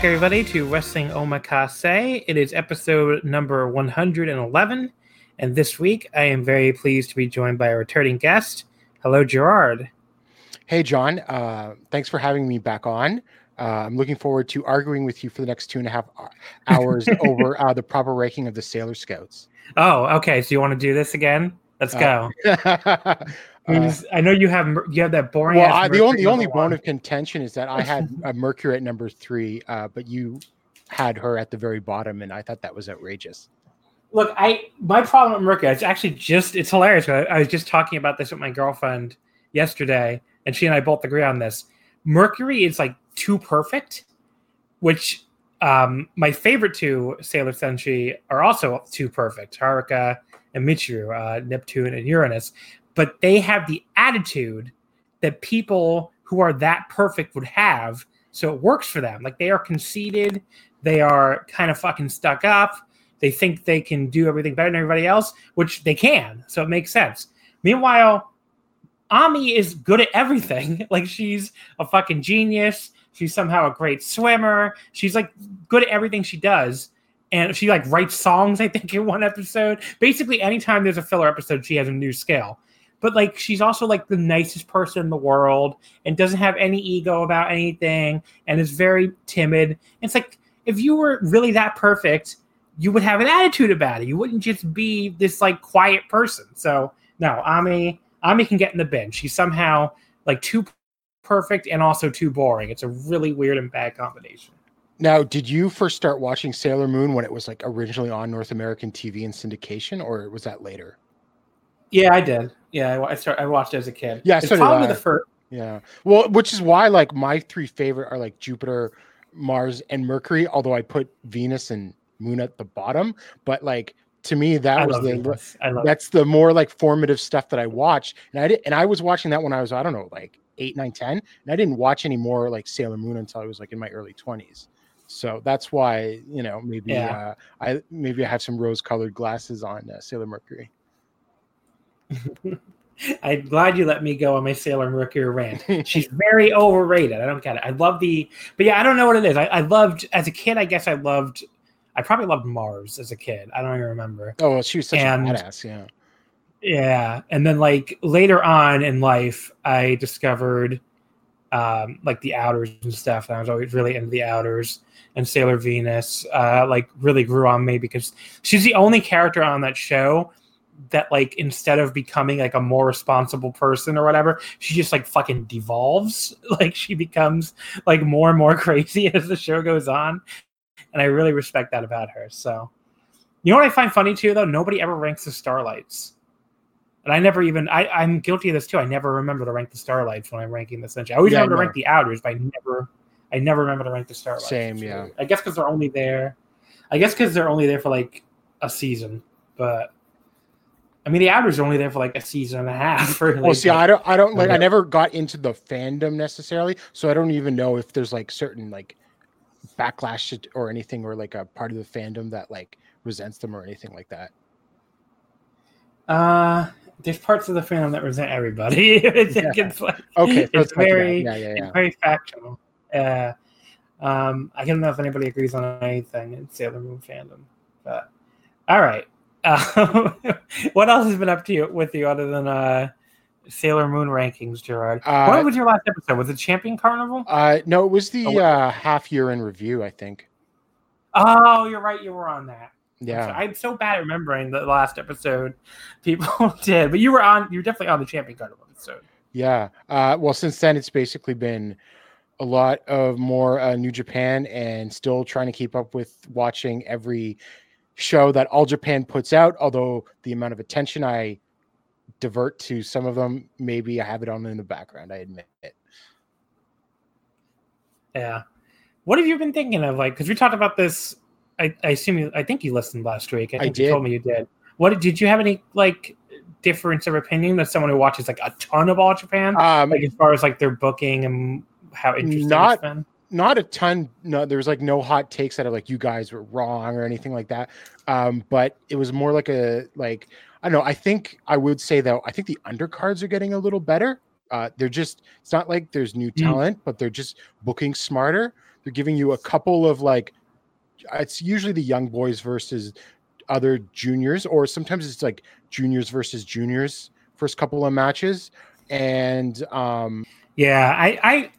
Back, everybody, to Wrestling Omakase. It is episode number 111. And this week, I am very pleased to be joined by a returning guest. Hello, Gerard. Hey, John. Uh, thanks for having me back on. Uh, I'm looking forward to arguing with you for the next two and a half hours over uh, the proper ranking of the Sailor Scouts. Oh, okay. So you want to do this again? Let's go. Uh, Uh, I know you have you have that boring. Well, I, the only the only bone of contention is that I had a Mercury at number three, uh, but you had her at the very bottom, and I thought that was outrageous. Look, I my problem with Mercury, it's actually just it's hilarious. I, I was just talking about this with my girlfriend yesterday, and she and I both agree on this. Mercury is like too perfect, which um, my favorite two Sailor Senshi are also too perfect. Haruka and Michiru, uh, Neptune and Uranus but they have the attitude that people who are that perfect would have. So it works for them. Like they are conceited, they are kind of fucking stuck up. They think they can do everything better than everybody else, which they can. So it makes sense. Meanwhile, Ami is good at everything. like she's a fucking genius. She's somehow a great swimmer. She's like good at everything she does. And she like writes songs, I think, in one episode. Basically, anytime there's a filler episode, she has a new skill but like she's also like the nicest person in the world and doesn't have any ego about anything and is very timid. It's like if you were really that perfect, you would have an attitude about it. You wouldn't just be this like quiet person. So no, Ami Ami can get in the bin. She's somehow like too perfect and also too boring. It's a really weird and bad combination. Now, did you first start watching Sailor Moon when it was like originally on North American TV and syndication, or was that later? Yeah, I did. Yeah, I, I, I watched it as a kid. Yeah, so probably the first. Yeah, well, which is why like my three favorite are like Jupiter, Mars, and Mercury. Although I put Venus and Moon at the bottom, but like to me that I was the that's the more like formative stuff that I watched, and I did, and I was watching that when I was I don't know like eight, nine, ten, and I didn't watch any more like Sailor Moon until I was like in my early twenties. So that's why you know maybe yeah. uh, I maybe I have some rose colored glasses on uh, Sailor Mercury. I'm glad you let me go on my Sailor Mercury rant. She's very overrated. I don't get it. I love the, but yeah, I don't know what it is. I, I loved as a kid. I guess I loved. I probably loved Mars as a kid. I don't even remember. Oh, well, she was such and, a badass. Yeah. Yeah, and then like later on in life, I discovered um, like the outers and stuff, and I was always really into the outers. And Sailor Venus, uh, like really grew on me because she's the only character on that show that like instead of becoming like a more responsible person or whatever, she just like fucking devolves. Like she becomes like more and more crazy as the show goes on. And I really respect that about her. So you know what I find funny too though? Nobody ever ranks the starlights. And I never even I, I'm guilty of this too. I never remember to rank the starlights when I'm ranking the Senshi. I always yeah, remember to rank the outers, but I never I never remember to rank the starlights. Same, yeah. I guess because they're only there. I guess because they're only there for like a season, but I mean, the Outers are only there for like a season and a half. Or like, well, see, I don't, I don't like, I never got into the fandom necessarily, so I don't even know if there's like certain like backlash or anything, or like a part of the fandom that like resents them or anything like that. Uh, there's parts of the fandom that resent everybody. I think Yeah. it's like Okay, it's let's go to that. very yeah, yeah, it's very factional. Uh, um, I don't know if anybody agrees on anything in Sailor Moon fandom, but all right. Um, what else has been up to you with you other than uh, Sailor Moon rankings, Gerard? Uh, what was your last episode? Was it Champion Carnival? Uh, no, it was the Oh, uh, half year in review. I think. Oh, you're right. You were on that. Yeah. I'm so bad at remembering the last episode people did, but you were on. You were definitely on the Champion Carnival episode. Yeah. Uh, well, since then, it's basically been a lot of more uh, New Japan and still trying to keep up with watching every show that All Japan puts out. Although the amount of attention I divert to some of them, maybe I have it on in the background. I admit it. Yeah. What have you been thinking of? Like, because we talked about this. I, I assume you. I think you listened last week. I I think you told did. me you did. What did you have any like difference of opinion as someone who watches like a ton of All Japan? Um, like as far as like their booking and how interesting Not- it's been. Not a ton. No, there was like no hot takes that are like you guys were wrong or anything like that. Um, but it was more like a like I don't know. I think I would say though. I think the undercards are getting a little better. Uh, they're just it's not like there's new Mm. talent, but they're just booking smarter. They're giving you a couple of like it's usually the young boys versus other juniors, or sometimes it's like juniors versus juniors first couple of matches. And um Yeah, I, I,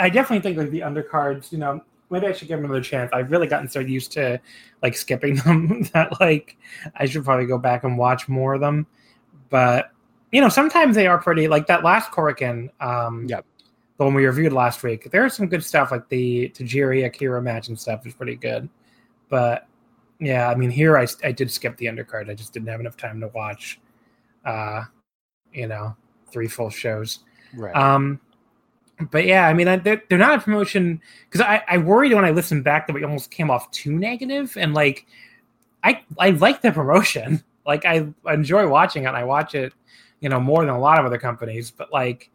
I definitely think like the undercards. You know, maybe I should give them another chance. I've really gotten so used to like skipping them that like I should probably go back and watch more of them. But you know, sometimes they are pretty. Like that last Korakuen, um, Yep. the one we reviewed last week. There's some good stuff, like the Tajiri Akira match and stuff is pretty good. But yeah, I mean, here I, I did skip the undercard. I just didn't have enough time to watch, uh, you know, three full shows. right. Um, but yeah, I mean, they're, they're not a promotion because I, I worried when I listened back that we almost came off too negative, and like, I I like the promotion. Like, I enjoy watching it. I watch it, you know, more than a lot of other companies. But like,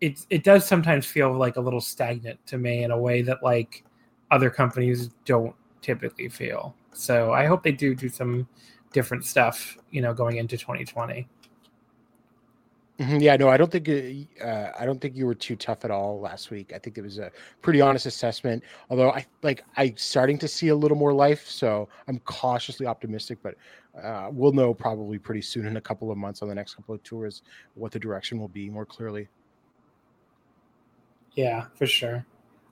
it it does sometimes feel like a little stagnant to me in a way that like other companies don't typically feel. So I hope they do do some different stuff, you know, going into 2020. Mhm, Yeah, no, I don't think uh, uh, I don't think you were too tough at all last week. I think it was a pretty honest assessment. Although I like I starting to see a little more life, so I'm cautiously optimistic. But uh, we'll know probably pretty soon in a couple of months on the next couple of tours what the direction will be more clearly. Yeah, for sure.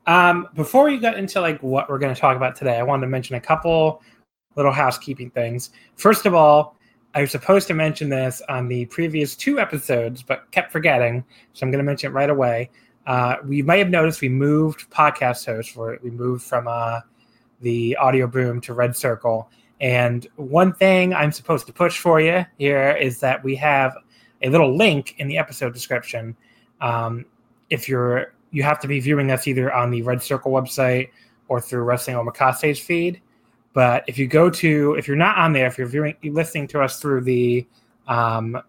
Um, before we get into like what we're going to talk about today, I wanted to mention a couple little housekeeping things. First of all, I was supposed to mention this on the previous two episodes, but kept forgetting, so I'm going to mention it right away. Uh, we might have noticed we moved podcast hosts for it. We moved from uh, the Audio Boom to Red Circle. And one thing I'm supposed to push for you here is that we have a little link in the episode description. Um, if you're you have to be viewing us either on the Red Circle website or through Wrestling Omakase's feed. But if you go to, if you're not on there, if you're viewing, listening to us through the um,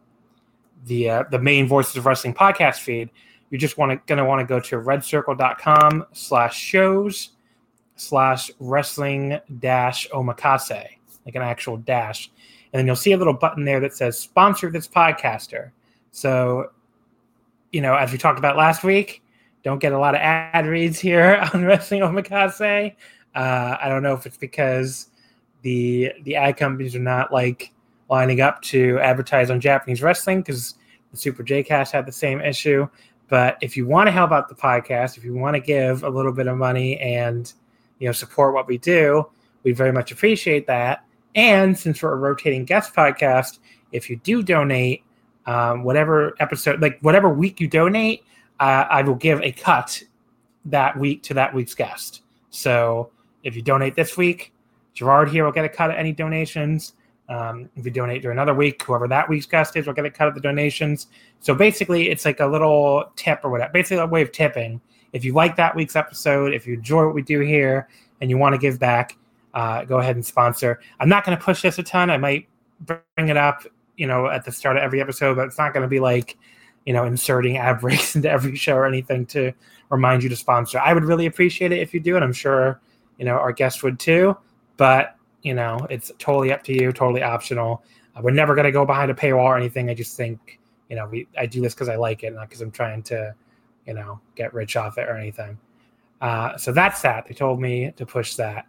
the uh, the main Voices of Wrestling podcast feed, you're just want to gonna want to go to redcircle.com slash shows slash wrestling dash omakase, like an actual dash, and then you'll see a little button there that says sponsor this podcaster. So, you know, as we talked about last week, don't get a lot of ad reads here on Wrestling Omakase. Uh, I don't know if it's because the the ad companies are not like lining up to advertise on Japanese wrestling because the Super J Cast had the same issue. But if you want to help out the podcast, if you want to give a little bit of money and you know support what we do, we very much appreciate that. And since we're a rotating guest podcast, if you do donate, um, whatever episode, like whatever week you donate, uh, I will give a cut that week to that week's guest. So if you donate this week, Gerard here will get a cut of any donations. Um, if you donate during another week, whoever that week's guest is will get a cut of the donations. So basically, it's like a little tip or whatever, basically a way of tipping. If you like that week's episode, if you enjoy what we do here, and you want to give back, uh, go ahead and sponsor. I'm not going to push this a ton. I might bring it up, you know, at the start of every episode, but it's not going to be like, you know, inserting ad breaks into every show or anything to remind you to sponsor. I would really appreciate it if you do, and I'm sure, you know, our guests would too. But you know, it's totally up to you, totally optional. Uh, we're never going to go behind a paywall or anything. I just think you know, we I do this because I like it, not because I'm trying to, you know, get rich off it or anything. Uh, so that's that. They told me to push that.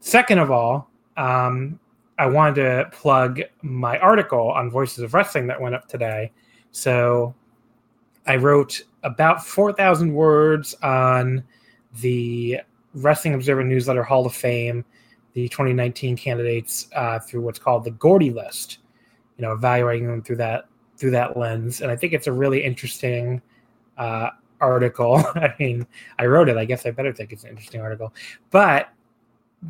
Second of all, um, I wanted to plug my article on Voices of Wrestling that went up today. So I wrote about 4,000 words on the Wrestling Observer Newsletter Hall of Fame, the 2019 candidates uh, through what's called the Gordy list. You know, evaluating them through that through that lens, and I think it's a really interesting uh, article. I mean, I wrote it. I guess I better think it's an interesting article. But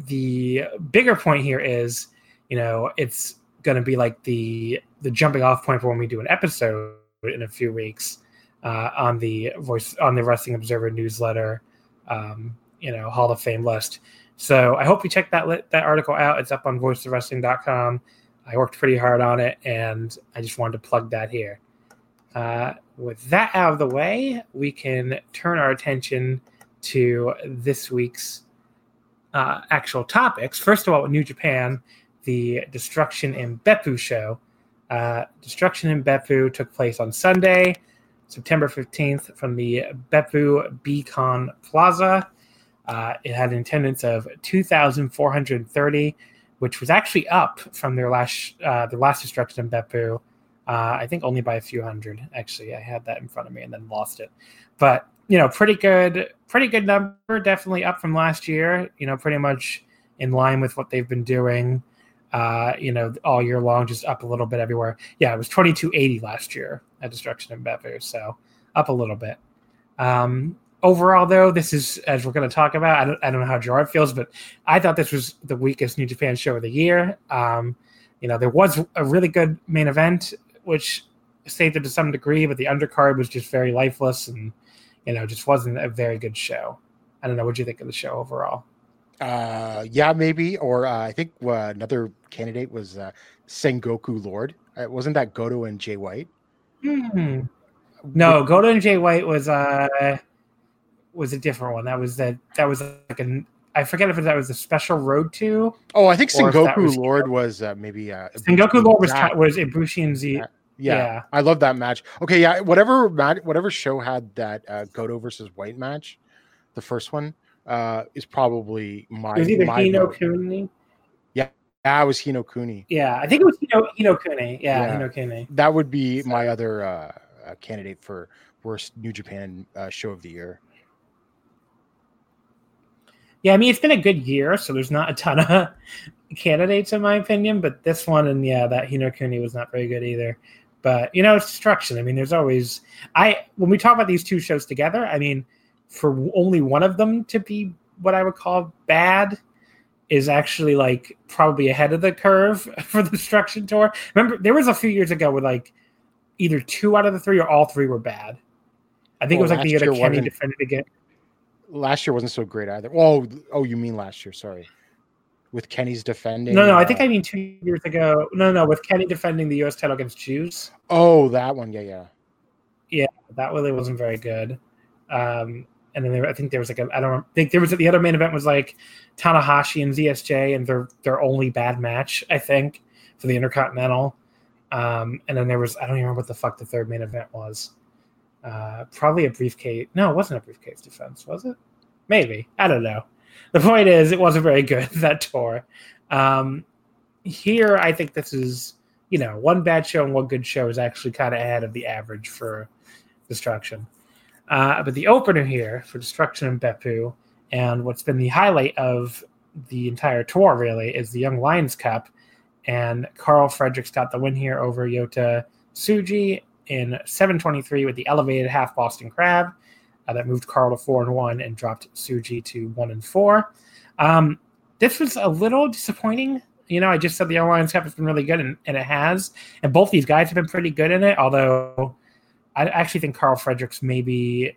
the bigger point here is, you know, it's going to be like the the jumping off point for when we do an episode in a few weeks uh, on the voice on the Wrestling Observer newsletter. Um, you know Hall of Fame list. So I hope you check that that article out. It's up on voiceofwrestling.com. I worked pretty hard on it, and I just wanted to plug that here. Uh, with that out of the way, we can turn our attention to this week's uh, actual topics. First of all, New Japan, the Destruction in Beppu show. Uh, Destruction in Beppu took place on Sunday, September 15th, from the Beppu Beacon Plaza. Uh, it had an attendance of 2,430, which was actually up from their last uh, last destruction in Beppu. Uh, I think only by a few hundred. Actually, I had that in front of me and then lost it. But you know, pretty good, pretty good number. Definitely up from last year. You know, pretty much in line with what they've been doing. Uh, you know, all year long, just up a little bit everywhere. Yeah, it was 2280 last year at Destruction in Beppu, so up a little bit. Um, overall, though, this is as we're going to talk about. I don't, I don't know how Gerard feels, but I thought this was the weakest New Japan show of the year. Um, you know, there was a really good main event, which saved it to some degree, but the undercard was just very lifeless and you know just wasn't a very good show. I don't know. What do you think of the show overall? Uh, yeah, maybe. Or uh, I think uh, another candidate was uh, Sengoku Lord. Uh, wasn't that Goto and Jay White? Hmm. No, Goto and Jay White was uh was a different one. That was that that was like an I forget if that was a special road to. Oh, I think Sengoku was- Lord was uh, maybe uh, Sengoku Lord was Yeah. was Ibushi and Z. Yeah. Yeah. Yeah, I love that match. Okay, yeah, whatever whatever show had that uh, Goto versus White match, the first one uh, is probably my. It was either my Hino. Kuni. Yeah, it was Hino Kuni. Yeah, I think it was Hino Hino Kuni. Yeah, Yeah. Hino Kuni. That would be my other uh, uh, candidate for worst New Japan uh, show of the year. Yeah, I mean it's been a good year, so there's not a ton of candidates in my opinion, but this one and yeah, that Hinokuni was not very good either. But you know, it's destruction. I mean, there's always I when we talk about these two shows together, I mean, for only one of them to be what I would call bad is actually like probably ahead of the curve for the destruction tour. Remember, there was a few years ago where like either two out of the three or all three were bad. I think it was like the year that Kenny defended again. Last year wasn't so great either. Oh, oh, you mean last year? Sorry, with Kenny's defending. No, no, I uh, think I mean two years ago. No, no, with Kenny defending the U.S. title against Juice, Oh, that one. Yeah, yeah. Yeah. That really wasn't very good. Um, and then there, I think there was like a, I don't think there was the other main event was like Tanahashi and ZSJ and their their only bad match I think for the Intercontinental. Um, and then there was I don't even remember what the fuck the third main event was. Uh, probably a briefcase. No, it wasn't a briefcase defense, was it? Maybe I don't know. The point is, it wasn't very good that tour. Um, here, I think this is you know one bad show and one good show is actually kind of ahead of the average for destruction. Uh, but the opener here for destruction in Beppu, and what's been the highlight of the entire tour really is the Young Lions Cup, and Carl Fredericks got the win here over Yota Tsuji in 723 with the elevated half Boston Crab. Uh, that moved Carl to four and one and dropped Tsuji to one and four. Um, this was a little disappointing. You know, I just said the Lions Cup has been really good, and, and it has. And both these guys have been pretty good in it. Although I actually think Carl Fredericks maybe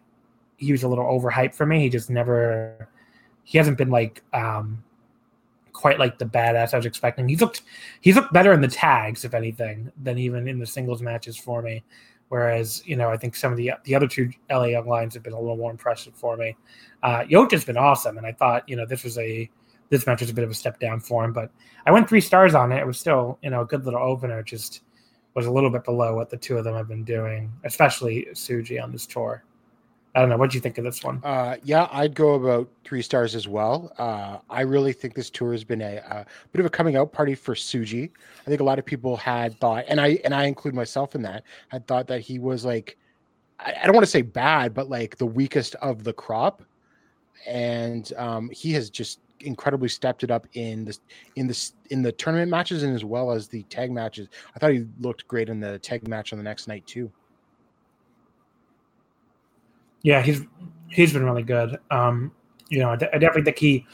he was a little overhyped for me. He just never he hasn't been like um quite like the badass I was expecting. He's looked he's looked better in the tags, if anything, than even in the singles matches for me. Whereas, you know, I think some of the the other two LA Young Lions have been a little more impressive for me. Uh Yota's been awesome, and I thought, you know, this was a this match was a bit of a step down for him, but I went three stars on it. It was still, you know, a good little opener. Just was a little bit below what the two of them have been doing, especially Tsuji on this tour. I don't know. What do you think of this one? Uh, yeah, I'd go about three stars as well. Uh, I really think this tour has been a, a, bit of a coming out party for Tsuji. I think a lot of people had thought, and I and I include myself in that, had thought that he was like, I, I don't want to say bad, but like the weakest of the crop, and um, he has just incredibly stepped it up in the in the in the tournament matches and as well as the tag matches. I thought he looked great in the tag match on the next night too. Yeah, he's he's been really good. Um, you know, I, definitely think he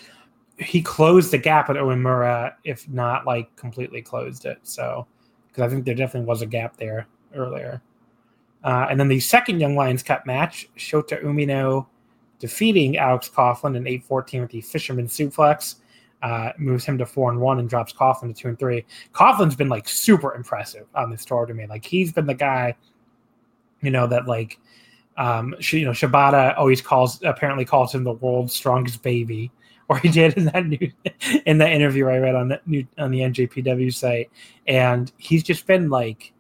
he closed the gap at Uemura, if not like completely closed it. So, because I think there definitely was a gap there earlier. Uh, and then the second Young Lions Cup match, Shota Umino defeating Alex Coughlin in 8-14 with the Fisherman Suplex. Uh, moves him to four and one and drops Coughlin to two and three. Coughlin's been like super impressive on this tour to me. Like he's been the guy, you know, that like um, she, you know, Shibata always calls apparently calls him the world's strongest baby, or he did in that new in that interview I read on the new on the NJPW site, and he's just been like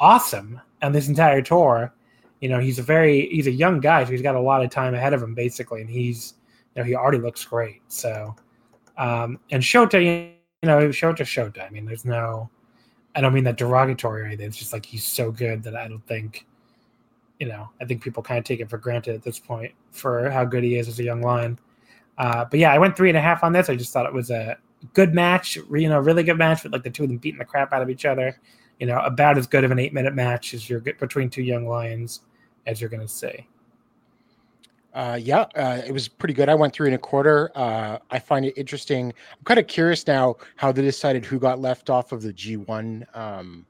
awesome on this entire tour. You know, he's a very he's a young guy, so he's got a lot of time ahead of him basically, and he's you know he already looks great. So, um, and Shota, you know, Shota, Shota. I mean, there's no, I don't mean that derogatory or anything. It's just like he's so good that I don't think you know, I think people kind of take it for granted at this point for how good he is as a young lion. Uh, but yeah, I went three and a half on this. I just thought it was a good match, you know, really good match with like the two of them beating the crap out of each other. You know, about as good of an eight minute match as you're between two young lions as you're going to see. Uh, yeah, uh, it was pretty good. I went three and a quarter. Uh, I find it interesting. I'm kind of curious now how they decided who got left off of the G1 um,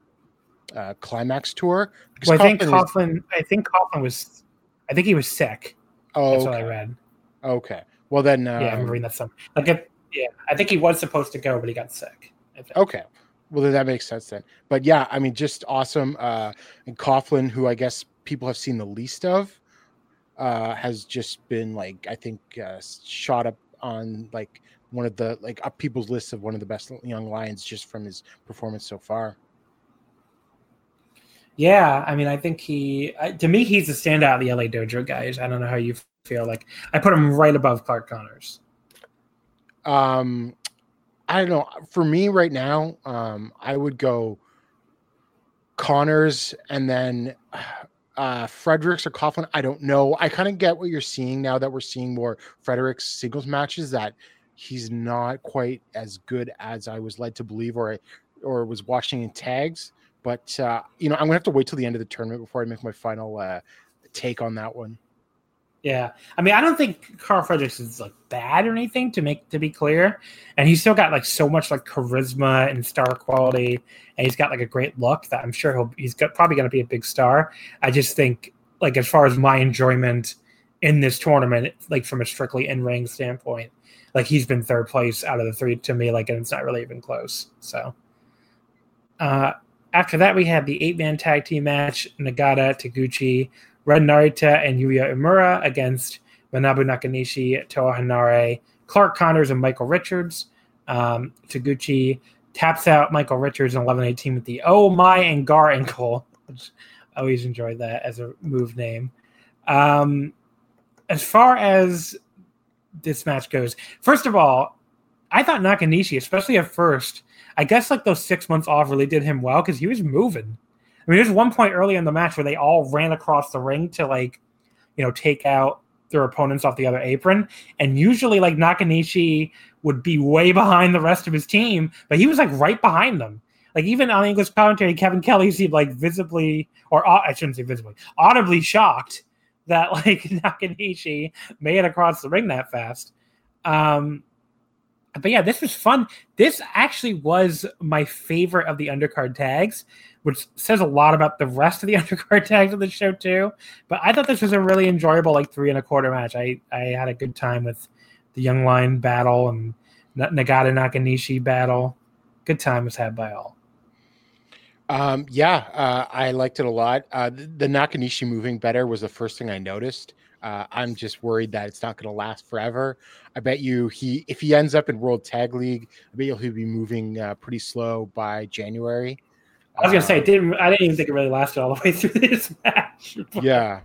uh, climax tour. Well, I think Coughlin. Was, I think Coughlin was. I think he was sick. Oh, that's okay. what I read. Okay. Well then. Um, yeah, I'm reading that some. Like, if, yeah, I think he was supposed to go, but he got sick. Okay. Well, then that makes sense then. But yeah, I mean, just awesome. Uh, and Coughlin, who I guess people have seen the least of, uh, has just been like I think uh, shot up on like one of the like up people's lists of one of the best young lions just from his performance so far. Yeah, I mean, I think he, to me, he's a standout of the LA Dojo guys. I don't know how you feel. Like, I put him right above Clark Connors. Um, I don't know. For me, right now, um, I would go Connors and then uh, Fredericks or Coughlin. I don't know. I kind of get what you're seeing now that we're seeing more Fredericks singles matches. That he's not quite as good as I was led to believe, or or was watching in tags. But uh, you know, I'm gonna have to wait till the end of the tournament before I make my final uh, take on that one. Yeah, I mean, I don't think Carl Fredericks is like bad or anything to make to be clear, and he's still got like so much like charisma and star quality, and he's got like a great look that I'm sure he'll he's got, probably going to be a big star. I just think like as far as my enjoyment in this tournament, like from a strictly in ring standpoint, like he's been third place out of the three to me, like, and it's not really even close. So, uh, after that, we had the eight man tag team match Nagata, Taguchi, Ren Narita, and Yuya Uemura against Manabu Nakanishi, Toa Henare, Clark Connors, and Michael Richards. Um, Taguchi taps out Michael Richards in 11 18 with the Oh My and Gar ankle, which I always enjoyed that as a move name. Um, as far as this match goes, first of all, I thought Nakanishi, especially at first, I guess like those six months off really did him well because he was moving. I mean, there's one point early in the match where they all ran across the ring to like, you know, take out their opponents off the other apron. And usually, like Nakanishi would be way behind the rest of his team, but he was like right behind them. Like even on English commentary, Kevin Kelly seemed like visibly, or I shouldn't say visibly, audibly shocked that like Nakanishi made it across the ring that fast. Um, but yeah, this was fun. This actually was my favorite of the undercard tags, which says a lot about the rest of the undercard tags of the show too. But I thought this was a really enjoyable like three and a quarter match. I I had a good time with the Young Lion battle and Nagata Nakanishi battle. Good time was had by all. Um, yeah, uh, I liked it a lot. Uh, the, the Nakanishi moving better was the first thing I noticed. Uh, I'm just worried that it's not going to last forever. I bet you he, if he ends up in World Tag League, I bet you'll he'll be moving uh, pretty slow by January. I was gonna say Uh, it didn't. I didn't even think it really lasted all the way through this match. yeah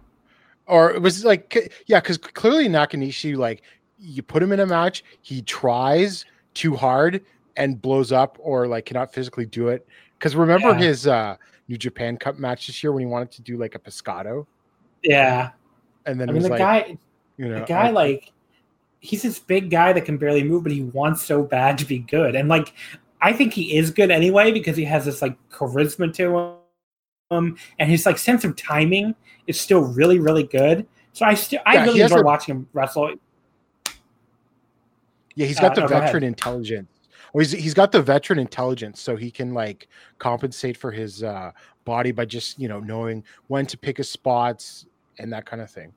or it was like yeah because clearly nakanishi like you put him in a match he tries too hard and blows up or like cannot physically do it because remember Yeah. his uh new japan cup match this year when he wanted to do like a pescado yeah, and then I mean the like guy, you know the guy I- like he's this big guy that can barely move, but he wants so bad to be good, and like I think he is good anyway because he has this like charisma to him, and his like sense of timing is still really really good. So I still I Yeah, really enjoy a- watching him wrestle. yeah he's got the no, go veteran intelligence well, he's, he's got the veteran intelligence so he can like compensate for his uh body by just you know knowing when to pick his spots and that kind of thing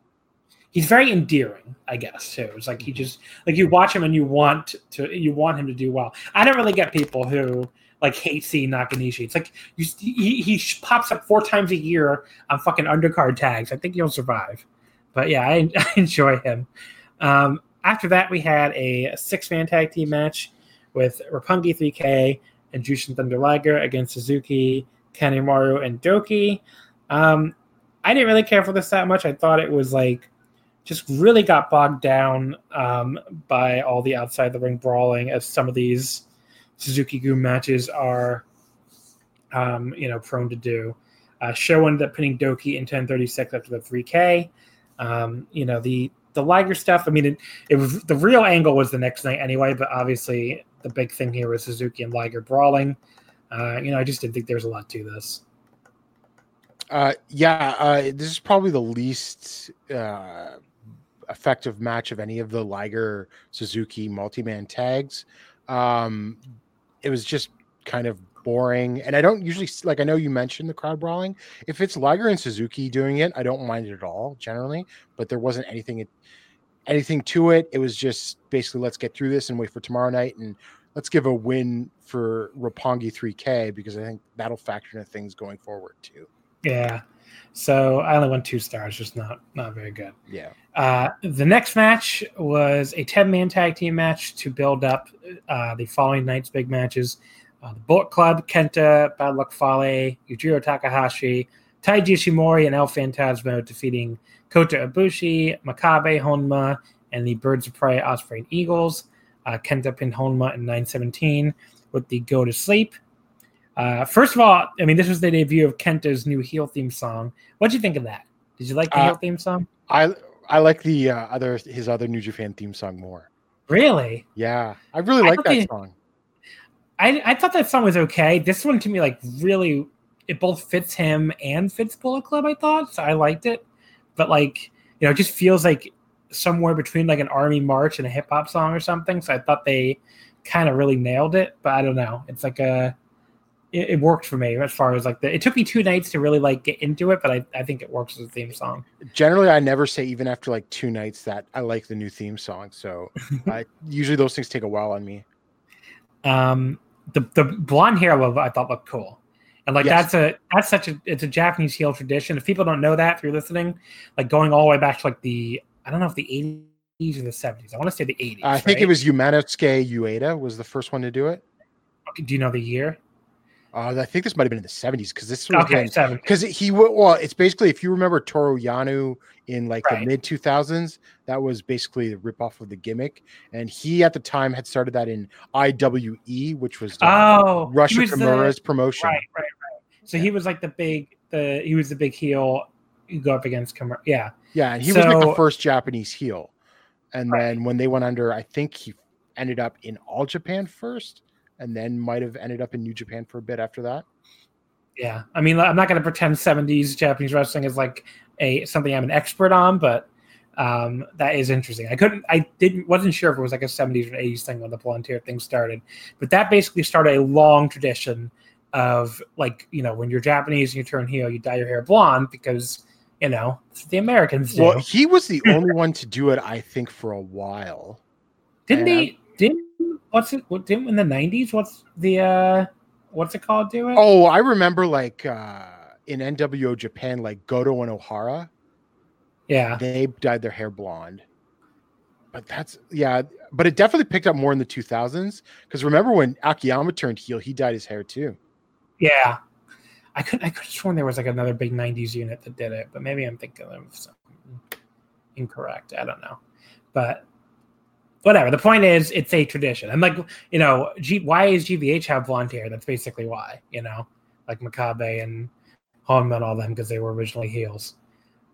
he's very endearing, I guess too. It's like he just like you watch him and you want to you want him to do well. I don't really get people who like hate seeing Nakanishi. It's like you, he he pops up four times a year on fucking undercard tags. I think he'll survive. But yeah, I, I enjoy him. Um, after that, we had a six man tag team match with Roppongi 3K and Jushin Thunder Liger against Suzuki, Kanemaru, and Douki. Um, I didn't really care for this that much. I thought it was like just really got bogged down um, by all the outside the ring brawling, as some of these Suzuki-gun matches are, um, you know, prone to do. Uh, Sho ended up pinning Douki in 1036 after the 3K. Um, you know, the the Liger stuff. I mean, it, it was the real angle was the next night anyway, but obviously the big thing here was Suzuki and Liger brawling. Uh, you know, I just didn't think there was a lot to this. Uh, yeah, uh, this is probably the least uh, effective match of any of the Liger Suzuki multi man tags. Um, it was just kind of boring, and I don't usually like. I know you mentioned the crowd brawling. If it's Liger and Suzuki doing it, I don't mind it at all generally. But there wasn't anything, anything to it. It was just basically let's get through this and wait for tomorrow night, and let's give a win for Roppongi 3K because I think that'll factor into things going forward too. Yeah. So I only won two stars, just not not very good. Yeah. Uh, the next match was a 10 man tag team match to build up uh, the following night's big matches. Uh, the Bullet Club, Kenta, Bad Luck Fale, Yujiro Takahashi, Taiji Ishimori, and El Phantasmo defeating Kota Ibushi, Makabe Honma, and the Birds of Prey Ospreay and Eagles. Uh, Kenta pinned Honma in 917 with the Go to Sleep. Uh, first of all, I mean, this was the debut of Kenta's new heel theme song. What'd you think of that? Did you like the Uh, heel theme song? I I like the uh, other his other New Japan theme song more. Really? Yeah, I really like that they- song. I, I thought that song was okay. This one to me, like, really, it both fits him and fits Bullet Club. I thought so. I liked it, but like, you know, it just feels like somewhere between like an army march and a hip hop song or something. So I thought they kind of really nailed it. But I don't know. It's like a, it, it worked for me as far as like the. It took me two nights to really like get into it, but I, I think it works as a theme song. Generally, I never say even after like two nights that I like the new theme song. So I, usually those things take a while on me. Um, the the blonde hair logo I thought looked cool, and like Yes. that's a that's such a it's a Japanese heel tradition. If people don't know that, if you're listening, like going all the way back to like the I don't know if the 80s or the 70s. I want to say the 80s. I think it was Umanosuke Ueda was the first one to do it. Do you know the year? Uh, I think this might have been in the seventies because this was Okay, because he well, it's basically if you remember Toru Yano in like Right. the mid two thousands, that was basically the ripoff of the gimmick, and he at the time had started that in IWE, which was uh, Oh, Russia he was the- promotion. right, right, right. So he was like the big the he was the big heel. You go up against Kimura. Yeah, Yeah, and he was like the first Japanese heel. And Right. then when they went under, I think he ended up in All Japan first, and then might have ended up in New Japan for a bit after that. yeah. I mean, I'm not going to pretend 70s Japanese wrestling is like a something I'm an expert on, but um, that is interesting. I couldn't, I didn't, wasn't sure if it was like a 70s or 80s thing when the blonde hair thing started, but that basically started a long tradition of like, you know, when you're Japanese and you turn heel, you dye your hair blonde because, you know, the Americans do. Well, he was the only one to do it, I think, for a while. didn't they, didn't, what's it, what, didn't in the 90s, what's the, uh, what's it called do it? Oh, I remember like uh in NWO Japan, like Goto and O'Hara, yeah. they dyed their hair blonde. But that's yeah, but it definitely picked up more in the 2000s because remember when Akiyama turned heel, he dyed his hair too. Yeah. I could I could have sworn there was like another big '90s unit that did it, but maybe I'm thinking of something incorrect. I don't know, but whatever. The point is, it's a tradition. And like you know, G, why is GBH have blonde hair? That's basically why. You know, like Makabe and Honma and all them because they were originally heels.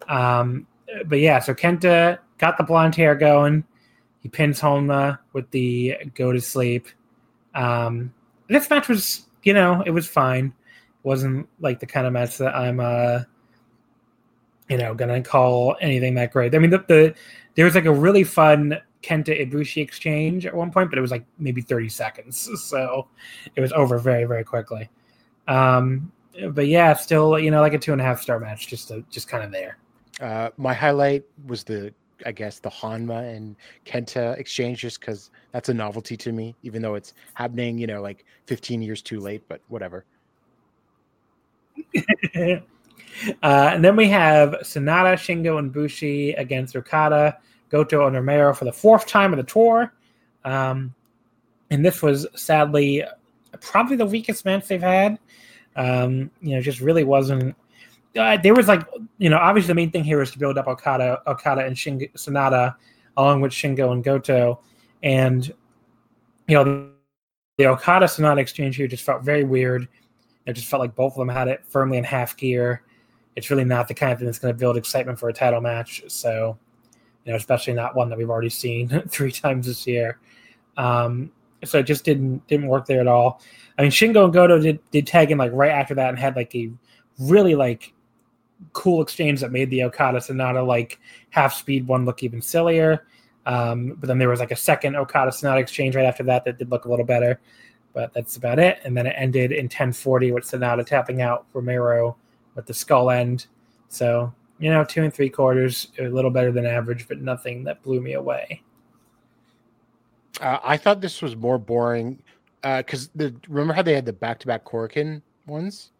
Um, but yeah, so Kenta got the blonde hair going. He pins Honma with the go to sleep. Um, this match was, you know, it was fine. It wasn't like the kind of match that I'm, uh, you know, gonna call anything that great. I mean, the, the there was like a really fun Kenta Ibushi exchange at one point, but it was like maybe 30 seconds, so it was over very, very quickly. Um, but yeah, still, you know, like a two and a half star match, just to, just kind of there. Uh, my highlight was the, I guess, the Honma and Kenta exchange, just because that's a novelty to me, even though it's happening, you know, like 15 years too late, but whatever. uh, and then we have Sanada, Shingo, and Bushi against Okada, Goto, and Romero for the fourth time of the tour. Um, and this was sadly probably the weakest match they've had. Um, you know, just really wasn't. Uh, there was like, you know, obviously the main thing here is to build up Okada, Okada and Shingo, Sanada, along with Shingo and Goto, and you know, the Okada Sanada exchange here just felt very weird. It just felt like both of them had it firmly in half gear. It's really not the kind of thing that's going to build excitement for a title match. So, you know, especially not one that we've already seen three times this year. Um, so it just didn't didn't work there at all. I mean, Shingo and Goto did did tag in like right after that and had like a really like cool exchange that made the Okada Sanada like half speed one look even sillier. Um, but then there was like a second Okada Sanada exchange right after that that did look a little better. But that's about it. And then it ended in 1040 with Sanada tapping out Romero with the skull end. So, you know, two and three quarters, a little better than average, but nothing that blew me away. Uh, I thought this was more boring because uh, the remember how they had the back to back Korakuen ones?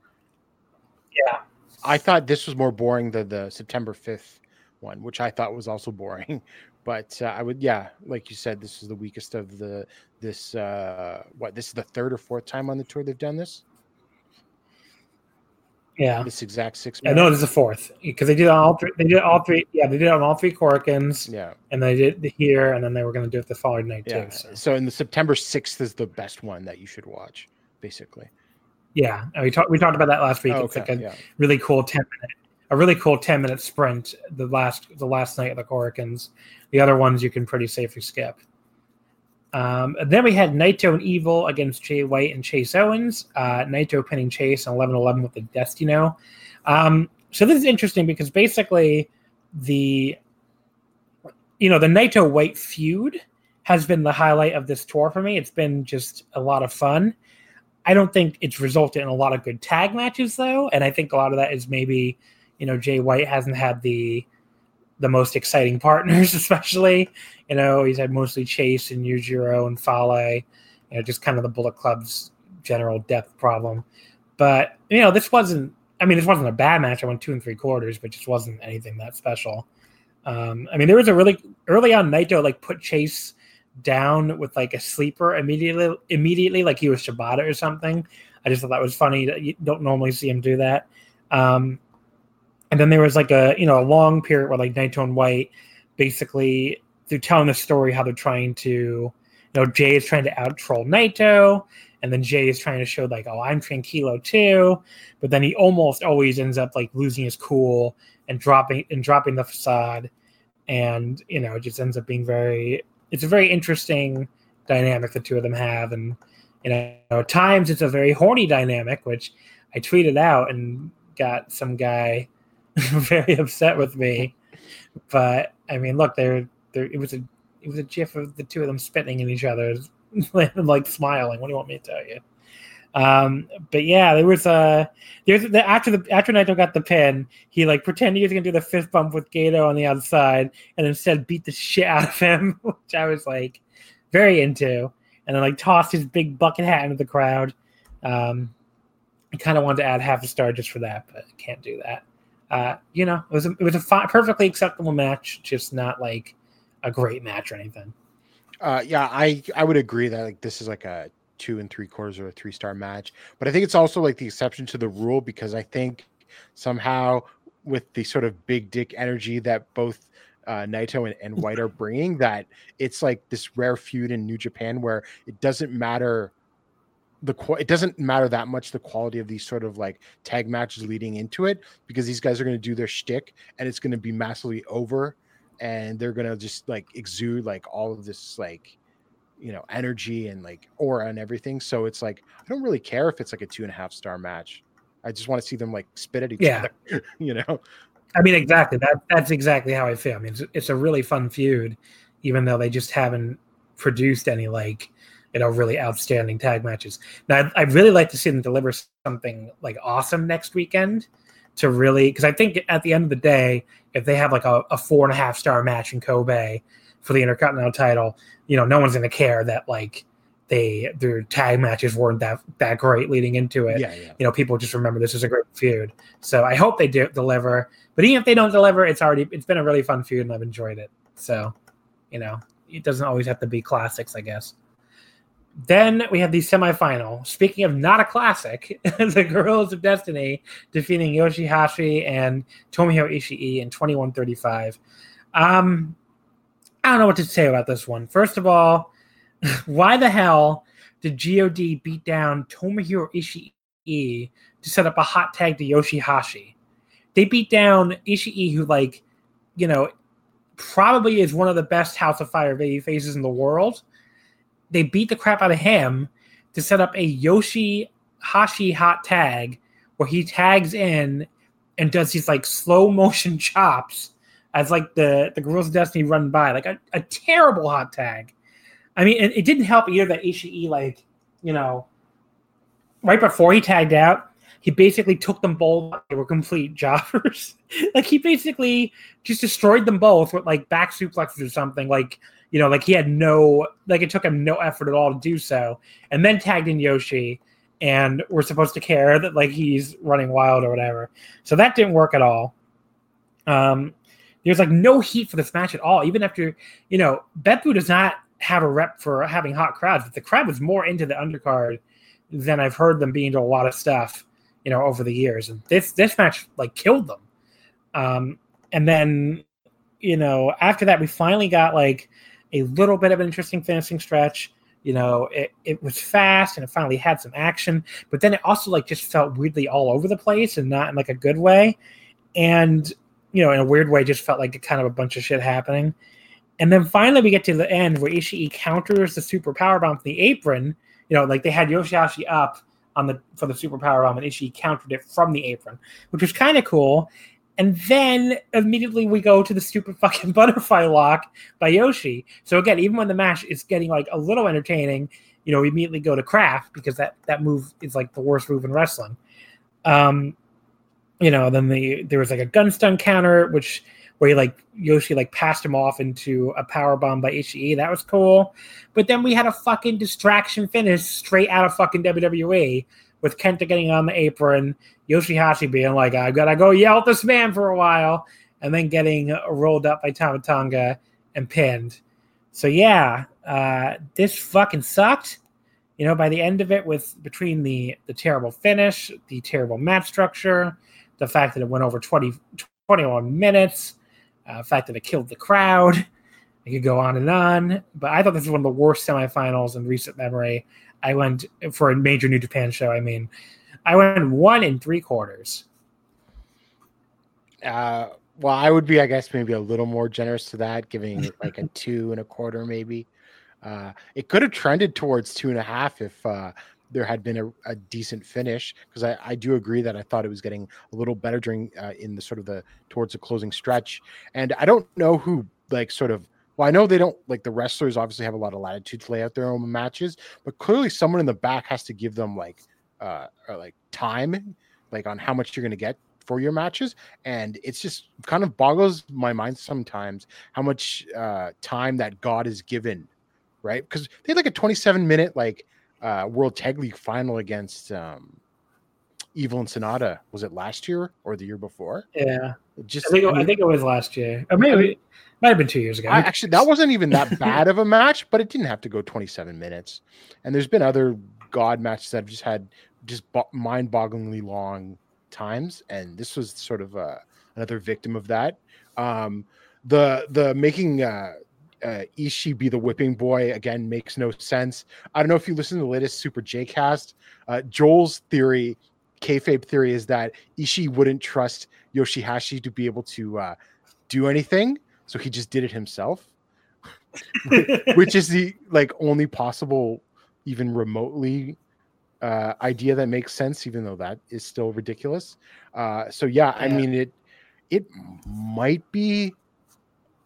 Yeah, I thought this was more boring than the September fifth one, which I thought was also boring. But uh, I would, yeah, like you said, this is the weakest of the this. Uh, what this is the third or fourth time on the tour they've done this. Yeah, this exact six. Yeah, no, this is the fourth because they did all three. They did all three. Yeah, they did on all three Korakuens. Yeah, and they did here, and then they were going to do it the following night yeah. too. So. so in the September sixth is the best one that you should watch, basically. Yeah, and we talked we talked about that last week. Oh, okay. It's like a yeah. really cool ten minute, a really cool ten minute sprint. The last the last night of the Korakuens. The other ones you can pretty safely skip. Um, then we had Naito and Evil against Jay White and Chase Owens. Uh, Naito pinning Chase on 11 11 with the Destino. Um, so this is interesting because basically the you know the Naito White feud has been the highlight of this tour for me. It's been just a lot of fun. I don't think it's resulted in a lot of good tag matches though, and I think a lot of that is maybe you know Jay White hasn't had the the most exciting partners, especially. You know, he's had mostly Chase and Yujiro and Fale, you know, just kind of the Bullet Club's general depth problem. But, you know, this wasn't, I mean, this wasn't a bad match. I went two and three quarters, but just wasn't anything that special. Um, I mean, there was a really early on Naito like put Chase down with like a sleeper immediately, immediately, like he was Shibata or something. I just thought that was funny. That you don't normally see him do that. Um, and then there was like a you know a long period where like Naito and White basically they're telling the story how they're trying to you know Jay is trying to out troll Naito and then Jay is trying to show like oh I'm tranquilo too. But then he almost always ends up like losing his cool and dropping and dropping the facade. And you know it just ends up being very it's a very interesting dynamic the two of them have. And you know at times it's a very horny dynamic which I tweeted out and got some guy very upset with me. But I mean, look, there, there. It was a, it was a gif of the two of them spitting in each other, like smiling. What do you want me to tell you? Um, but yeah, there was a there's the after the after Naito got the pin, he like pretended he was gonna do the fist bump with Gedo on the outside, and instead beat the shit out of him, which I was like very into, and then like tossed his big bucket hat into the crowd. Um, I kind of wanted to add half a star just for that, but can't do that uh, you know, it was a, it was a fi- perfectly acceptable match, just not like a great match or anything. Uh, yeah, I I would agree that like this is like a two and three quarters or a three star match. But I think it's also like the exception to the rule because I think somehow with the sort of big dick energy that both uh, Naito and, and White are bringing, that it's like this rare feud in New Japan where it doesn't matter the it doesn't matter that much the quality of these sort of like tag matches leading into it because these guys are going to do their shtick and it's going to be massively over and they're going to just like exude like all of this like you know energy and like aura and everything. So it's like I don't really care if it's like a two and a half star match. I just want to see them like spit at each Yeah. other. you know, I mean, exactly. That that's exactly how I feel. I mean, it's, it's a really fun feud, even though they just haven't produced any like you know really outstanding tag matches. Now, I'd, I'd really like to see them deliver something like awesome next weekend to really because I think at the end of the day, if they have like a, a four and a half star match in Kobe for the Intercontinental title, you know, no one's going to care that like they their tag matches weren't that that great leading into it yeah, yeah. you know, people just remember this is a great feud. So I hope they do deliver. But even if they don't deliver, it's already it's been a really fun feud and I've enjoyed it. So, you know, it doesn't always have to be classics, I guess. Then we have the semifinal. Speaking of not a classic, the Guerrillas of Destiny defeating Yoshihashi and Tomohiro Ishii in 21-35. Um, I don't know what to say about this one. First of all, why the hell did God beat down Tomohiro Ishii to set up a hot tag to Yoshihashi? They beat down Ishii, who like, you know, probably is one of the best House of Fire baby faces in the world. They beat the crap out of him to set up a Yoshi Hashi hot tag where he tags in and does these like slow motion chops as like the the Guerrillas of Destiny run by, like a, a terrible hot tag. I mean, it, it didn't help either that Ishii, like, you know, right before he tagged out, he basically took them both. They were complete jobbers. like he basically just destroyed them both with like back suplexes or something. Like, you know, like he had no, like it took him no effort at all to do so. And then tagged in Yoshi, and we're supposed to care that like he's running wild or whatever. So that didn't work at all. Um, there's like no heat for this match at all. Even after, you know, Beppu does not have a rep for having hot crowds. But the crowd was more into the undercard than I've heard them being to a lot of stuff, you know, over the years. And this this match like killed them. Um, and then, you know, after that, we finally got like a little bit of an interesting finishing stretch. You know, it, it was fast and it finally had some action, but then it also like just felt weirdly all over the place and not in like a good way. And, you know, in a weird way, just felt like kind of a bunch of shit happening. And then finally, we get to the end where Ishii counters the super power bomb from the apron. You know, like they had Yoshihashi up on the for the super power bomb, and Ishii countered it from the apron, which was kind of cool. And then immediately we go to the stupid fucking butterfly lock by Yoshi. So again, even when the match is getting like a little entertaining, you know, we immediately go to Kraft because that that move is like the worst move in wrestling. Um, you know, then the there was like a gun stun counter, which where he like Yoshi like passed him off into a power bomb by Ishii. That was cool. But then we had a fucking distraction finish straight out of fucking WWE with Kenta getting on the apron, Yoshihashi being like, I've got to go yell at this man for a while, and then getting rolled up by Tama Tonga and pinned. So yeah, uh, this fucking sucked. You know, by the end of it, with between the the terrible finish, the terrible match structure, the fact that it went over 20, 21 minutes, uh, the fact that it killed the crowd. I could go on and on, but I thought this was one of the worst semifinals in recent memory. I went for a major New Japan show. I mean, I went one and three quarters. Uh, well, I would be, I guess, maybe a little more generous to that, giving like a two and a quarter, maybe. Uh, it could have trended towards two and a half if uh, there had been a, a decent finish, because I, I do agree that I thought it was getting a little better during uh, in the sort of the towards the closing stretch. And I don't know who like sort of well, I know they don't like the wrestlers obviously have a lot of latitude to lay out their own matches, but clearly someone in the back has to give them like uh or like time, like on how much you're gonna get for your matches. And it's just kind of boggles my mind sometimes how much uh time that God is given, right? Because they had like a 27 minute like uh World Tag League final against um Evil and Sanada. Was it last year or the year before? Yeah, Just I think I I think it was last year, or maybe Might have been two years ago. I, actually, that wasn't even that bad of a match, but it didn't have to go 27 minutes. And there's been other God matches that have just had just bo- mind-bogglingly long times, and this was sort of uh, another victim of that. Um, the the making uh, uh, Ishii be the whipping boy again makes no sense. I don't know if you listen to the latest Super J cast. Uh, Joel's theory, kayfabe theory, is that Ishii wouldn't trust Yoshihashi to be able to uh, do anything, so he just did it himself, which is the like only possible, even remotely uh, idea that makes sense, even though that is still ridiculous. Uh, so yeah, yeah, I mean it. It might be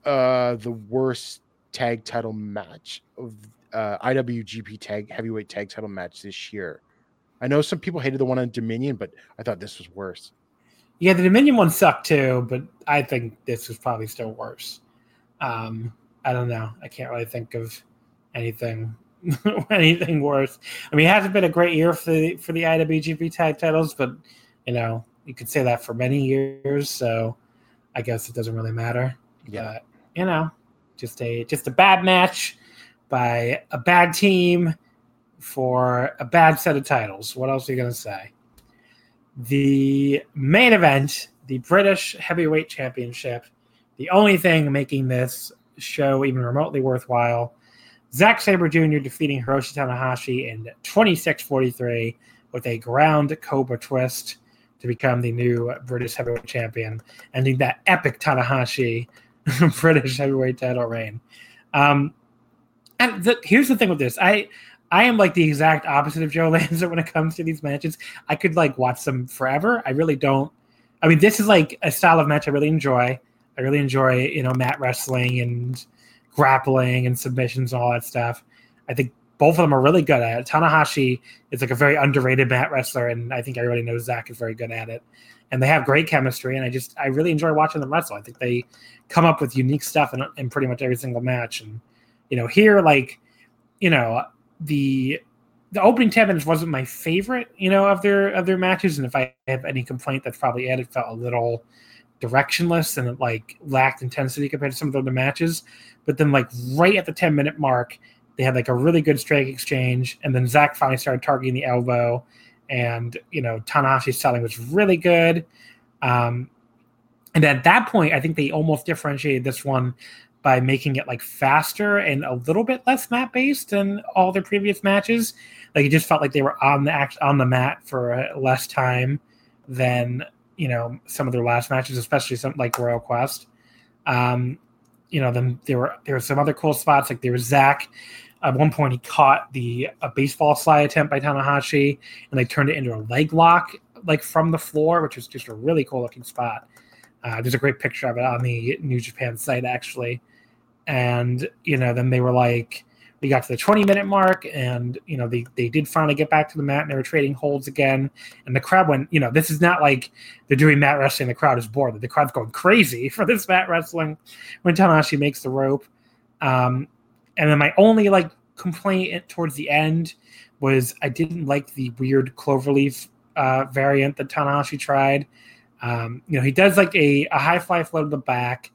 uh, the worst tag title match of uh, IWGP tag heavyweight tag title match this year. I know some people hated the one on Dominion, but I thought this was worse. Yeah, the Dominion one sucked too, but I think this was probably still worse. Um, I don't know. I can't really think of anything anything worse. I mean, it hasn't been a great year for the for the IWGP tag titles, but you know, you could say that for many years. So I guess it doesn't really matter. Yeah, but, you know, just a just a bad match by a bad team for a bad set of titles. What else are you going to say? The main event, the British Heavyweight Championship, the only thing making this show even remotely worthwhile. Zack Sabre Jr. defeating Hiroshi Tanahashi in 26 43 with a ground Cobra twist to become the new British Heavyweight Champion, ending that epic Tanahashi British heavyweight title reign. Um, and the, here's the thing with this, I I am like the exact opposite of Joe Lanza when it comes to these matches. I could like watch them forever. I really don't. I mean, this is like a style of match I really enjoy. I really enjoy you know mat wrestling and grappling and submissions and all that stuff. I think both of them are really good at it. Tanahashi is like a very underrated mat wrestler, and I think everybody knows Zach is very good at it. And they have great chemistry, and I just I really enjoy watching them wrestle. I think they come up with unique stuff in, in pretty much every single match. And you know, here like you know the the opening 10 minutes wasn't my favorite, you know, of their of their matches. And if I have any complaint, that's probably it. It felt a little directionless and it like lacked intensity compared to some of the other matches. But then like right at the 10 minute mark, they had like a really good strike exchange, and then Zack finally started targeting the elbow, and you know Tanahashi's selling was really good. Um, and at that point, I think they almost differentiated this one by making it like faster and a little bit less mat based than all their previous matches. Like it just felt like they were on the act on the mat for less time than you know some of their last matches, especially some like Royal Quest. Um, you know, then there were there were some other cool spots like there was Zach. At one point, he caught the a baseball slide attempt by Tanahashi, and they turned it into a leg lock like from the floor, which was just a really cool looking spot. Uh, there's a great picture of it on the New Japan site actually, and you know then they were like we got to the 20 minute mark and you know they, they did finally get back to the mat and they were trading holds again. And the crowd went you know this is not like they're doing mat wrestling the crowd is bored. The crowd's going crazy for this mat wrestling when tanahashi makes the rope. Um, and then my only like complaint towards the end was i didn't like the weird cloverleaf uh, variant that tanahashi tried um, you know, he does like a, a high fly flow to the back.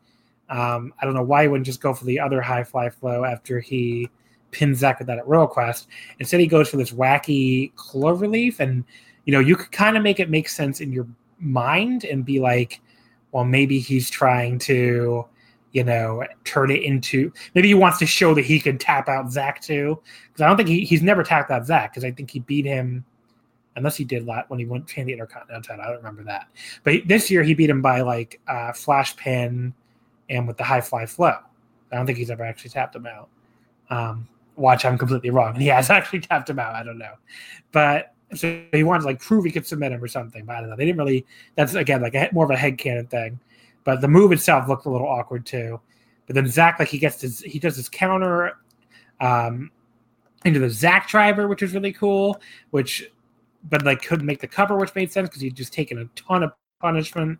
Um, I don't know why he wouldn't just go for the other high fly flow after he pins Zack with that at Royal Quest. Instead, he goes for this wacky cloverleaf, and you know, you could kind of make it make sense in your mind and be like, well, maybe he's trying to, you know, turn it into maybe he wants to show that he could tap out Zack too. Because I don't think he, he's never tapped out Zack because I think he beat him unless he did that when he went to the Intercontinental title. I don't remember that. But this year he beat him by like uh, flash pin and with the high fly flow. I don't think he's ever actually tapped him out. Um, watch, I'm completely wrong. He has actually tapped him out. I don't know, but so he wanted to like prove he could submit him or something. But I don't know. They didn't really. That's again like a, more of a head headcanon thing. But the move itself looked a little awkward too. But then Zach like he gets his he does his counter um, into the Zach driver, which is really cool. Which but like couldn't make the cover, which made sense because he'd just taken a ton of punishment.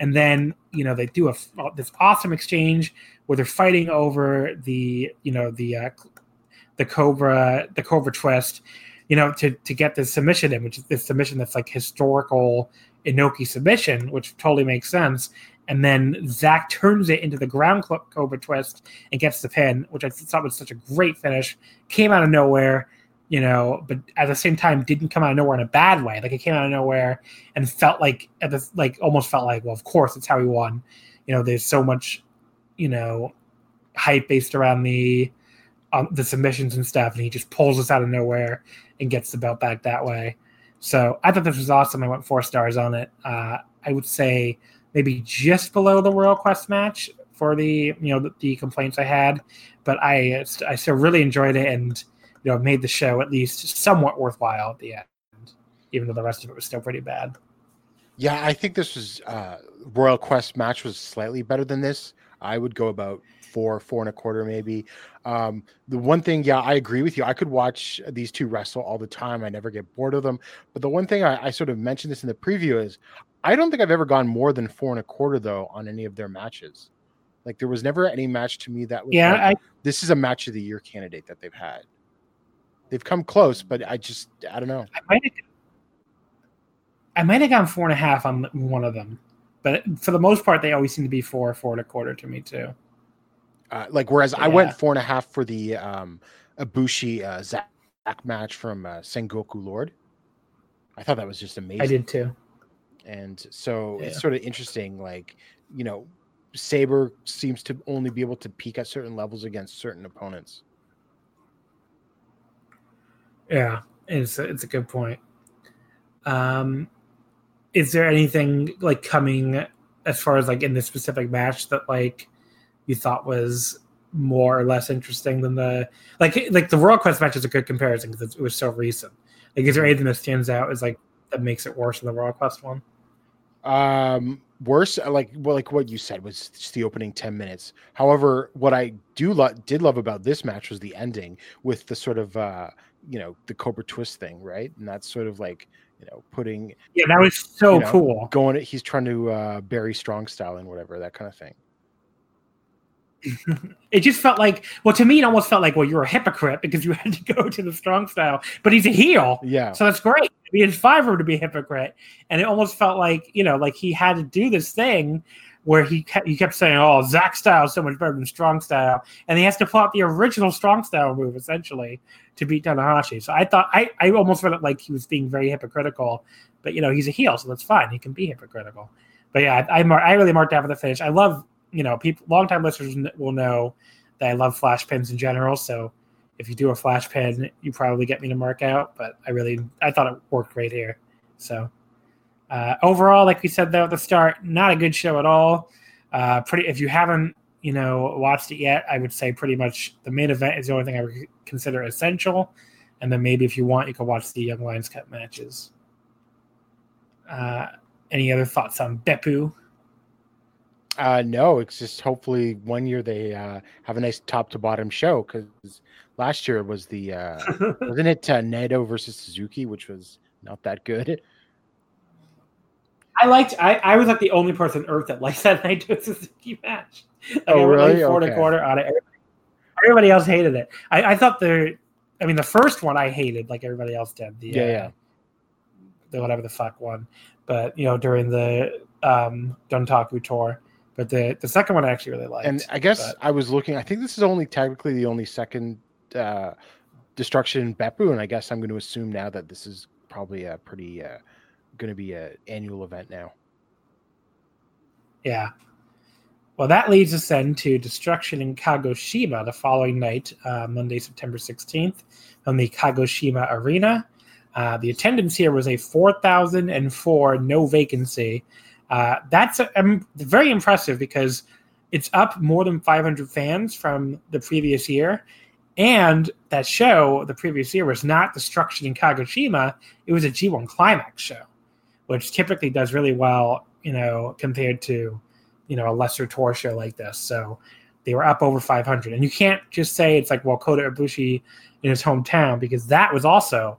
And then you know they do a this awesome exchange where they're fighting over the you know the uh, the cobra the cobra twist, you know to to get the submission in, which is this submission that's like historical Inoki submission, which totally makes sense. and then Zach turns it into the ground cobra twist and gets the pin, which I thought was such a great finish. Came out of nowhere, you know, but at the same time didn't come out of nowhere in a bad way. Like it came out of nowhere and felt like at the like almost felt like, well, of course it's how he won. You know, there's so much, you know, hype based around the um, the submissions and stuff, and he just pulls us out of nowhere and gets the belt back that way. So I thought this was awesome. I went four stars on it. Uh, I would say maybe just below the Royal Quest match for the you know the, the, complaints I had, but I I still really enjoyed it and you know made the show at least somewhat worthwhile at the end, even though the rest of it was still pretty bad. Yeah, I think this was uh, Royal Quest match was slightly better than this. I would go about four, four and a quarter, maybe. Um, the one thing, yeah, I agree with you. I could watch these two wrestle all the time. I never get bored of them. But the one thing I, I sort of mentioned this in the preview is I don't think I've ever gone more than four and a quarter though on any of their matches. Like there was never any match to me that was yeah. Like, I, this is a match of the year candidate that they've had. They've come close, but I just I don't know. I might have, I might have gone four and a half on one of them, but for the most part, they always seem to be four, four and a quarter to me too. Uh, like whereas yeah. I went four and a half for the um Ibushi uh, Zack match from uh, Sengoku Lord. I thought that was just amazing. I did too. And so yeah. it's sort of interesting, like, you know, Sabre seems to only be able to peak at certain levels against certain opponents. Yeah, it's a, it's a good point. Um, is there anything like coming as far as like in this specific match that like you thought was more or less interesting than the like like the Royal Quest match is a good comparison because it was so recent. Like, is there anything that stands out as like that makes it worse than the Royal Quest one? Um, worse, uh, like well, like what you said was just the opening ten minutes. However, what I do lo- did love about this match was the ending with the sort of uh, you know the Cobra twist thing, right? And that's sort of like you know putting yeah, that was so you know, cool. Going, he's trying to uh, bury Strong style and whatever that kind of thing. it just felt like well to me it almost felt like well you're a hypocrite because you had to go to the strong style but he's a heel yeah so that's great I mean, it's him to be a hypocrite and it almost felt like you know like he had to do this thing where he kept, he kept saying oh Zack style is so much better than strong style and he has to pull out the original strong style move essentially to beat Tanahashi so I thought I, I almost felt like he was being very hypocritical but you know he's a heel so that's fine he can be hypocritical but yeah I, I, I really marked out for the finish I love you know, people longtime listeners will know that I love flash pins in general. So if you do a flash pin, you probably get me to mark out. But I really, I thought it worked great here. So uh, overall, like we said though at the start, not a good show at all. Uh, pretty. If you haven't, you know, watched it yet, I would say pretty much the main event is the only thing I would consider essential. And then maybe if you want, you can watch the Young Lions Cup matches. Uh, any other thoughts on Beppu? Uh, no, it's just hopefully one year they uh, have a nice top to bottom show because last year was the uh, wasn't it uh, Naito versus Suzuki, which was not that good. I liked. I, I was like the only person on earth that liked that Naito Suzuki match. Like, oh really? Four okay. quarter on it. Everybody, everybody else hated it. I, I thought the. I mean, the first one I hated, like everybody else did. The, yeah, uh, yeah. The whatever the fuck one, but you know during the um Dontaku tour but the the second one I actually really liked. And I guess but... I was looking. I think this is only technically the only second uh, destruction in Beppu, and I guess I'm going to assume now that this is probably a pretty uh, going to be a annual event now. Yeah. Well, that leads us then to destruction in Kagoshima the following night, uh, Monday, September 16th, on the Kagoshima Arena. Uh, the attendance here was a 4,004, no vacancy. Uh, that's um, very impressive because it's up more than 500 fans from the previous year. And that show, the previous year, was not Destruction in Kagoshima. It was a G1 Climax show, which typically does really well, you know, compared to, you know, a lesser tour show like this. So they were up over 500. And you can't just say it's like, well, Kota Ibushi in his hometown, because that was also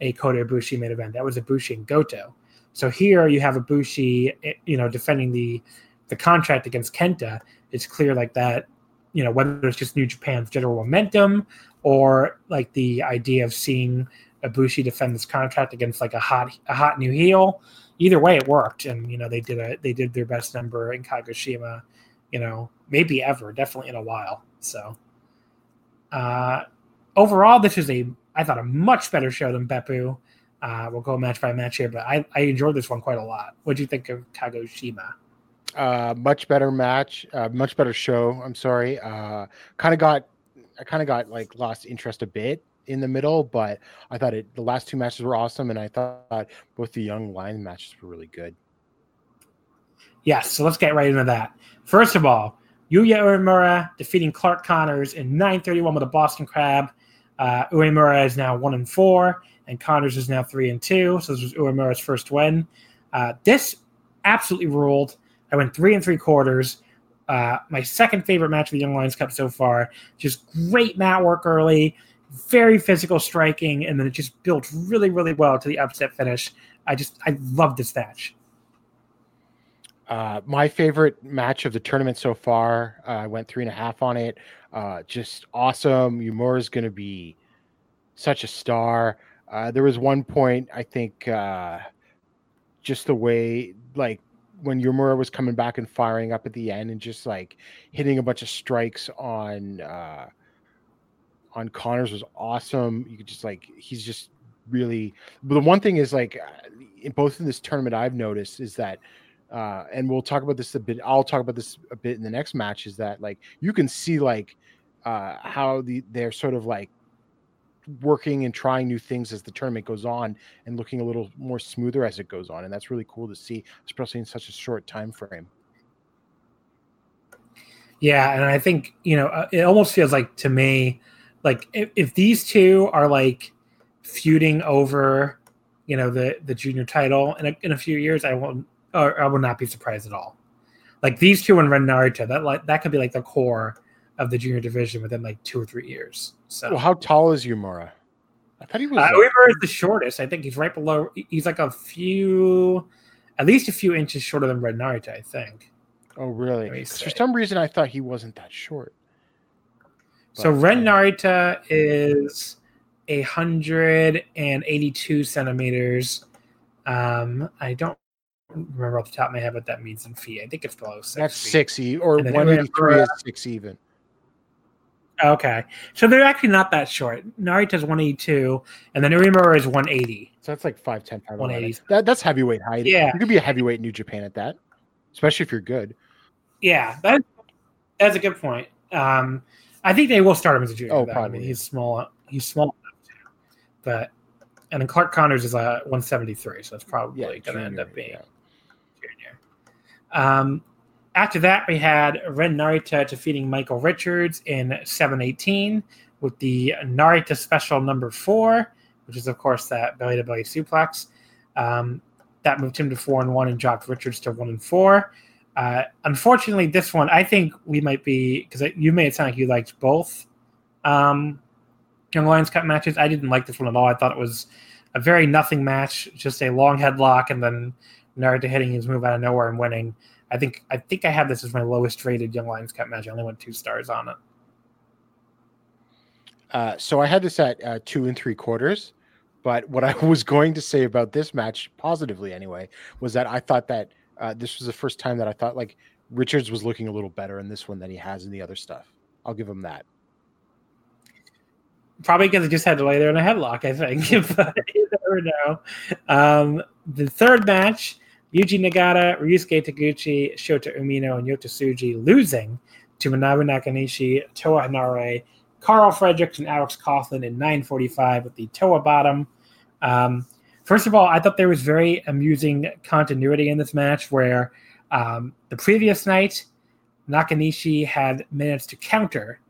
a Kota Ibushi main event. That was Ibushi and Goto. So here you have Ibushi, eh, you know, defending the the contract against Kenta. It's clear like that, you know, whether it's just New Japan's general momentum or like the idea of seeing Ibushi defend this contract against like a hot a hot new heel. either way, it worked, and you know they did a they did their best number in Kagoshima, you know, maybe ever, definitely in a while. So, uh, overall, this is a I thought a much better show than Beppu. Uh, we'll go match by match here, but I, I enjoyed this one quite a lot. What do you think of Kagoshima? Uh, much better match, uh, much better show. I'm sorry. Uh, kind of got, I kind of got like lost interest a bit in the middle, but I thought it. The last two matches were awesome, and I thought both the young lion matches were really good. Yes, so let's get right into that. First of all, Yuya Uemura defeating Clark Connors in 931 with a Boston Crab. Uh, Uemura is now one and four and Connors is now three and two. So this was Uemura's first win. Uh, this absolutely ruled. I went three and three quarters. Uh, my second favorite match of the Young Lions Cup so far. Just great mat work early, very physical striking, and then it just built really, really well to the upset finish. I just I love this match. Uh, my favorite match of the tournament so far. Uh, I went three and a half on it. Uh, just awesome. Uemura is going to be such a star. Uh, there was one point I think uh, just the way like when Uemura was coming back and firing up at the end and just like hitting a bunch of strikes on uh, on Connors was awesome. You could just like he's just really. But the one thing is like in both in this tournament I've noticed is that. Uh, and we'll talk about this a bit. I'll talk about this a bit in the next match. Is that like you can see like uh, how the they're sort of like working and trying new things as the tournament goes on and looking a little more smoother as it goes on and that's really cool to see especially in such a short time frame yeah and i think you know uh, it almost feels like to me like if, if these two are like feuding over you know the the junior title in a, in a few years i won't or i will not be surprised at all like these two and ren narita that like that could be like the core of the junior division within like two or three years. So, well, how tall is Uemura? I thought he was. Uh, Uemura is the shortest. I think he's right below. He's like a few, at least a few inches shorter than Ren Narita. I think. Oh, really? For some reason, I thought he wasn't that short. So Ren Narita is a hundred and eighty-two centimeters. Um, I don't remember off the top of my head what that means in feet. I think it's below six. That's feet. six e or one eighty-three is six even. Okay, so they're actually not that short. Narita's 182, and then Uemura is 180. So that's like 5'10", 180. That, that's heavyweight height. Yeah, you could be a heavyweight in New Japan at that, especially if you're good. Yeah, that, that's a good point. Um, I think they will start him as a junior. Oh, probably. I mean, he's small. He's small, but and then Clark Connors is a 173, so it's probably yeah, going to end up being yeah. junior. Um, after that, we had Ren Narita defeating Michael Richards in 718 with the Narita special number four, which is, of course, that belly to belly suplex. Um, that moved him to four and one and dropped Richards to one and four. Uh, unfortunately, this one, I think we might be because you made it sound like you liked both um, Young Lions Cup matches. I didn't like this one at all. I thought it was a very nothing match, just a long headlock and then Narita hitting his move out of nowhere and winning. I think I think I have this as my lowest rated Young Lions Cup match. I only went two stars on it. Uh, so I had this at uh, two and three quarters. But what I was going to say about this match, positively anyway, was that I thought that uh, this was the first time that I thought like Richards was looking a little better in this one than he has in the other stuff. I'll give him that. Probably because he just had to lay there in a headlock, I think. but you never know. Um, the third match Yuji Nagata, Ryusuke Taguchi, Shota Umino, and Yota Tsuji losing to Manabu Nakanishi, Toa Henare, Karl Fredericks, and Alex Coughlin in 945 with the Toa bottom. Um, first of all, I thought there was very amusing continuity in this match where um, the previous night, Nakanishi had managed to counter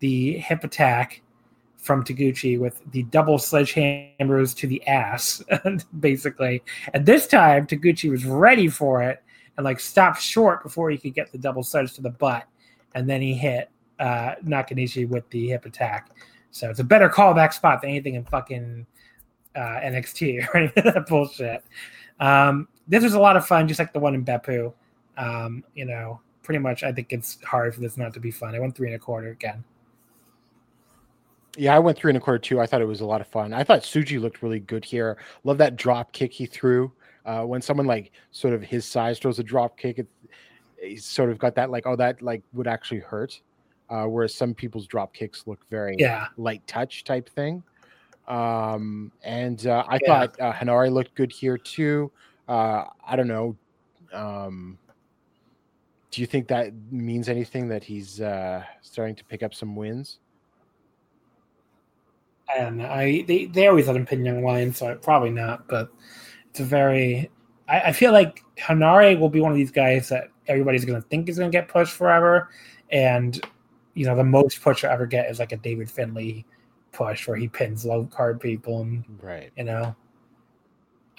the hip attack from Taguchi with the double sledgehammers to the ass, basically. And this time, Taguchi was ready for it and like stopped short before he could get the double sledge to the butt. And then he hit uh, Nakanishi with the hip attack. So it's a better callback spot than anything in fucking uh, NXT or any of that bullshit. Um, this was a lot of fun, just like the one in Beppu. Um, you know, pretty much, I think it's hard for this not to be fun. I went three and a quarter again. Yeah, I went three and a quarter too. I thought it was a lot of fun. I thought Tsuji looked really good here. Love that drop kick he threw. Uh, when someone like sort of his size throws a drop kick, it, he's sort of got that like, oh, that like would actually hurt. Uh, whereas some people's drop kicks look very Yeah. light touch type thing. Um, and uh, I Yeah. thought uh, Henare looked good here too. Uh, I don't know. Um, do you think that means anything that he's uh, starting to pick up some wins? I don't know. I they, they always let him pin Young Lion, so probably not. But it's a very. I, I feel like Henare will be one of these guys that everybody's going to think is going to get pushed forever, and you know the most push you'll ever get is like a David Finlay push where he pins low card people, and Right. you know.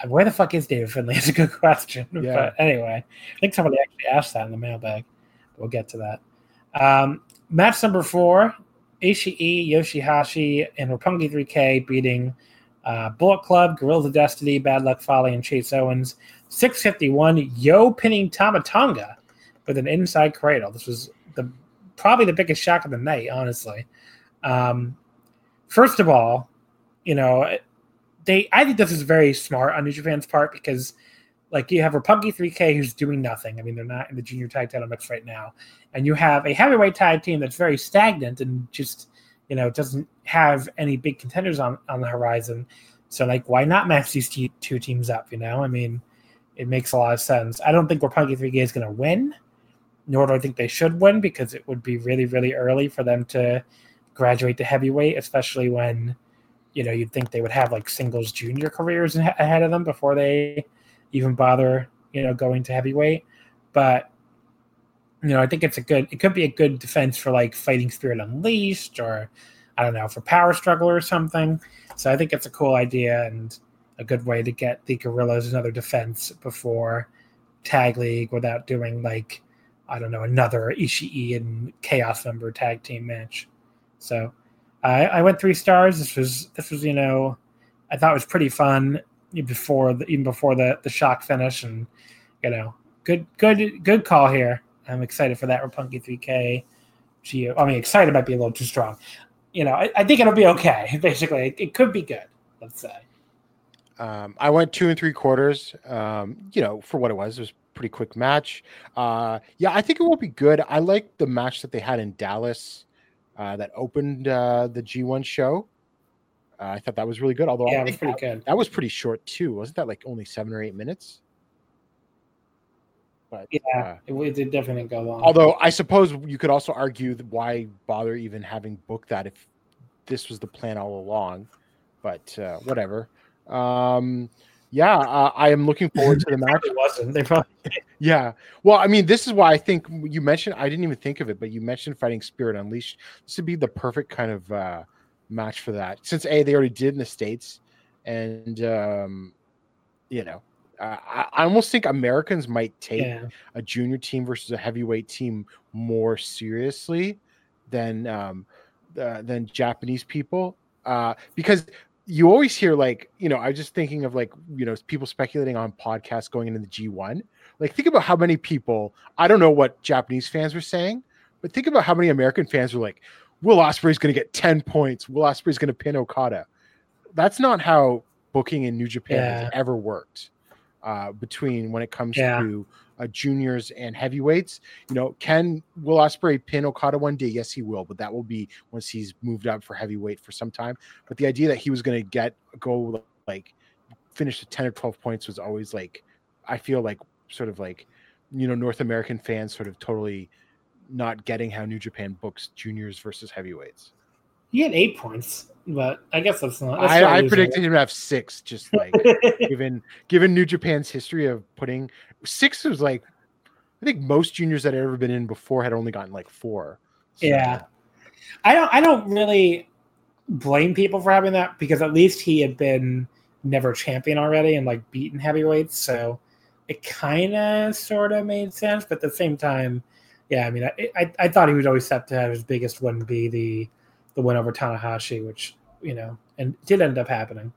Where the fuck is David Finlay? It's a good question. Yeah. But anyway, I think somebody actually asked that in the mailbag. We'll get to that. Um, match number four Ishii, Yoshihashi, and Roppongi 3K beating uh, Bullet Club, Guerrillas of Destiny, Bad Luck Fale, and Chase Owens. 651, Yo pinning Tama Tonga with an inside cradle. This was the probably the biggest shock of the night, honestly. Um, first of all, you know, they I think this is very smart on New Japan's part because like you have Roppongi 3K who's doing nothing. I mean, they're not in the junior tag title mix right now. And you have a heavyweight tag team that's very stagnant and just, you know, doesn't have any big contenders on, on the horizon. So, like, why not match these t- two teams up? You know, I mean, it makes a lot of sense. I don't think Roppongi 3K is going to win, nor do I think they should win because it would be really, really early for them to graduate to heavyweight, especially when, you know, you'd think they would have like singles junior careers ahead of them before they even bother, you know, going to heavyweight. But you know, I think it's a good. It could be a good defense for like Fighting Spirit Unleashed, or I don't know, for Power Struggle or something. So I think it's a cool idea and a good way to get the Guerrillas another defense before Tag League without doing like I don't know another Ishii and Chaos member tag team match. So I, I went three stars. This was this was you know I thought it was pretty fun before the, even before the the shock finish and you know good good good call here. I'm excited for that Roppongi 3K. Geo, I mean, excited might be a little too strong. You know, I, I think it'll be okay. Basically, it, it could be good. Let's say. Um, I went two and three quarters. Um, you know, for what it was, it was pretty quick match. Uh, yeah, I think it will be good. I like the match that they had in Dallas uh, that opened uh, the G1 show. Uh, I thought that was really good. Although Yeah, I was pretty that, good. that was pretty short too. Wasn't that like only seven or eight minutes? But Yeah, uh, it, it did definitely go long. although I suppose you could also argue that why bother even having booked that if this was the plan all along. But uh, whatever. Um, yeah, uh, I am looking forward to the match. wasn't. They probably Yeah. Well, I mean, this is why I think you mentioned, I didn't even think of it, but you mentioned Fighting Spirit Unleashed. This would be the perfect kind of uh, match for that. Since A, they already did in the States. And, um, you know, I, I almost think Americans might take yeah. a junior team versus a heavyweight team more seriously than um, uh, than Japanese people uh, because you always hear like you know I was just thinking of like you know people speculating on podcasts going into the G1 like think about how many people I don't know what Japanese fans were saying but think about how many American fans were like Will Ospreay's going to get 10 points Will Ospreay's going to pin Okada that's not how booking in New Japan Yeah. has ever worked uh, between when it comes Yeah. to uh, juniors and heavyweights. You know, can Will Ospreay pin Okada one day? Yes, he will, but that will be once he's moved up for heavyweight for some time. But the idea that he was going to get go like finish the ten or twelve points was always like, I feel like sort of like, you know, North American fans sort of totally not getting how New Japan books juniors versus heavyweights. He had eight points, but I guess that's not. That's I, I predicted him to have six, just like given given New Japan's history of putting six was like I think most juniors that had ever been in before had only gotten like four. So, Yeah. I don't. I don't really blame people for having that because at least he had been never champion already and like beaten heavyweights, so it kind of sort of made sense. But at the same time, yeah, I mean, I, I I thought he was always set to have his biggest win be the the win over Tanahashi, which you know, and did end up happening.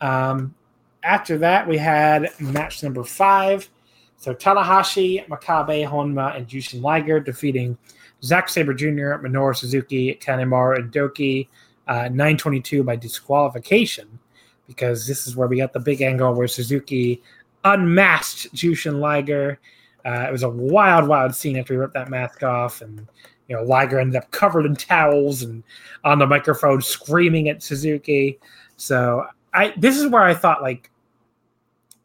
Um, after that, we had match number five. So Tanahashi, Makabe, Honma, and Jushin Liger defeating Zack Sabre Jr., Minoru Suzuki, Kanemaru, and Douki, uh, 922 by disqualification, because this is where we got the big angle where Suzuki unmasked Jushin Liger. Uh, it was a wild, wild scene after he ripped that mask off, and you know Liger ended up covered in towels and on the microphone screaming at Suzuki. So I this is where I thought like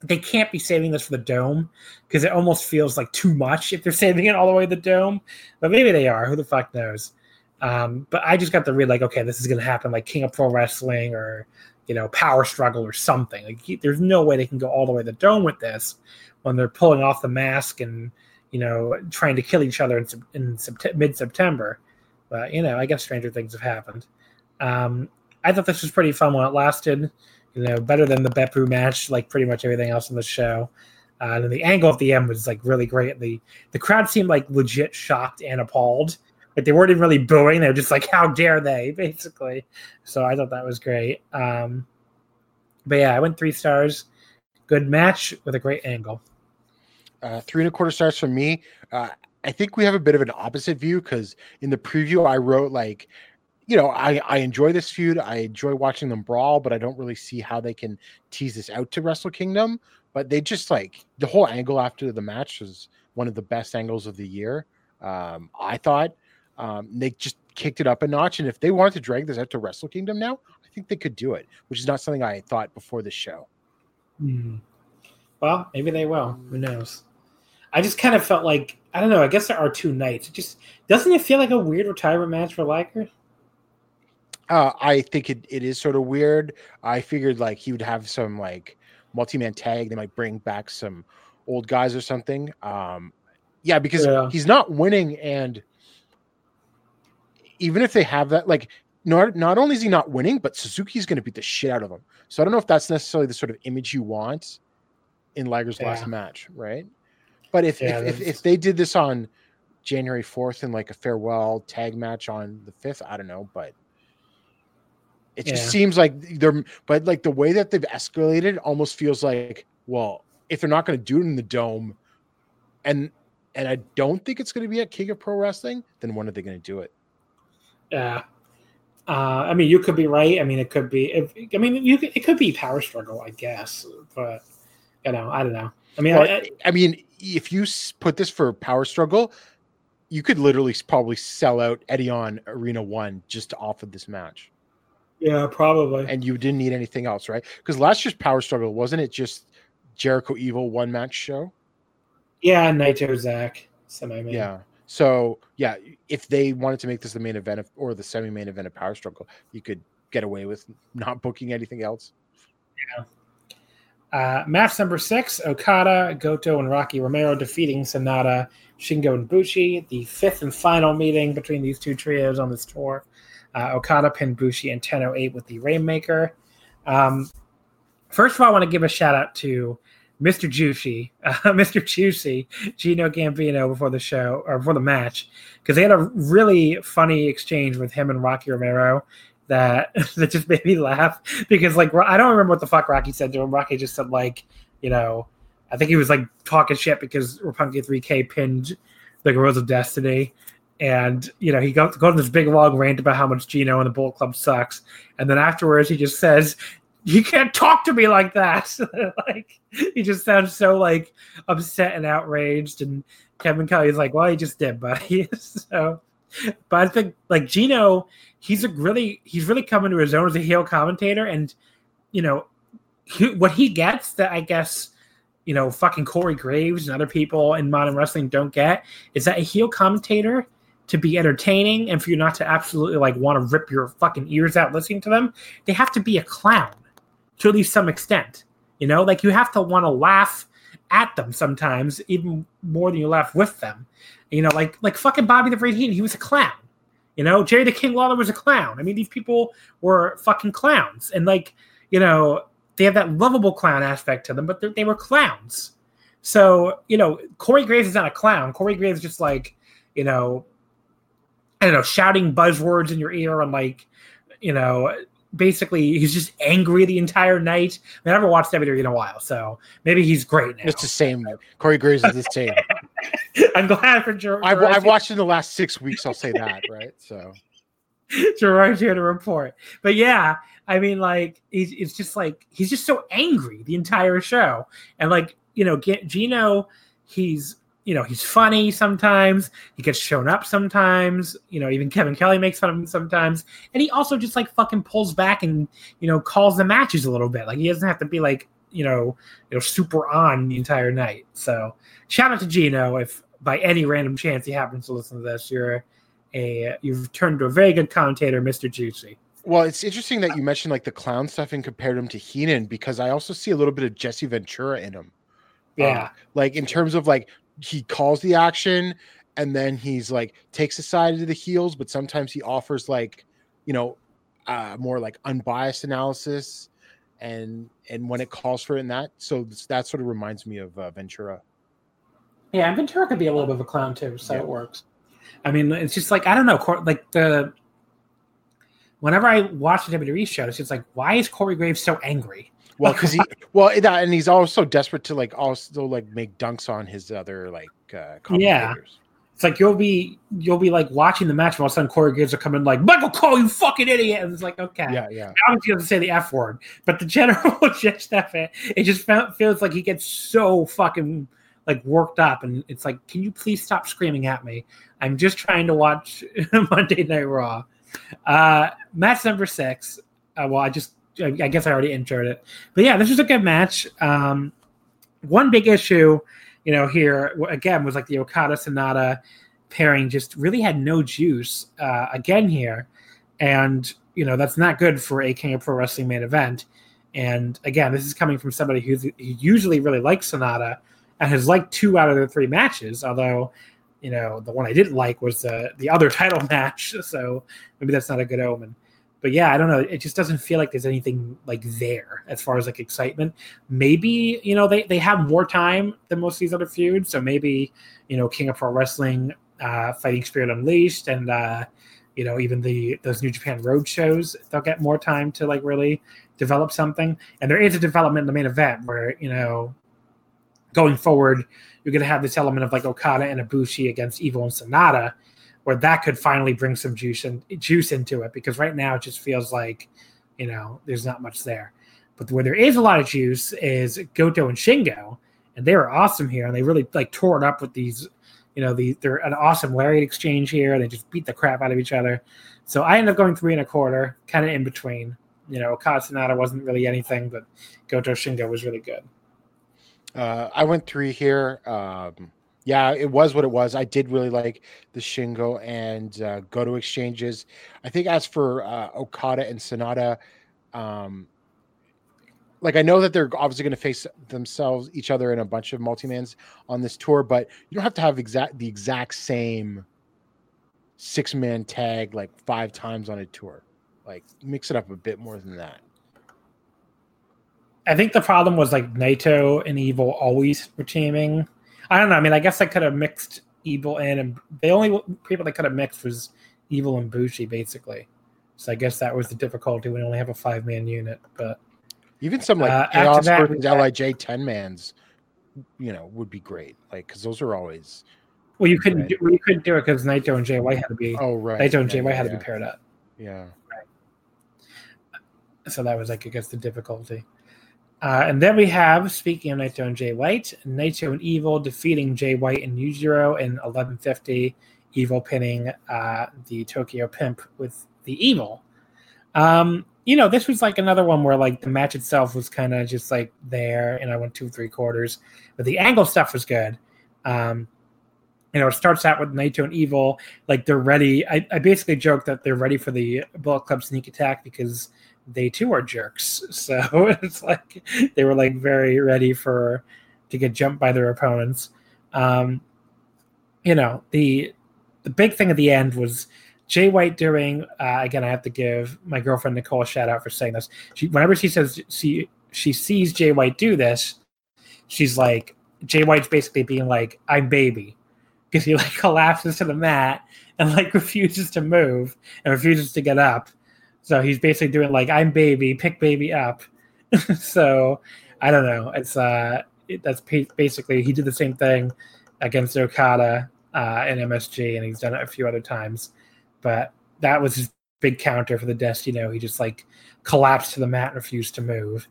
they can't be saving this for the dome because it almost feels like too much if they're saving it all the way to the dome. But maybe they are. Who the fuck knows? Um, but I just got to read like, okay, this is to happen like King of Pro Wrestling or you know Power Struggle or something. Like, there's no way they can go all the way to the dome with this when they're pulling off the mask and you know trying to kill each other in, in mid September. But you know, I guess stranger things have happened. Um, I thought this was pretty fun while it lasted. You know, better than the Beppu match, like pretty much everything else in the show. Uh, and the angle at the end was like really great. The the crowd seemed like legit shocked and appalled. Like they weren't even really booing; they were just like, "How dare they?" Basically. So I thought that was great. Um, but yeah, I went three stars. Good match with a great angle. Uh, three and a quarter stars from me. Uh, I think we have a bit of an opposite view because in the preview I wrote like you know, I, I enjoy this feud. I enjoy watching them brawl, but I don't really see how they can tease this out to Wrestle Kingdom. But they just like the whole angle after the match was one of the best angles of the year. Um, I thought um, they just kicked it up a notch. And if they wanted to drag this out to Wrestle Kingdom now, I think they could do it, which is not something I thought before the show. Hmm. Well, maybe they will. Who knows? I just kind of felt like I don't know. I guess there are two nights. It just doesn't it feel like a weird retirement match for Liger? Uh, I think it, it is sort of weird. I figured like he would have some like multi-man tag. They might bring back some old guys or something. Um, yeah, because yeah. he's not winning, and even if they have that, like not not only is he not winning, but Suzuki's going to beat the shit out of him. So I don't know if that's necessarily the sort of image you want in Liger's yeah. last match, right? But if, yeah, if, if, if they did this on January fourth in like a farewell tag match on the fifth, I don't know, but it just yeah. seems like they're, but like the way that they've escalated almost feels like, well, if they're not going to do it in the dome, and and I don't think it's going to be at King of Pro Wrestling, then when are they going to do it? Yeah, uh, I mean, you could be right. I mean, it could be. If, I mean, you could, it could be Power Struggle, I guess, but you know, I don't know. I mean, well, I, I, mean, if you put this for Power Struggle, you could literally probably sell out Edion Arena One just off of this match. Yeah, probably. And you didn't need anything else, right? Because last year's Power Struggle wasn't it just Jericho Evil one match show? Yeah, Naito Zach semi main. Yeah. So yeah, if they wanted to make this the main event of, or the semi main event of Power Struggle, you could get away with not booking anything else. Yeah. Uh, match number six: Okada, Goto, and Rocky Romero defeating Sanada, Shingo, and Bushi. The fifth and final meeting between these two trios on this tour. Uh, Okada pinned Bushi in 10:08 with the Rainmaker. Um, first of all, I want to give a shout out to Mr. Juicy, uh, Mr. Juicy, Gino Gambino before the show or before the match, because they had a really funny exchange with him and Rocky Romero that that just made me laugh. Because like I don't remember what the fuck Rocky said to him. Rocky just said like, you know, I think he was like talking shit because Roppongi 3K pinned the Guerrillas of Destiny, and you know he goes go on this big long rant about how much Gino and the Bullet Club sucks, and then afterwards he just says, "You can't talk to me like that." like he just sounds so like upset and outraged, and Kevin Kelly's like, "Well, he just did, buddy." so, but I think like Gino, he's a really he's really coming to his own as a heel commentator, and you know he, what he gets that I guess you know, fucking Corey Graves and other people in modern wrestling don't get is that a heel commentator to be entertaining and for you not to absolutely like want to rip your fucking ears out listening to them, they have to be a clown to at least some extent. You know, like you have to want to laugh at them sometimes, even more than you laugh with them. You know, like like fucking Bobby the Brain Heenan, he was a clown. You know, Jerry the King Lawler was a clown. I mean, these people were fucking clowns, and like you know, they have that lovable clown aspect to them, but they were clowns. So you know, Corey Graves is not a clown. Corey Graves is just like you know I don't know, shouting buzzwords in your ear and like, you know, basically he's just angry the entire night. I, mean, I haven't watched WWE in a while, so maybe he's great now. It's the same. Corey Graves is the same. I'm glad for Ger- I've, I've watched in the last six weeks. I'll say that, right? So Gerard's here to report. But yeah, I mean, like he's it's just like he's just so angry the entire show, and like you know, get Gino, he's you know, he's funny sometimes. He gets shown up sometimes. You know, even Kevin Kelly makes fun of him sometimes. And he also just like fucking pulls back and, you know, calls the matches a little bit. Like he doesn't have to be like, you know, you know, super on the entire night. So shout out to Gino. If by any random chance he happens to listen to this, you're a you've turned to a very good commentator, Mr. Juicy. Well, it's interesting that you mentioned like the clown stuff and compared him to Heenan because I also see a little bit of Jesse Ventura in him. Yeah. Um, like in terms of like he calls the action and then he's like takes a side of the heels, but sometimes he offers like, you know, uh, more like unbiased analysis and and when it calls for it in that. So that sort of reminds me of uh, Ventura. Yeah, and Ventura could be a little bit of a clown too, so yeah. it works. I mean, it's just like I don't know, like the whenever I watch the WWE show, it's just like, why is Corey Graves so angry? Well, because he, well, that, and he's also desperate to like also like make dunks on his other like uh, yeah. It's like you'll be you'll be like watching the match, and all of a sudden Corey Graves are coming like Michael Cole, you fucking idiot, and it's like okay, yeah, yeah. Obviously, you have to say the f word, but the general just stuff, it, it just feels like he gets so fucking like worked up, and it's like, can you please stop screaming at me? I'm just trying to watch Monday Night Raw. Uh, match number six. Uh, well, I just I guess I already introed it, but yeah, this was a good match. Um, one big issue, you know, here again was like the Okada Sanada pairing just really had no juice uh, again here, and you know that's not good for a King of Pro Wrestling main event. And again, this is coming from somebody who's who usually really likes Sanada and has liked two out of the three matches. Although, you know, the one I didn't like was the the other title match, so maybe that's not a good omen but yeah, I don't know. It just doesn't feel like there's anything like there as far as like excitement. Maybe you know they they have more time than most of these other feuds, so maybe you know King of Pro Wrestling, uh, Fighting Spirit Unleashed, and uh, you know even the those New Japan Road shows, they'll get more time to like really develop something. And there is a development in the main event where you know going forward, you're going to have this element of like Okada and Ibushi against Evil and Sanada where that could finally bring some juice and juice into it because right now it just feels like you know there's not much there. But where there is a lot of juice is goto and shingo and they were awesome here. And they really like tore it up with these you know the, they're an awesome lariat exchange here. They just beat the crap out of each other. So i ended up going three and a quarter kind of in between. You know Okada wasn't really anything but goto shingo was really good. Uh, i went three here. Um yeah, it was what it was. I did really like the Shingo and uh, Goto exchanges. I think as for uh, Okada and Sanada, um, like I know that they're obviously going to face themselves each other in a bunch of multi-mans on this tour, but you don't have to have exact the exact same six-man tag like five times on a tour. Like mix it up a bit more than that. I think the problem was like Naito and Evil always were teaming I don't know. I mean, I guess I could have mixed Evil in, and the only people that could have mixed was Evil and Bushi, basically. So I guess that was the difficulty when you only have a five man unit. But even some like uh, Chaos that, versus Lij ten mans, you know, would be great. Like because those are always. Well, you couldn't do, well, you couldn't do it because Naito and Jay White had to be. Oh right. Naito and Jay White had yeah. to be paired up. Yeah. Right. So that was like I guess the difficulty. Uh, and then we have, speaking of Naito and Jay White, Naito and Evil defeating Jay White and Yujiro in 1150. Evil pinning uh, the Tokyo Pimp with the Evil. Um, you know, this was like another one where like the match itself was kind of just like there, and I went two three quarters, but the angle stuff was good. Um, you know, it starts out with Naito and Evil, like they're ready. I, I basically joked that they're ready for the Bullet Club sneak attack because they too are jerks. So it's like they were like very ready for to get jumped by their opponents. Um, you know, the the big thing at the end was Jay White doing. Uh, again, I have to give my girlfriend Nicole a shout out for saying this. She, whenever she says she she sees Jay White do this, she's like Jay White's basically being like, "I'm baby," because he like collapses to the mat and like refuses to move and refuses to get up so he's basically doing like I'm baby, pick baby up. so I don't know. It's uh it, that's basically he did the same thing against Okada uh, in MSG, and he's done it a few other times. But that was his big counter for the Destino. He just like collapsed to the mat and refused to move.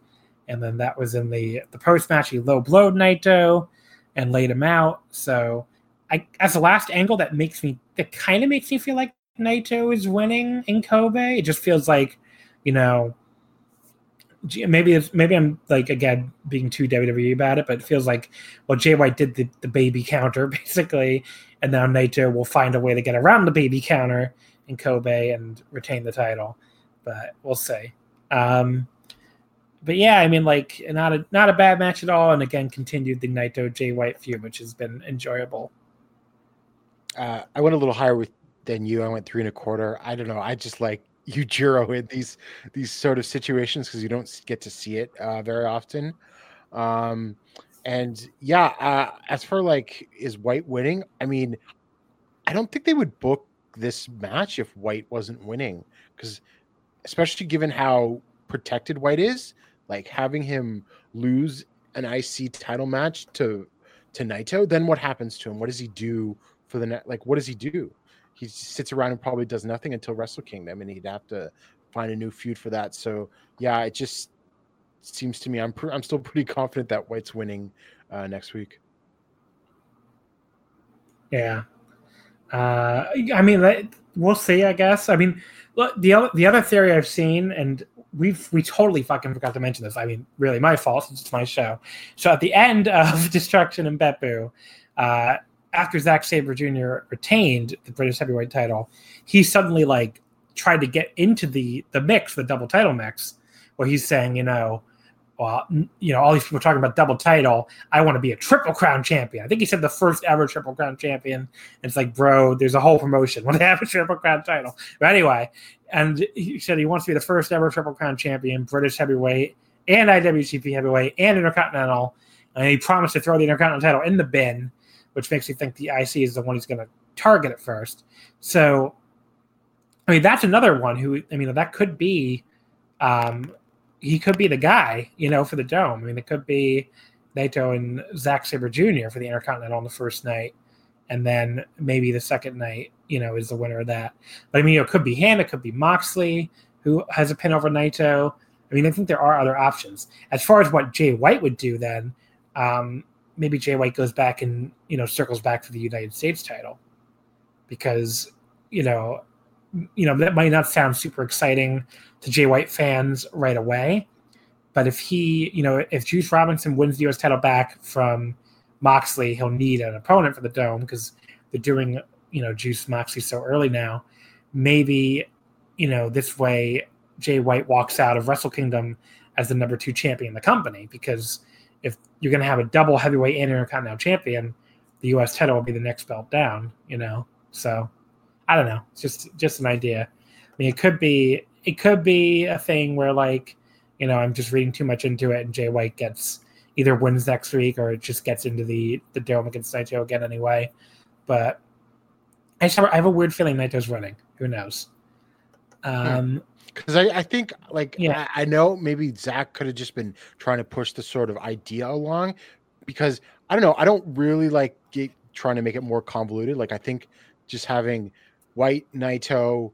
and then that was in the the post match. He low blowed Naito and laid him out. So, I as the last angle that makes me that kind of makes me feel like Naito is winning in Kobe. It just feels like, you know, maybe it's maybe I'm like again being too WWE about it, but it feels like well Jay White did the, the baby counter basically, and now Naito will find a way to get around the baby counter in Kobe and retain the title. But we'll see. Um, but yeah, I mean, like not a not a bad match at all, and again continued the Naito Jay White feud, which has been enjoyable. Uh, I went a little higher with than you. I went three and a quarter. I don't know. I just like Yujiro in these these sort of situations because you don't get to see it uh, very often. Um, and yeah, uh, as for like is White winning? I mean, I don't think they would book this match if White wasn't winning because, especially given how protected White is, like having him lose an IC title match to to Naito, then what happens to him? What does he do for the net? Like, what does he do? He sits around and probably does nothing until Wrestle Kingdom, and he'd have to find a new feud for that. So yeah, it just seems to me I'm pr- I'm still pretty confident that White's winning uh, next week. Yeah, uh, I mean we'll see. I guess. I mean, look the other the other theory I've seen, and we've we totally fucking forgot to mention this. I mean, really my fault. It's just my show. So at the end of Destruction and Beppu, uh, after Zack Sabre Jr. retained the British heavyweight title, he suddenly like tried to get into the the mix, the double title mix, where he's saying, you know, well, you know, all these people talking about double title. I want to be a triple crown champion. I think he said the first ever triple crown champion. And it's like, bro, there's a whole promotion when they have a triple crown title. But anyway, and he said he wants to be the first ever triple crown champion, British heavyweight and IWGP heavyweight and Intercontinental. And he promised to throw the Intercontinental title in the bin which makes you think the IC is the one who's going to target it first. So, I mean, that's another one who, I mean, that could be, um, he could be the guy, you know, for the dome. I mean, it could be Naito and Zack Sabre Jr. for the Intercontinental on the first night, and then maybe the second night, you know, is the winner of that. But I mean, it could be Han, it could be Moxley, who has a pin over Naito. I mean, I think there are other options. As far as what Jay White would do, then, um, maybe Jay White goes back and you know circles back to the United States title because you know you know that might not sound super exciting to Jay White fans right away, but if he you know if Juice Robinson wins the U.S. title back from Moxley, he'll need an opponent for the Dome because they're doing you know Juice Moxley so early now. Maybe you know this way Jay White walks out of Wrestle Kingdom as the number two champion in the company because if you're going to have a double heavyweight and intercontinental champion, the U.S. title will be the next belt down. You know, so I don't know. It's just just an idea. I mean, it could be it could be a thing where like you know I'm just reading too much into it, and Jay White gets either wins next week or it just gets into the the dome against Naito again anyway. But I just have, I have a weird feeling Naito's running. Who knows? Hmm. Um, because I, I think like yeah. I, I know maybe Zack could have just been trying to push the sort of idea along because I don't know I don't really like get, trying to make it more convoluted like I think just having White Naito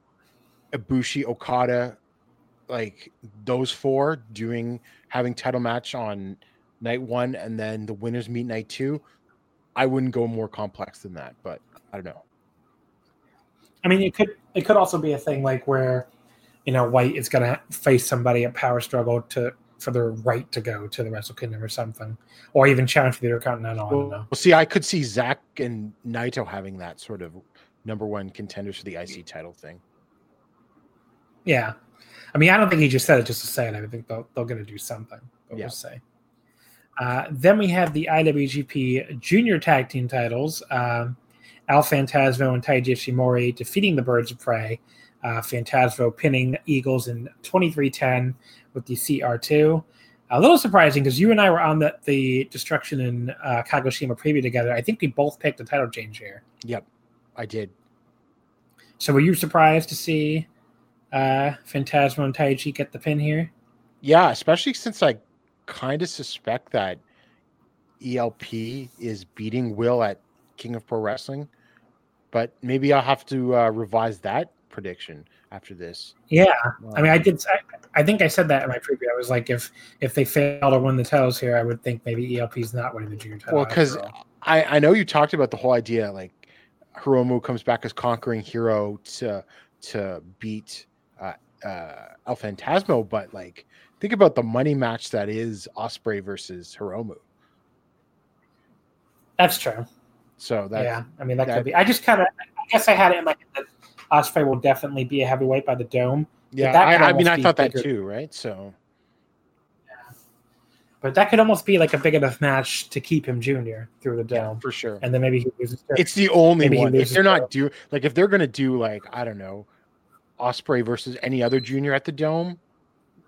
Ibushi Okada like those four doing having title match on night one and then the winners meet night two I wouldn't go more complex than that but I don't know I mean it could it could also be a thing like where you know, White is going to face somebody at Power Struggle to for their right to go to the Wrestle Kingdom or something, or even challenge for the Intercontinental. Well, I don't know. Well, see, I could see Zack and Naito having that sort of number one contenders for the IC title thing. Yeah, I mean, I don't think he just said it just to say it. I think they'll they're going to do something. But yeah. We'll say. Uh, then we have the IWGP Junior Tag Team titles. Um, El Phantasmo and Taiji Ishimori defeating the Birds of Prey uh, Phantasmo pinning Eagles in 23-10 with the CR2. A little surprising because you and I were on the, the Destruction and uh, Kagoshima preview together. I think we both picked a title change here. Yep, I did. So were you surprised to see uh, Phantasmo and Taiji get the pin here? Yeah, especially since I kind of suspect that ELP is beating Will at King of Pro Wrestling. But maybe I'll have to uh, revise that prediction. after this. Yeah, I mean, I did. I, I, think I said that in my preview. I was like, if if they fail to win the titles here, I would think maybe ELP's not winning the junior title. Well, because I I know you talked about the whole idea like Hiromu comes back as conquering hero to to beat uh, uh, El Phantasmo, but like think about the money match that is Ospreay versus Hiromu. That's true. So that yeah, I mean that, that could be. I just kind of, I guess I had it in like that Ospreay will definitely be a heavyweight by the dome. Yeah, I, I, mean I thought that too, right? So. Yeah. But that could almost be like a big enough match to keep him junior through the dome yeah, for sure. And then maybe he loses. It's the only one. If they're not do like if they're gonna do like I don't know, Ospreay versus any other junior at the dome,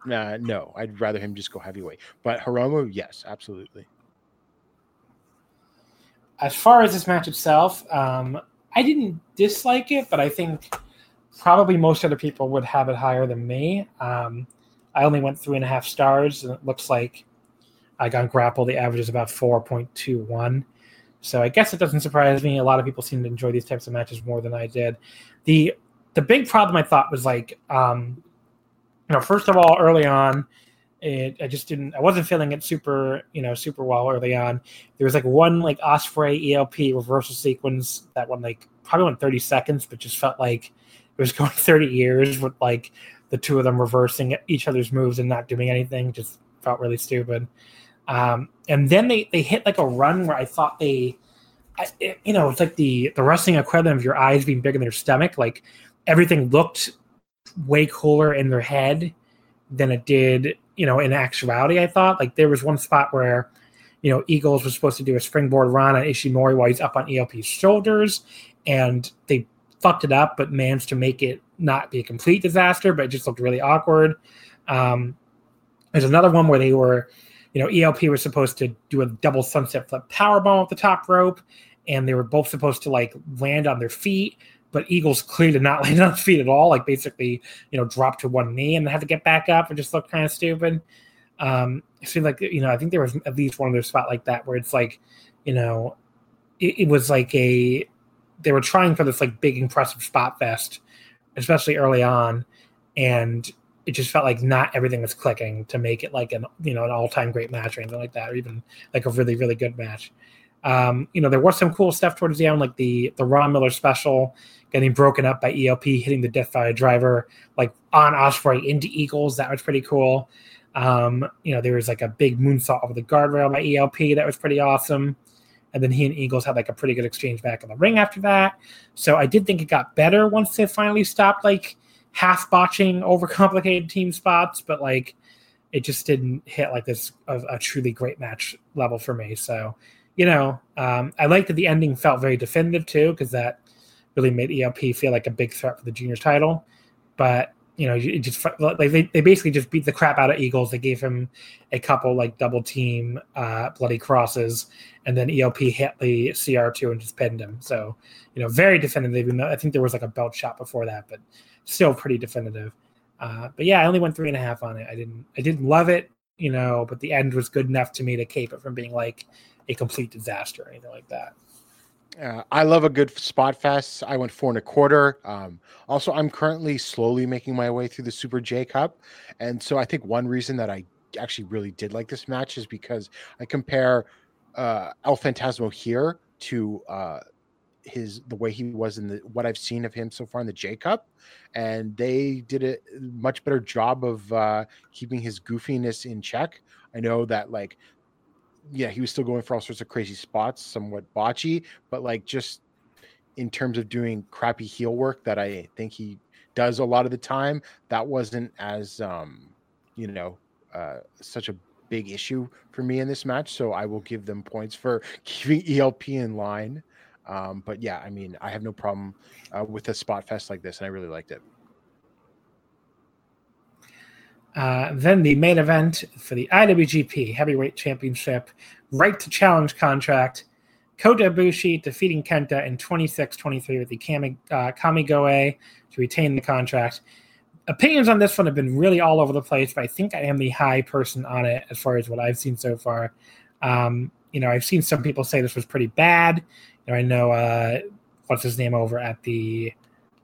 nah, no, I'd rather him just go heavyweight. But Hiromu, yes, absolutely as far as this match itself, um, I didn't dislike it, but I think probably most other people would have it higher than me. Um, I only went three and a half stars, and it looks like I got grapple. The average is about four point two one. So I guess it doesn't surprise me. A lot of people seem to enjoy these types of matches more than I did. the The big problem I thought was like, um, you know, first of all, early on, it, I just didn't. I wasn't feeling it super, you know, super well early on. There was like one like Ospreay ELP reversal sequence that one like probably went 30 seconds, but just felt like it was going 30 years with like the two of them reversing each other's moves and not doing anything. Just felt really stupid. Um, and then they they hit like a run where I thought they, I, it, you know, it's like the the wrestling equivalent of your eyes being bigger than your stomach. Like everything looked way cooler in their head than it did you know, in actuality, I thought like there was one spot where, you know, Eagles was supposed to do a springboard run on Ishimori while he's up on ELP's shoulders, and they fucked it up, but managed to make it not be a complete disaster, but it just looked really awkward. Um, there's another one where they were, you know, ELP was supposed to do a double sunset flip power bomb at the top rope, and they were both supposed to like land on their feet, but Eagles clearly did not land on feet at all. Like basically, you know, dropped to one knee and had to get back up and just looked kind of stupid. Um, it seemed like you know, I think there was at least one other spot like that where it's like, you know, it, it was like a they were trying for this like big impressive spot fest, especially early on, and it just felt like not everything was clicking to make it like an you know an all time great match or anything like that, or even like a really really good match. Um, you know, there was some cool stuff towards the end, like the the Ron Miller special getting broken up by ELP, hitting the Death Valley driver like on Ospreay into Eagles. That was pretty cool. Um, you know, there was like a big moonsault over the guardrail by ELP. That was pretty awesome. And then he and Eagles had like a pretty good exchange back in the ring after that. So I did think it got better once they finally stopped like half botching overcomplicated team spots, but like it just didn't hit like this a, a truly great match level for me. So you know, um, I like that the ending felt very definitive too, because that really made ELP feel like a big threat for the juniors title. But you know, it just like they, they basically just beat the crap out of Eagles. They gave him a couple like double team uh, bloody crosses, and then ELP hit the CR2 and just pinned him. So, you know, very definitive. Even though I think there was like a belt shot before that, but still pretty definitive. Uh, but yeah, I only went three and a half on it. I didn't I didn't love it, you know, but the end was good enough to me to keep it from being like a complete disaster or anything like that. Uh, I love a good spot fest. I went four and a quarter. Um, also, I'm currently slowly making my way through the Super J Cup, and so I think one reason that I actually really did like this match is because I compare uh, El Phantasmo here to uh, his the way he was in the what I've seen of him so far in the J Cup, and they did a much better job of uh, keeping his goofiness in check. I know that like yeah, he was still going for all sorts of crazy spots, somewhat botchy, but like just in terms of doing crappy heel work that I think he does a lot of the time, that wasn't as um, you know, uh, such a big issue for me in this match. So I will give them points for keeping ELP in line. Um, but yeah, I mean, I have no problem uh, with a spot fest like this, and I really liked it. Uh, then the main event for the IWGP Heavyweight Championship, right to challenge contract. Kota Ibushi defeating Kenta in 26-23 with the Kami, uh, Kamigoe to retain the contract. Opinions on this one have been really all over the place, but I think I am the high person on it as far as what I've seen so far. Um, you know, I've seen some people say this was pretty bad. You know, I know uh, what's his name over at the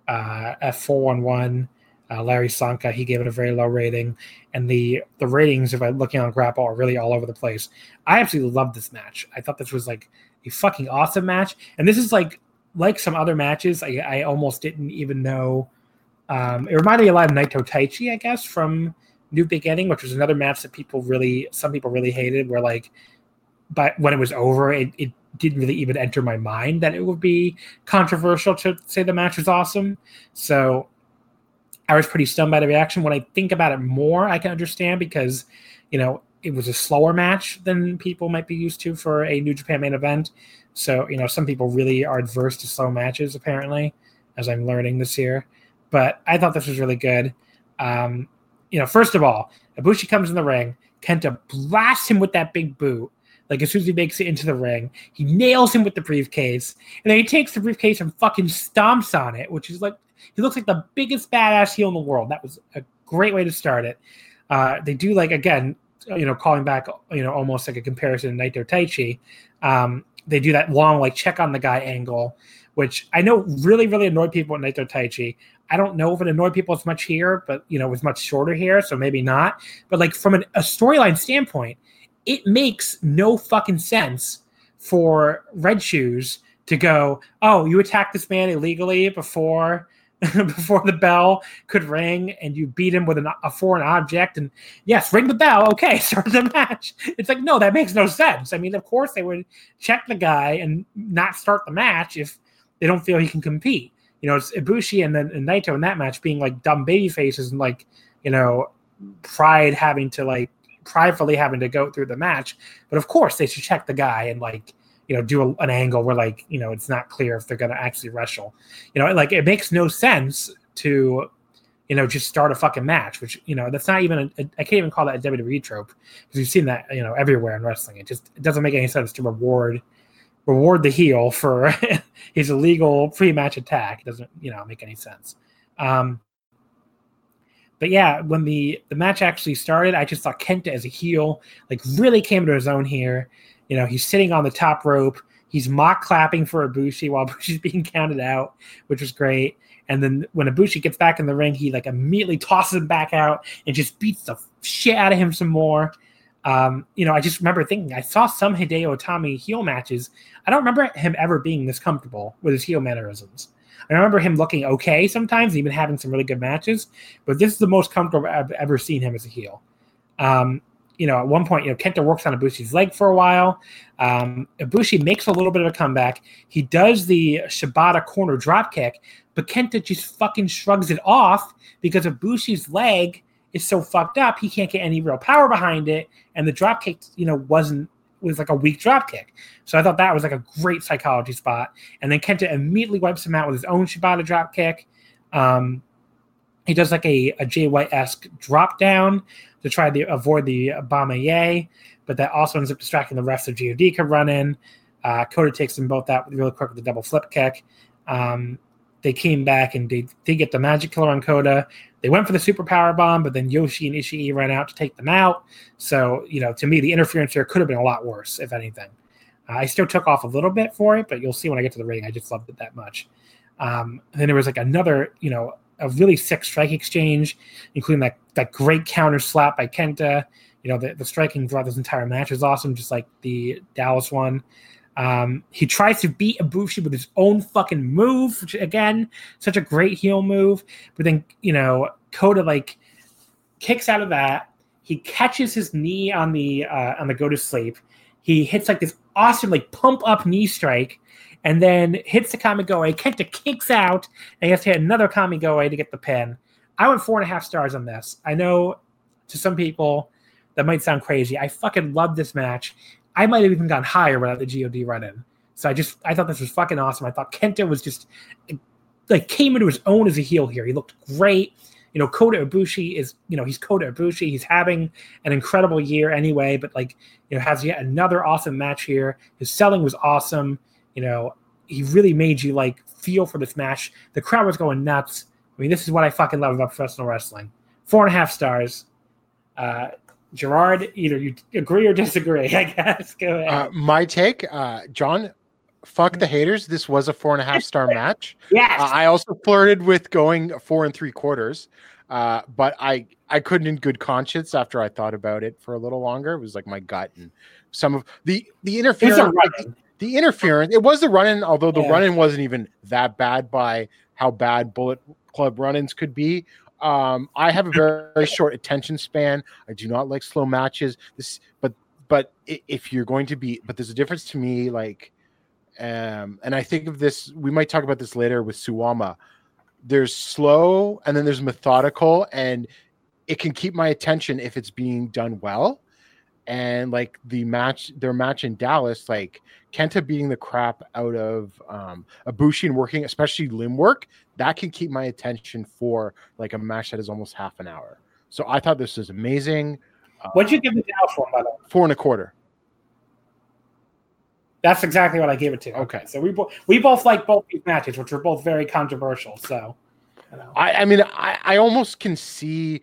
uh, F411 Uh, Larry Csonka, he gave it a very low rating, and the the ratings, if I'm looking on Grapple, are really all over the place. I absolutely loved this match. I thought this was like a fucking awesome match, and this is like like some other matches. I, I almost didn't even know. Um, it reminded me a lot of Naito Taichi, I guess, from New Beginning, which was another match that people really, some people really hated. Where like, but when it was over, it, it didn't really even enter my mind that it would be controversial to say the match was awesome. So I was pretty stunned by the reaction. When I think about it more, I can understand because, you know, it was a slower match than people might be used to for a New Japan main event. So, you know, some people really are adverse to slow matches, apparently, as I'm learning this year. But I thought this was really good. Um, you know, first of all, Ibushi comes in the ring. Kenta blasts him with that big boot. Like as soon as he makes it into the ring, he nails him with the briefcase, and then he takes the briefcase and fucking stomps on it, which is like he looks like the biggest badass heel in the world. That was a great way to start it. Uh, they do like again, you know, calling back, you know, almost like a comparison to Naito Taichi. Um, they do that long like check on the guy angle, which I know really really annoyed people at Naito Taichi. I don't know if it annoyed people as much here, but you know, it was much shorter here, so maybe not. But like from an, a storyline standpoint, it makes no fucking sense for Red Shoes to go, oh, you attacked this man illegally before before the bell could ring and you beat him with an, a foreign object and yes ring the bell. Okay start the match. It's like no that makes no sense. I mean of course they would check the guy and not start the match if they don't feel he can compete. You know it's ibushi and then and naito in that match being like dumb baby faces and like you know pride having to like pridefully having to go through the match. But of course they should check the guy and like you know do a, an angle where like you know it's not clear if they're going to actually wrestle. You know like it makes no sense to you know just start a fucking match which you know that's not even a, a, I can't even call that a WWE trope because you've seen that you know everywhere in wrestling. It just it doesn't make any sense to reward reward the heel for his illegal pre-match attack. It doesn't you know make any sense. Um but yeah, when the the match actually started, I just saw Kenta as a heel like really came to his own here. You know, he's sitting on the top rope. He's mock clapping for Ibushi while Ibushi's being counted out, which was great. And then when Ibushi gets back in the ring, he like immediately tosses him back out and just beats the shit out of him some more. Um, you know, I just remember thinking I saw some Hideo Itami heel matches. I don't remember him ever being this comfortable with his heel mannerisms. I remember him looking okay sometimes, even having some really good matches, but this is the most comfortable I've ever seen him as a heel. Um, you know, at one point, you know, Kenta works on Ibushi's leg for a while. Um, Ibushi makes a little bit of a comeback. He does the Shibata corner drop kick, but Kenta just fucking shrugs it off because Ibushi's leg is so fucked up. He can't get any real power behind it, and the drop kick, you know, wasn't was like a weak drop kick. So I thought that was like a great psychology spot. And then Kenta immediately wipes him out with his own Shibata drop kick. Um, he does like a, a White esque drop down to try to avoid the Bomaye, but that also ends up distracting the rest of God could run in. Uh, Kota takes them both out really quick with the double flip kick. Um, they came back and they, get the magic killer on Kota. They went for the super power bomb, but then Yoshi and Ishii ran out to take them out. So, you know, to me, the interference here could have been a lot worse, if anything. Uh, I still took off a little bit for it, but you'll see when I get to the ring. I just loved it that much. Um, then there was like another, you know, a really sick strike exchange, including that that great counter slap by Kenta. You know, the, the striking throughout this entire match is awesome, just like the Dallas one. Um, he tries to beat Ibushi with his own fucking move, which again, such a great heel move. But then, you know, Kota like kicks out of that. He catches his knee on the uh, on the go to sleep. He hits like this awesome like pump up knee strike and then hits the Kamigoe. Kenta kicks out, and he has to hit another Kamigoe to get the pin. I went four and a half stars on this. I know to some people that might sound crazy. I fucking love this match. I might have even gone higher without the God run in. So I just I thought this was fucking awesome. I thought Kenta was just like came into his own as a heel here. He looked great. You know, Kota Ibushi is, you know, he's Kota Ibushi. He's having an incredible year anyway, but like, you know, has yet another awesome match here. His selling was awesome you know, he really made you like feel for this match. The crowd was going nuts. I mean, this is what I fucking love about professional wrestling. Four and a half stars. Uh, Gerard, either you agree or disagree. I guess. Go ahead. Uh, my take, uh, John. fuck the haters. This was a four and a half star match. Yes. Uh, I also flirted with going four and three quarters, uh, but I I couldn't in good conscience after I thought about it for a little longer. It was like my gut and some of the the interference. The interference. It was the run-in, although the Yeah. run-in wasn't even that bad by how bad Bullet Club run-ins could be. Um, I have a very, very short attention span. I do not like slow matches. This, but but if you're going to be, but there's a difference to me. Like, um, and I think of this. We might talk about this later with Suwama. There's slow, and then there's methodical, and it can keep my attention if it's being done well. And like the match, their match in Dallas, like Kenta beating the crap out of um, Ibushi and working, especially limb work, that can keep my attention for like a match that is almost half an hour. So I thought this was amazing. Uh, What'd you give the Dallas one, by the way? Four and a quarter. That's exactly what I gave it to. Okay. So we both we both like both these matches, which were both very controversial. So you know. I, I mean, I, I almost can see.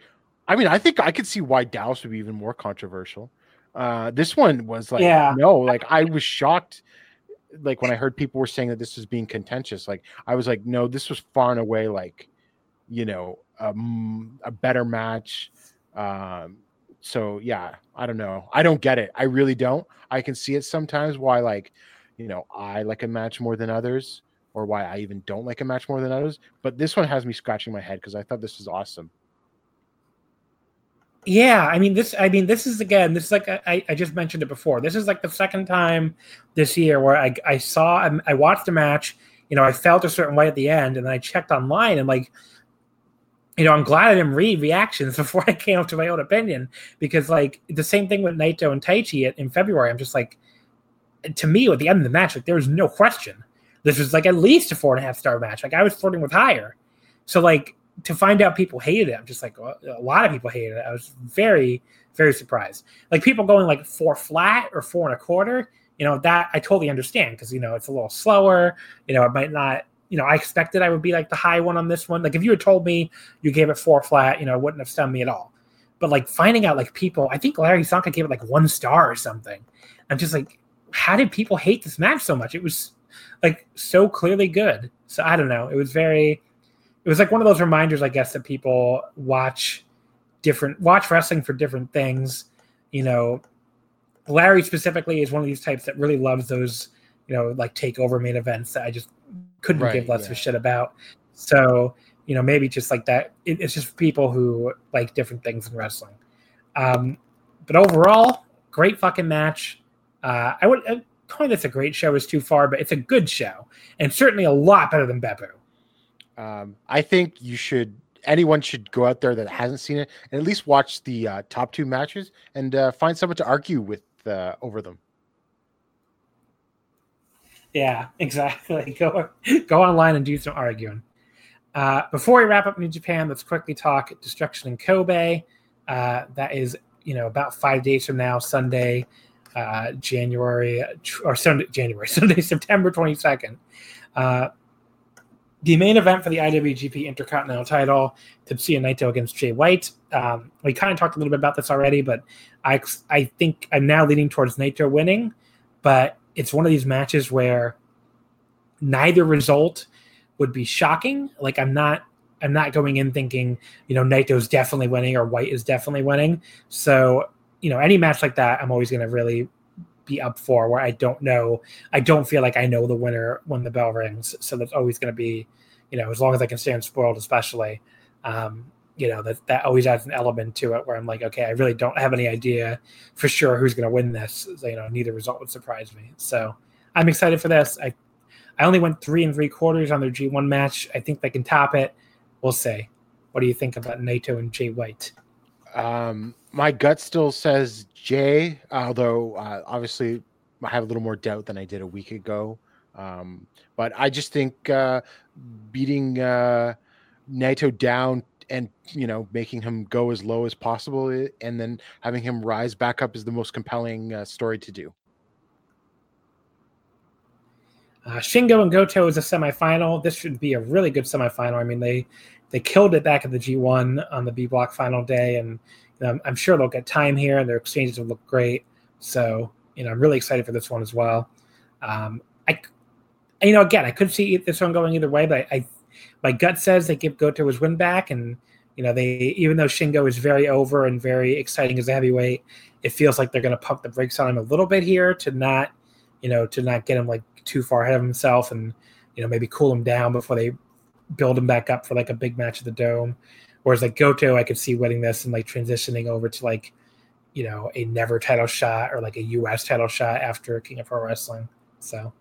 I mean, I think I could see why Dallas would be even more controversial. Uh, this one was like, Yeah. no, like I was shocked. Like when I heard people were saying that this was being contentious, like I was like, no, this was far and away like, you know, um, a better match. Um, so yeah, I don't know. I don't get it. I really don't. I can see it sometimes why like, you know, I like a match more than others, or why I even don't like a match more than others. But this one has me scratching my head because I thought this was awesome. Yeah, I mean this. I mean this is again. This is like I, I just mentioned it before. This is like the second time this year where I I saw I watched a match. You know, I felt a certain way at the end, and then I checked online and like, you know, I'm glad I didn't read reactions before I came up to my own opinion because like the same thing with Naito and Taichi in February. I'm just like, to me at the end of the match, like there was no question. This was like at least a four and a half star match. Like I was flirting with higher. So like to find out people hated it, I'm just like a lot of people hated it. I was very, very surprised. Like people going like four flat or four and a quarter, you know, that I totally understand because you know it's a little slower. You know, it might not. You know, I expected I would be like the high one on this one. Like if you had told me you gave it four flat, you know, it wouldn't have stunned me at all. But like finding out like people, I think Larry Csonka gave it like one star or something. I'm just like, how did people hate this match so much? It was like so clearly good. So I don't know. It was very it was like one of those reminders, I guess, that people watch different watch wrestling for different things. You know, Larry specifically is one of these types that really loves those, you know, like takeover main events that I just couldn't Right, give less of a shit about. So, you know, maybe just like that. It, it's just people who like different things in wrestling. Um, but overall, great fucking match. Uh, I would uh, calling this a great show is too far, but it's a good show and certainly a lot better than Beppu. Um, I think you should. Anyone should go out there that hasn't seen it and at least watch the uh, top two matches and uh, find someone to argue with uh, over them. Yeah, exactly. Go go online and do some arguing. Uh, before we wrap up New Japan, let's quickly talk Destruction in Kobe. Uh, that is, you know, about five days from now, Sunday, uh, January or Sunday, January, Sunday, September twenty second. The main event for the IWGP Intercontinental Title, Tetsuya Naito against Jay White. Um, we kind of talked a little bit about this already, but I I think I'm now leaning towards Naito winning, but it's one of these matches where neither result would be shocking. Like I'm not I'm not going in thinking, you know, Naito's definitely winning or White is definitely winning. So, you know, any match like that, I'm always going to really be up for where I don't know, I don't feel like I know the winner when the bell rings. So that's always going to be, you know, as long as I can stay unspoiled, especially, um, you know, that, that always adds an element to it where I'm like, okay, I really don't have any idea for sure who's going to win this. So, you know, neither result would surprise me. So I'm excited for this. I, I only went three and three quarters on their G1 match. I think they can top it. We'll see. What do you think about Naito and Jay White? Um, my gut still says Jay, although uh, obviously I have a little more doubt than I did a week ago. Um, but I just think uh, beating uh, Naito down and you know making him go as low as possible, and then having him rise back up is the most compelling uh, story to do. Uh, Shingo and Goto is a semifinal. This should be a really good semifinal. I mean, they they killed it back at the G1 on the B Block final day, and I'm, I'm sure they'll get time here, and their exchanges will look great. So, you know, I'm really excited for this one as well. Um, I you know, again, I could see this one going either way, but I, I my gut says they give Goto his win back, and you know, they even though Shingo is very over and very exciting as a heavyweight, it feels like they're going to pump the brakes on him a little bit here to not, you know, to not get him like too far ahead of himself, and you know, maybe cool him down before they build him back up for like a big match at the Dome. Whereas like Goto, I could see winning this and like transitioning over to like, you know, a never title shot or like a U.S. title shot after King of Pro Wrestling. So.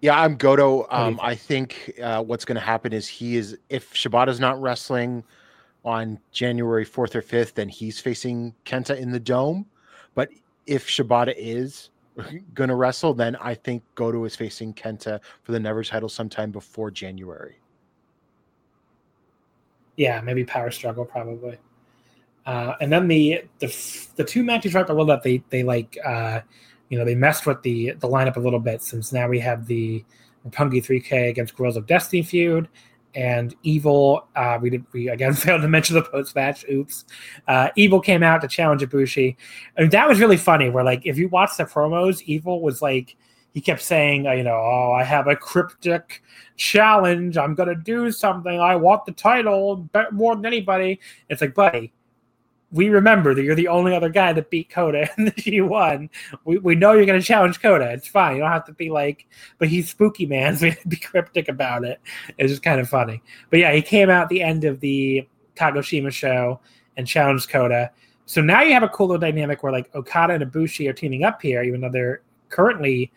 Yeah, I'm Goto. Um, I think uh, what's going to happen is he is if Shibata's not wrestling on January 4th or 5th, then he's facing Kenta in the dome. But if Shibata is going to wrestle, then I think Goto is facing Kenta for the Never title sometime before January. Yeah, maybe Power Struggle probably. Uh, and then the the the two matches right below that they they like uh, you know they messed with the the lineup a little bit since now we have the Roppongi 3K against Guerrillas of Destiny feud and Evil. Uh, we did we again failed to mention the post match. Oops. Uh, Evil came out to challenge Ibushi. Mean that was really funny. Where like if you watch the promos, Evil was like he kept saying, uh, you know, oh, I have a cryptic challenge. I'm gonna do something. I want the title more than anybody. It's like, buddy, we remember that you're the only other guy that beat Kota in the G1. We, we know you're going to challenge Kota. It's fine. You don't have to be like, but he's spooky, man. So we have to be cryptic about it. It's just kind of funny. But yeah, he came out the end of the Kagoshima show and challenged Kota. So now you have a cool little dynamic where like Okada and Ibushi are teaming up here, even though they're currently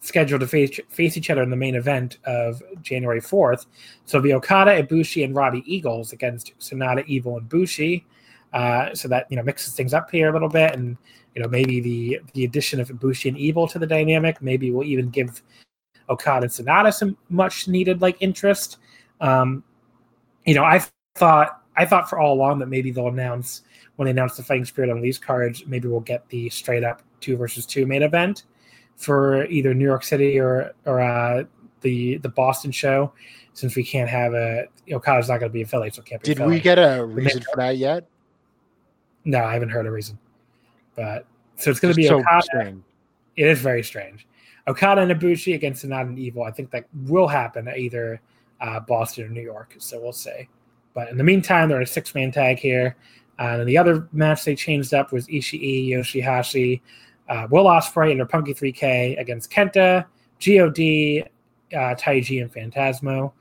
scheduled to face face each other in the main event of January 4th. So it'll be Okada, Ibushi, and Robbie Eagles against Sanada, Evil, and Bushi uh, so that you know mixes things up here a little bit, and you know maybe the the addition of Ibushi and Evil to the dynamic maybe we'll even give Okada and Sanada some much needed like interest. Um, you know, I thought I thought for all along that maybe they'll announce when they announce the Fighting Spirit on these cards, maybe we'll get the straight up two versus two main event for either New York City or or uh, the the Boston show, since we can't have a Okada's not going to be a Philly, so can't be. Did we get a reason for that yet? No, I haven't heard a reason. But so it's going to be so Okada. Strange. It is very strange. Okada and Ibushi against Sanada and Evil. I think that will happen either uh, Boston or New York. So we'll see. But in the meantime, they're a six man tag here. Uh, and the other match they changed up was Ishii, Yoshihashi, uh, Will Ospreay, and Roppongi 3K against Kenta, God, uh, Taiji, and Phantasmo.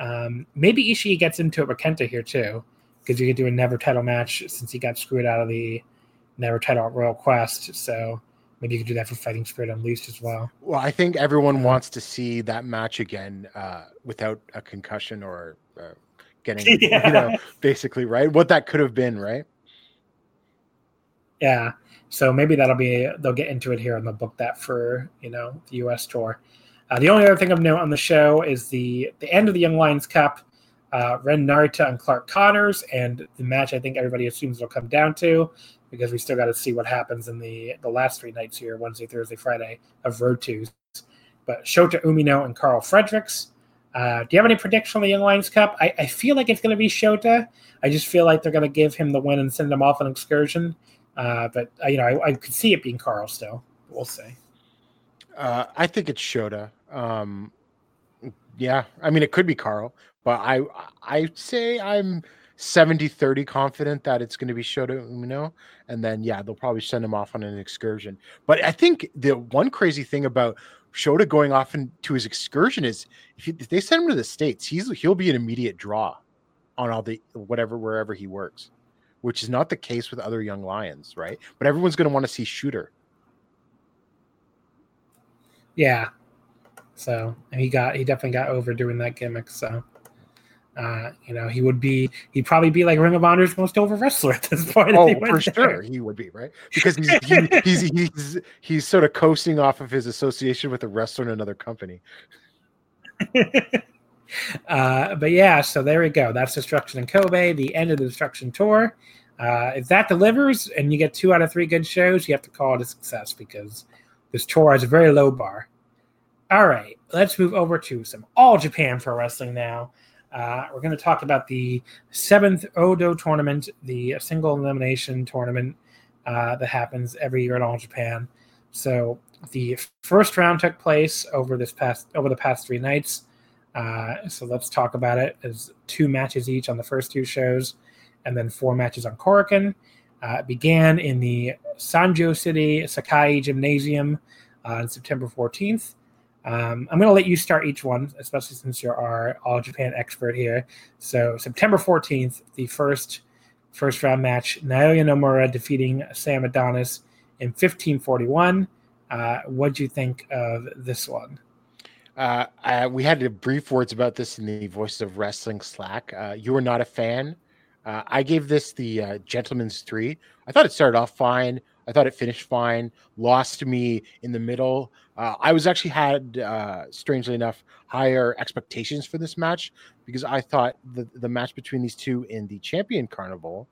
Um, maybe Ishii gets into it with Kenta here too because you could do a never title match since he got screwed out of the never title Royal Quest. So maybe you could do that for Fighting Spirit Unleashed as well. Well, I think everyone wants to see that match again uh, without a concussion or uh, getting, yeah. you know, basically, right? What that could have been, right? Yeah. So maybe that'll be, they'll get into it here and they'll book that for, you know, the US tour. Uh, the only other thing of note on the show is the the end of the Young Lions Cup uh, Ren Narita and Clark Connors, and the match I think everybody assumes it'll come down to because we still got to see what happens in the the last three nights here Wednesday, Thursday, Friday of Road Twos. But Shota Umino and Karl Fredericks. Uh, do you have any prediction on the Young Lions Cup? I, I feel like it's going to be Shota. I just feel like they're going to give him the win and send him off on excursion. Uh, but uh, you know, I, I, could see it being Karl still. We'll see. Uh, I think it's Shota. Um, yeah, I mean, it could be Karl, But I I say I'm 70 30 confident that it's going to be Shota Umino. And then, yeah, they'll probably send him off on an excursion. But I think the one crazy thing about Shota going off into his excursion is if, he, if they send him to the States, he's he'll be an immediate draw on all the whatever, wherever he works, which is not the case with other young lions, right? But everyone's going to want to see Shooter. Yeah. So he got, he definitely got over doing that gimmick. So uh, you know, he would be he'd probably be like Ring of Honor's most over wrestler at this point. Oh, for there. sure, he would be right because he's, he, he's he's he's sort of coasting off of his association with a wrestler in another company. uh, but yeah, so there we go. That's Destruction in Kobe, the end of the Destruction tour. Uh, if that delivers and you get two out of three good shows, you have to call it a success because this tour has a very low bar. All right, let's move over to some All Japan Pro Wrestling now. Uh, we're going to talk about the seventh Odo tournament, the single elimination tournament uh, that happens every year in All Japan. So, the first round took place over this past over the past three nights. Uh, so let's talk about it as two matches each on the first two shows, and then four matches on Korakuen. Uh, it began in the Sanjo City Sakai Gymnasium uh, on September 14th. Um, I'm going to let you start each one, especially since you're our All Japan expert here. So September 14th, the first first round match, Naoya Nomura defeating Sam Adonis in 1541. Uh, what do you think of this one? Uh, uh, we had brief words about this in the Voices of Wrestling Slack. Uh, you were not a fan. Uh, I gave this the uh, Gentleman's Three. I thought it started off fine. I thought it finished fine. Lost me in the middle. Uh, I was actually had, strangely enough, higher expectations for this match because I thought the the match between these two in the Champion Carnival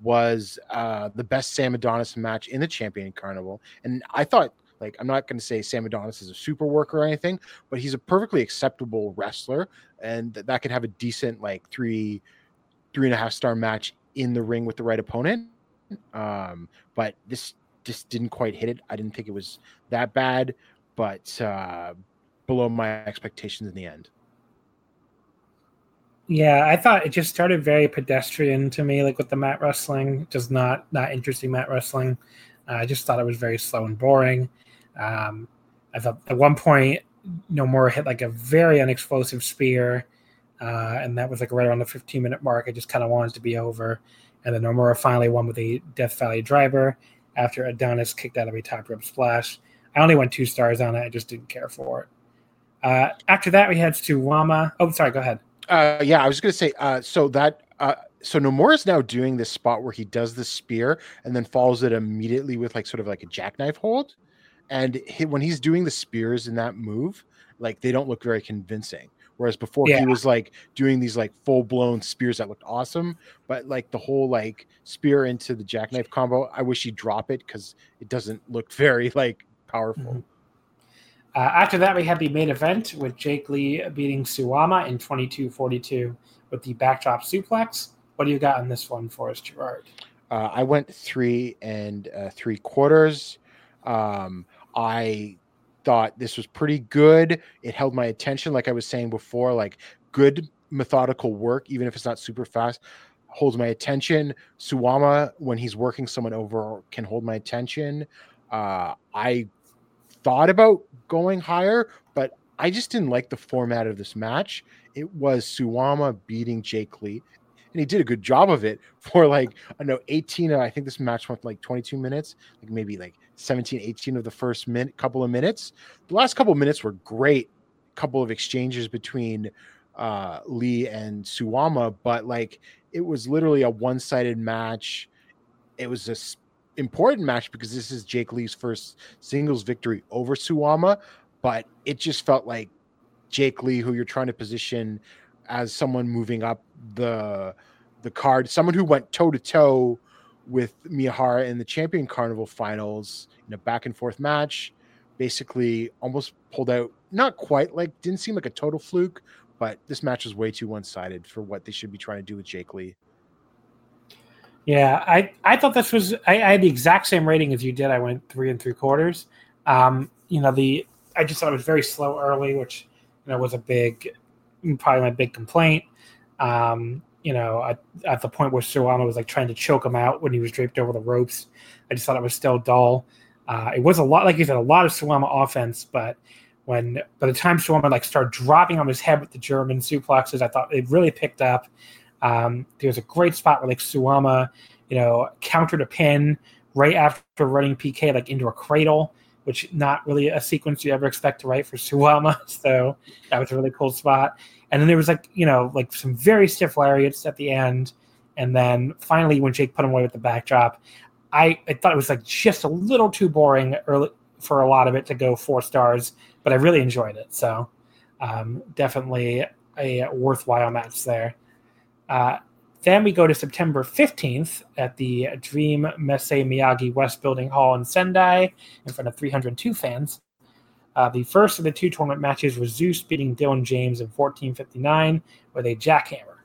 was the best Sam Adonis match in the Champion Carnival, and I thought. Like I'm not going to say Sam Adonis is a super worker or anything, but he's a perfectly acceptable wrestler, and that could have a decent like three, three and a half star match in the ring with the right opponent. Um, but this just didn't quite hit it. I didn't think it was that bad, but uh, below my expectations in the end. Yeah, I thought it just started very pedestrian to me, like with the mat wrestling, just not not interesting mat wrestling. I just thought it was very slow and boring. Um, thought at one point, Nomura hit like a very unexplosive spear, uh, and that was like right around the 15 minute mark. I just kind of wanted to be over, and then Nomura finally won with a Death Valley driver, after Adonis kicked out of a top rope splash. I only went two stars on it. I just didn't care for it. Uh, after that, we had Suwama. Oh, sorry. Go ahead. Uh, yeah, I was going to say. Uh, so that uh, so Nomura is now doing this spot where he does the spear and then follows it immediately with like sort of like a jackknife hold. And he, when he's doing the spears in that move, like they don't look very convincing. Whereas before yeah. he was like doing these like full blown spears that looked awesome, but like the whole like spear into the jackknife combo, I wish he'd drop it because it doesn't look very like powerful. Mm-hmm. Uh, after that, we had the main event with Jake Lee beating Suwama in 22-42 with the backdrop suplex. What do you got on this one for us, Gerard? Uh, I went three and uh, three quarters. Um, I thought this was pretty good. It held my attention, like I was saying before, like good methodical work, even if it's not super fast, holds my attention. Suwama, when he's working someone over, can hold my attention. Uh, I thought about going higher, but I just didn't like the format of this match. It was Suwama beating Jake Lee and he did a good job of it for like I know 18 I think this match went like 22 minutes like maybe like 17 18 of the first minute couple of minutes. The last couple of minutes were great. Couple of exchanges between uh Lee and Suwama but like it was literally a one-sided match. It was a important match because this is Jake Lee's first singles victory over Suwama but it just felt like Jake Lee who you're trying to position as someone moving up the the card, someone who went toe to toe with Miyahara in the Champion Carnival finals in a back and forth match, basically almost pulled out. Not quite like didn't seem like a total fluke, but this match was way too one sided for what they should be trying to do with Jake Lee. Yeah, I I thought this was I, I had the exact same rating as you did. I went three and three quarters. Um, you know the I just thought it was very slow early, which you know was a big probably my big complaint. Um, you know, at, at, the point where Suwama was like trying to choke him out when he was draped over the ropes, I just thought it was still dull. Uh, it was a lot, like you said, a lot of Suwama offense, but when by the time Suwama like started dropping on his head with the German suplexes, I thought it really picked up. Um, there was a great spot where like Suwama, you know, countered a pin right after running PK like into a cradle which not really a sequence you ever expect to write for Suwama. So that was a really cool spot. And then there was like, you know, like some very stiff lariats at the end. And then finally, when Jake put him away with the backdrop, I, I thought it was like just a little too boring early for a lot of it to go four stars, but I really enjoyed it. So um, definitely a worthwhile match there. Uh, then we go to September 15th at the Dream Messe Miyagi West Building Hall in Sendai in front of 302 fans. Uh, the first of the two tournament matches was Zeus beating Dylan James in 1459 with a jackhammer.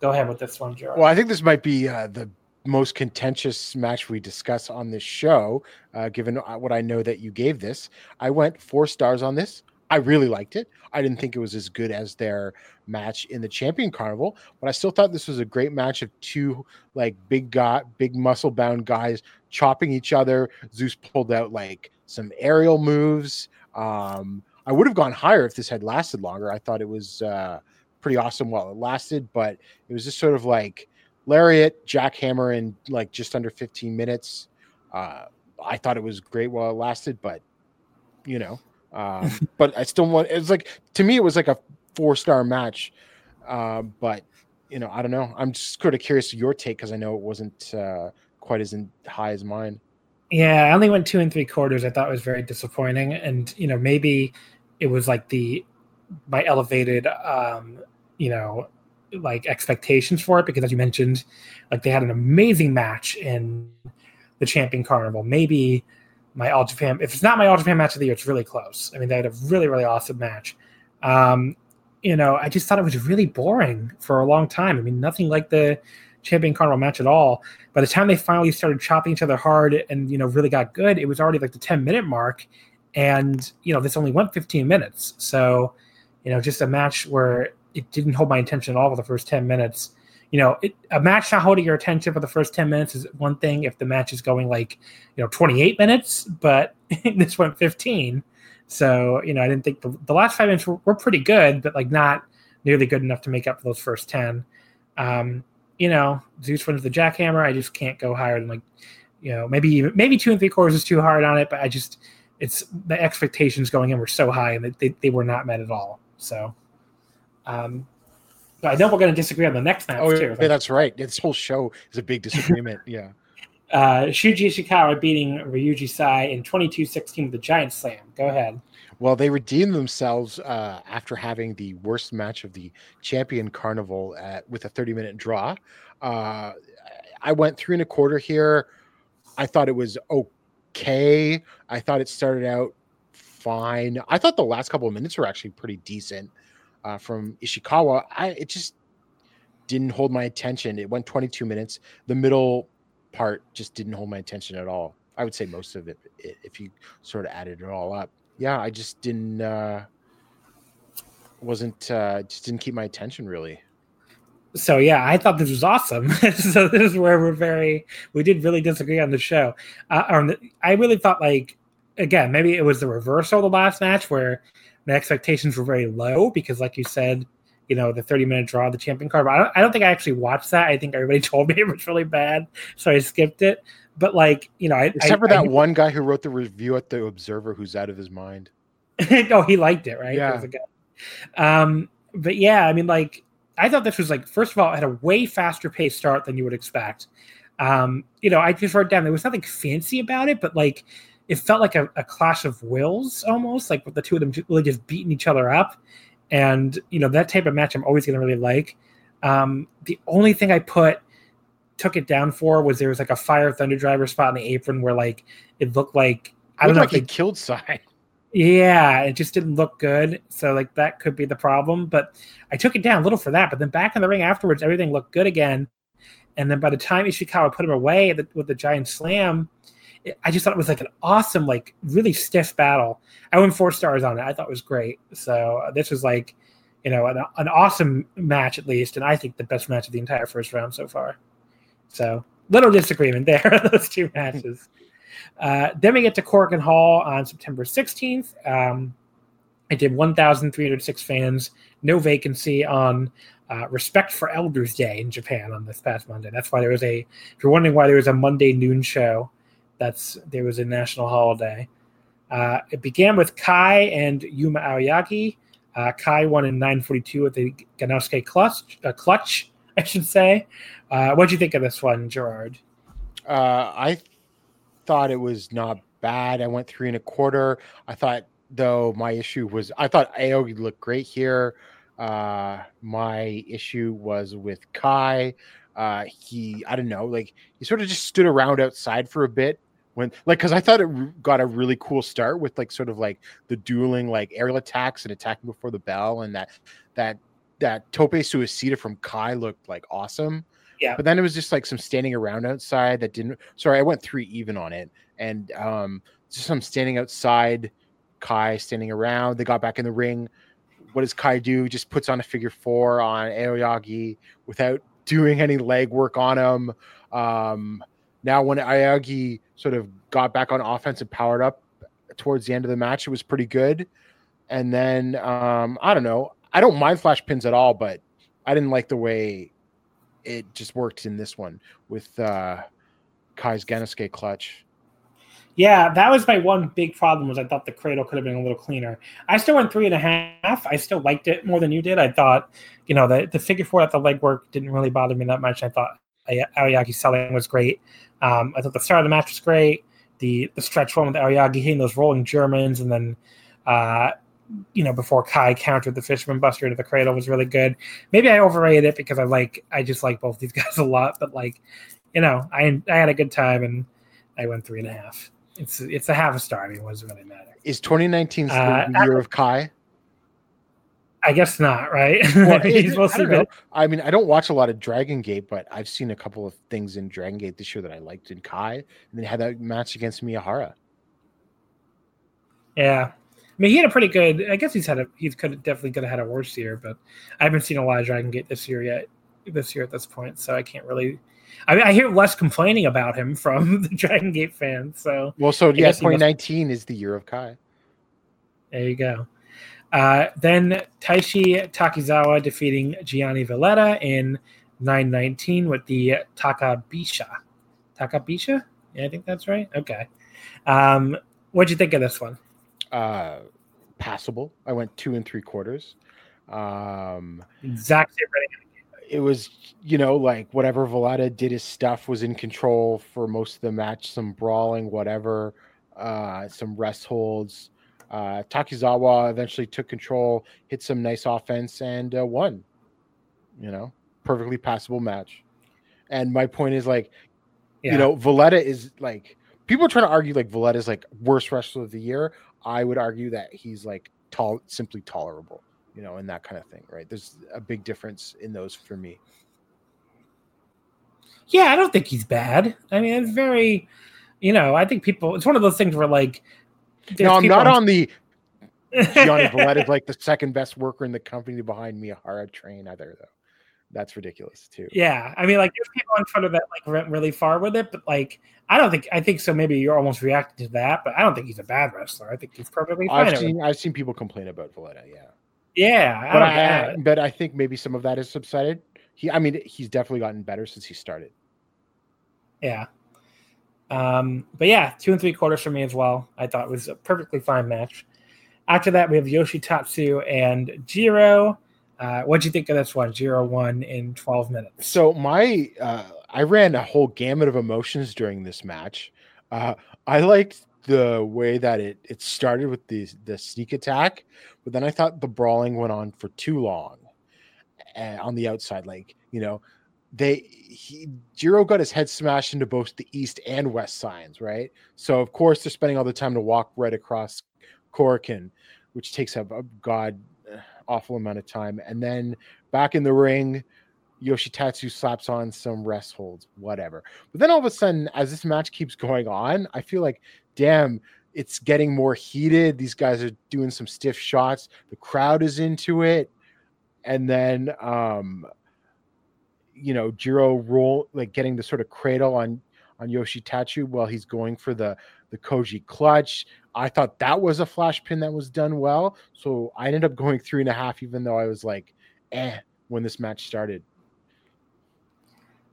Go ahead with this one, Joe. Well, I think this might be uh, the most contentious match we discuss on this show, uh, given uh, what I know that you gave this. I went four stars on this. I really liked it. I didn't think it was as good as their match in the Champion Carnival, but I still thought this was a great match of two like big guy, big muscle bound guys chopping each other. Zeus pulled out like some aerial moves. Um, I would have gone higher if this had lasted longer. I thought it was uh, pretty awesome while it lasted, but it was just sort of like lariat, jackhammer in like just under 15 minutes. Uh, I thought it was great while it lasted, but you know, um, but I still want. It's like to me, it was like a four star match. Uh, but you know, I don't know. I'm just sort of curious your take because I know it wasn't uh, quite as in, high as mine. Yeah, I only went two and three quarters. I thought it was very disappointing, and you know, maybe it was like the my elevated, um, you know, like expectations for it because, as you mentioned, like they had an amazing match in the Champion Carnival. Maybe my All Japan. If it's not my All Japan match of the year, it's really close. I mean, they had a really, really awesome match. Um, you know, I just thought it was really boring for a long time. I mean, nothing like the Champion Carnival match at all. By the time they finally started chopping each other hard and you know really got good, it was already like the 10 minute mark, and you know this only went 15 minutes. So, you know, just a match where it didn't hold my attention at all for the first 10 minutes you know, it, a match not holding your attention for the first 10 minutes is one thing if the match is going like, you know, 28 minutes, but this went 15. So, you know, I didn't think the, the last five minutes were, were, pretty good, but like not nearly good enough to make up for those first 10. Um, you know, Zeus wins the jackhammer. I just can't go higher than like, you know, maybe maybe two and three quarters is too hard on it, but I just, it's the expectations going in were so high and they, they were not met at all. So, um, I know we're going to disagree on the next match oh, too. Yeah, that's right. This whole show is a big disagreement. yeah. Uh, Shuji Ishikawa beating Ryoji Sai in 22-16 with the Giant Slam. Go ahead. Well, they redeemed themselves uh, after having the worst match of the Champion Carnival at, with a 30-minute draw. Uh, I went three and a quarter here. I thought it was okay. I thought it started out fine. I thought the last couple of minutes were actually pretty decent uh, from Ishikawa, I it just didn't hold my attention. It went 22 minutes. The middle part just didn't hold my attention at all. I would say most of it, if you sort of added it all up. Yeah, I just didn't uh, wasn't uh, just didn't keep my attention really. So yeah, I thought this was awesome. so this is where we're very we did really disagree on the show. Uh, um, I really thought like again maybe it was the reversal of the last match where my expectations were very low because, like you said, you know, the 30 minute draw of the champion card. But I don't, I don't think I actually watched that. I think everybody told me it was really bad. So I skipped it. But, like, you know, I, except I, for that I, one guy who wrote the review at the Observer who's out of his mind. oh, he liked it, right? Yeah. Um, but yeah, I mean, like, I thought this was like, first of all, it had a way faster pace start than you would expect. Um, you know, I just wrote down there was nothing fancy about it, but like it felt like a, a clash of wills almost, like with the two of them really just beating each other up. And you know that type of match I'm always going to really like. Um, the only thing I put took it down for was there was like a fire thunder driver spot in the apron where like it looked like I don't know like if he killed Sai. Yeah, it just didn't look good. So like that could be the problem. But I took it down a little for that. But then back in the ring afterwards, everything looked good again. And then by the time Ishikawa put him away with the giant slam, I just thought it was like an awesome, like really stiff battle. I went four stars on it. I thought it was great. So uh, this was like, you know, an, an awesome match at least, and I think the best match of the entire first round so far. So little disagreement there those two matches. Uh, then we get to Korakuen Hall on September 16th. Um, I did 1,306 fans, no vacancy on uh, Respect for Elders Day in Japan on this past Monday. That's why there was a, if you're wondering why there was a Monday noon show, that's there was a national holiday. Uh, it began with Kai and Yuma Aoyagi. Uh, Kai won in 9:42 with the Gannosuke clutch, uh, clutch, I should say. Uh, what do you think of this one, Gerard? Uh, I thought it was not bad. I went three and a quarter. I thought, though, my issue was I thought Aoyagi looked great here. Uh, my issue was with Kai. Uh, he, I don't know, like he sort of just stood around outside for a bit when like because I thought it got a really cool start with like sort of like the dueling like aerial attacks and attacking before the bell and that that that tope suicida from Kai looked like awesome. Yeah. But then it was just like some standing around outside that didn't. Sorry, I went three even on it, and um, just some standing outside. Kai standing around. They got back in the ring. What does Kai do? Just puts on a figure four on Aoyagi without doing any leg work on him. Um, now, when Aoyagi sort of got back on offense and powered up towards the end of the match, it was pretty good. And then um, I don't know. I don't mind flash pins at all, but I didn't like the way it just worked in this one with uh, Kai's Gannosuke clutch. Yeah, that was my one big problem. Was I thought the cradle could have been a little cleaner. I still went three and a half. I still liked it more than you did. I thought, you know, the the figure four at the leg work didn't really bother me that much. I thought Aoyagi selling was great. Um, I thought the start of the match was great. The the stretch one with Aoyagi hitting those rolling Germans, and then uh, you know before Kai countered the Fisherman Buster into the cradle was really good. Maybe I overrated it because I like I just like both these guys a lot, but like you know I I had a good time and I went three and a half. It's it's a half a star. I mean, what does it really matter? Is 2019 Uh, the year of Kai? I guess not, right? Well, I. I mean, I don't watch a lot of Dragon Gate, but I've seen a couple of things in Dragon Gate this year that I liked in Kai, and then had that match against Miyahara. Yeah. I mean, he had a pretty good. I guess he's had a. He's could definitely could have had a worse year, but I haven't seen a lot of Dragon Gate this year yet. This year at this point, so I can't really. I mean, I hear less complaining about him from the Dragon Gate fans. So Well, so yeah, guess must- 2019 is the year of Kai. there you go. Uh, then Taishi Takizawa defeating Gianni Valletta in 919 with the Takabisha. Takabisha? Yeah, I think that's right. Okay. Um, what'd you think of this one? Uh, passable. I went two and three quarters. Um, Exact same rating. it was you know like whatever Valletta did his stuff was in control for most of the match some brawling whatever uh some rest holds uh Takizawa eventually took control hit some nice offense and uh, won you know perfectly passable match and my point is like Yeah. you know Valletta is like people are trying to argue like Valletta is like worst wrestler of the year I would argue that he's like tall simply tolerable you know, and that kind of thing, right? There's a big difference in those for me. Yeah, I don't think he's bad. I mean, it's very, you know, I think people. It's one of those things where like. No, I'm not on the Gianni on. Is like the second best worker in the company behind Miyahara train either, though. That's ridiculous too. yeah, I mean, like there's people on Twitter that like went really far with it, but like I don't think I think so. Maybe you're almost reacting to that, but I don't think he's a bad wrestler. I think he's perfectly fine. I've seen I've seen people complain about Valletta, yeah. yeah, But don't I, but I think maybe some of that has subsided. He I mean he's definitely gotten better since he started. Yeah. Um, but yeah, two and three quarters for me as well. I thought it was a perfectly fine match. After that, we have Yoshitatsu and Jiro. Uh, what'd you think of this one? Jiro won in 12 minutes. So my uh, I ran a whole gamut of emotions during this match. Uh, I liked the way that it it started with the the sneak attack, but then I thought the brawling went on for too long uh, on the outside. Like you know, they he Jiro got his head smashed into both the east and west signs, right? So of course they're spending all the time to walk right across Korakuen, which takes up a god uh, awful amount of time, and then back in the ring. Yoshitatsu slaps on some rest holds, whatever. But then all of a sudden, as this match keeps going on, I feel like, damn, it's getting more heated. These guys are doing some stiff shots. The crowd is into it. And then, um, you know, Jiro roll like getting the sort of cradle on on Yoshitatsu while he's going for the the Koji clutch. I thought that was a flash pin that was done well. So I ended up going three and a half, even though I was like, eh, when this match started.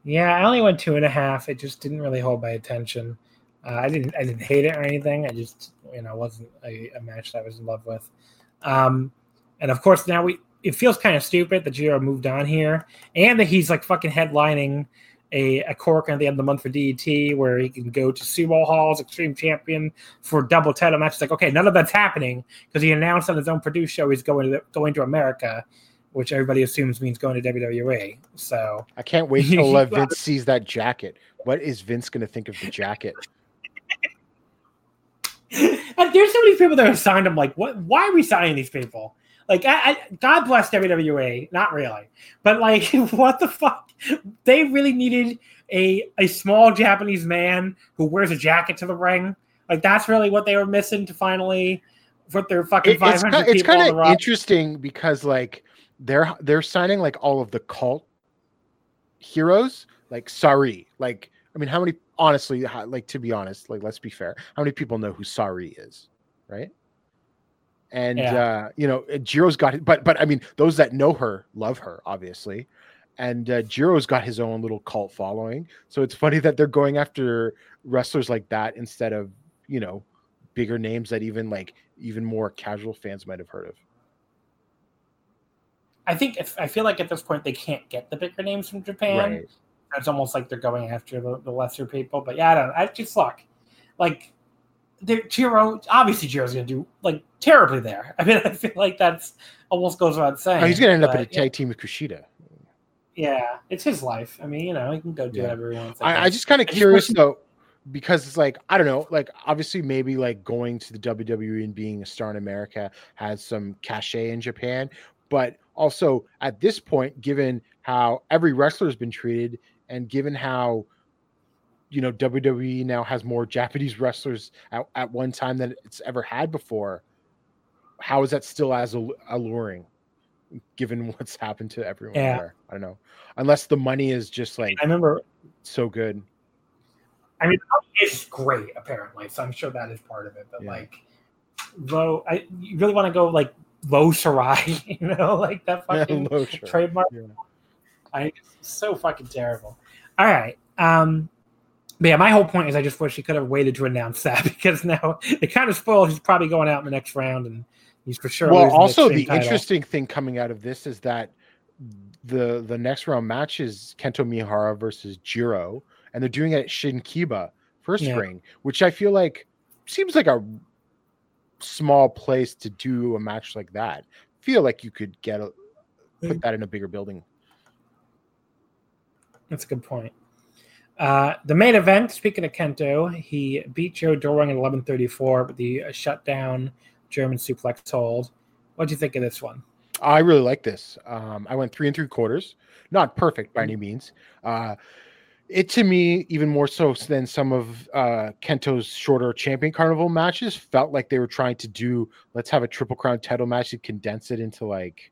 Yeah, I only went two and a half. It just didn't really hold my attention. Uh, I didn't I didn't hate it or anything. I just you know wasn't a, a match that I was in love with. Um, and of course now we it feels kind of stupid that Jiro moved on here, and that he's like fucking headlining a, a cork at the end of the month for DDT where he can go to Sumo Hall's Extreme Champion for double title matches. Like, okay, none of that's happening because he announced on his own produce show he's going to going to America, which everybody assumes means going to WWE. So I can't wait till uh, Vince sees that jacket. What is Vince going to think of the jacket? and there's so many people that have signed him. Like, what? Why are we signing these people? Like, I, I, God bless WWE. Not really, but like, what the fuck? They really needed a a small Japanese man who wears a jacket to the ring. Like, that's really what they were missing to finally put their fucking five hundred It's kind of interesting because like they're they're signing like all of the cult heroes, like Sareee. Like, I mean, how many? Honestly, how- like to be honest, like let's be fair, how many people know who Sareee is, right? And Yeah. uh, you know, uh, Jiro's got but but I mean, those that know her love her, obviously. And uh, Jiro's got his own little cult following, so it's funny that they're going after wrestlers like that instead of you know bigger names that even like even more casual fans might have heard of. I think if, I feel like at this point they can't get the bigger names from Japan. Right. It's almost like they're going after the, the lesser people. But yeah, I don't. I just look like Jiro. Obviously, Jiro's going to do like terribly there. I mean, I feel like that's almost goes without saying. Oh, he's going to end up in a but, yeah, tag team with Kushida. Yeah, it's his life. I mean, you know, he can go do Yeah. whatever he wants. I, I just kind of curious though, because it's like I don't know, like obviously maybe like going to the WWE and being a star in America has some cachet in Japan, but also at this point, given how every wrestler has been treated, and given how you know WWE now has more Japanese wrestlers at, at one time than it's ever had before, how is that still as alluring? Given what's happened to everyone Yeah. there, I don't know. Unless the money is just like I remember. so good. I mean, it's great apparently, so I'm sure that is part of it. But Yeah. like, low, I you really want to go like low Sareee, you know, like that fucking Sareee. trademark. Yeah. I it's so fucking terrible. All right. Um but yeah, my whole point is I just wish he could have waited to announce that because now it kind of spoils he's probably going out in the next round and he's for sure. Well, also Extreme the interesting thing coming out of this is that the the next round match is Kento Miyahara versus Jiro, and they're doing it at Shinkiba first Yeah. ring, which I feel like seems like a small place to do a match like that. Feel like you could get a put that in a bigger building. That's a good point. Uh, the main event, speaking of Kento, he beat Joe Doering at 11:34 with the uh, shutdown German suplex hold. What do you think of this one? I really like this. Um, I went three and three quarters, not perfect by any means. Uh, it to me, even more so than some of uh, Kento's shorter champion carnival matches, felt like they were trying to do let's have a triple crown title match and condense it into like,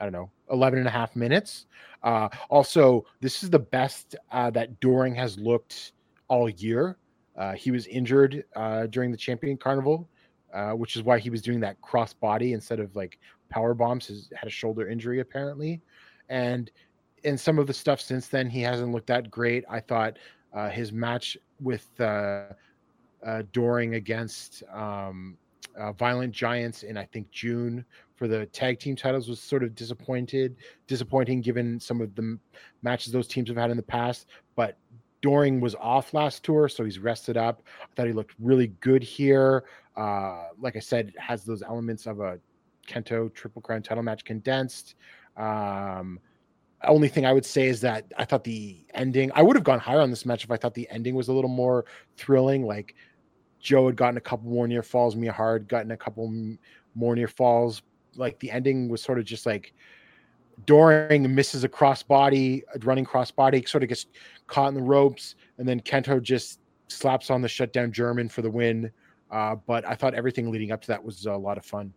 I don't know, 11 and a half minutes. Uh, also, this is the best uh, that Doering has looked all year. Uh, he was injured uh, during the champion carnival, uh, which is why he was doing that cross body instead of like power bombs. Has had a shoulder injury apparently, and in some of the stuff since then, he hasn't looked that great. I thought uh, his match with Doering against um, Violent Giants in I think June for the tag team titles was sort of disappointed, disappointing given some of the m- matches those teams have had in the past. But Doering was off last tour, so he's rested up. I thought he looked really good here. Uh, like I said, has those elements of a Kento Triple Crown title match condensed. Um, only thing I would say is that I thought the ending, I would have gone higher on this match if I thought the ending was a little more thrilling. Like Joe had gotten a couple more near falls, Mia Hard gotten a couple more near falls. Like the ending was sort of just like Doering misses a crossbody, running crossbody, sort of gets caught in the ropes, and then Kento just slaps on the shutdown German for the win. Uh, but I thought everything leading up to that was a lot of fun.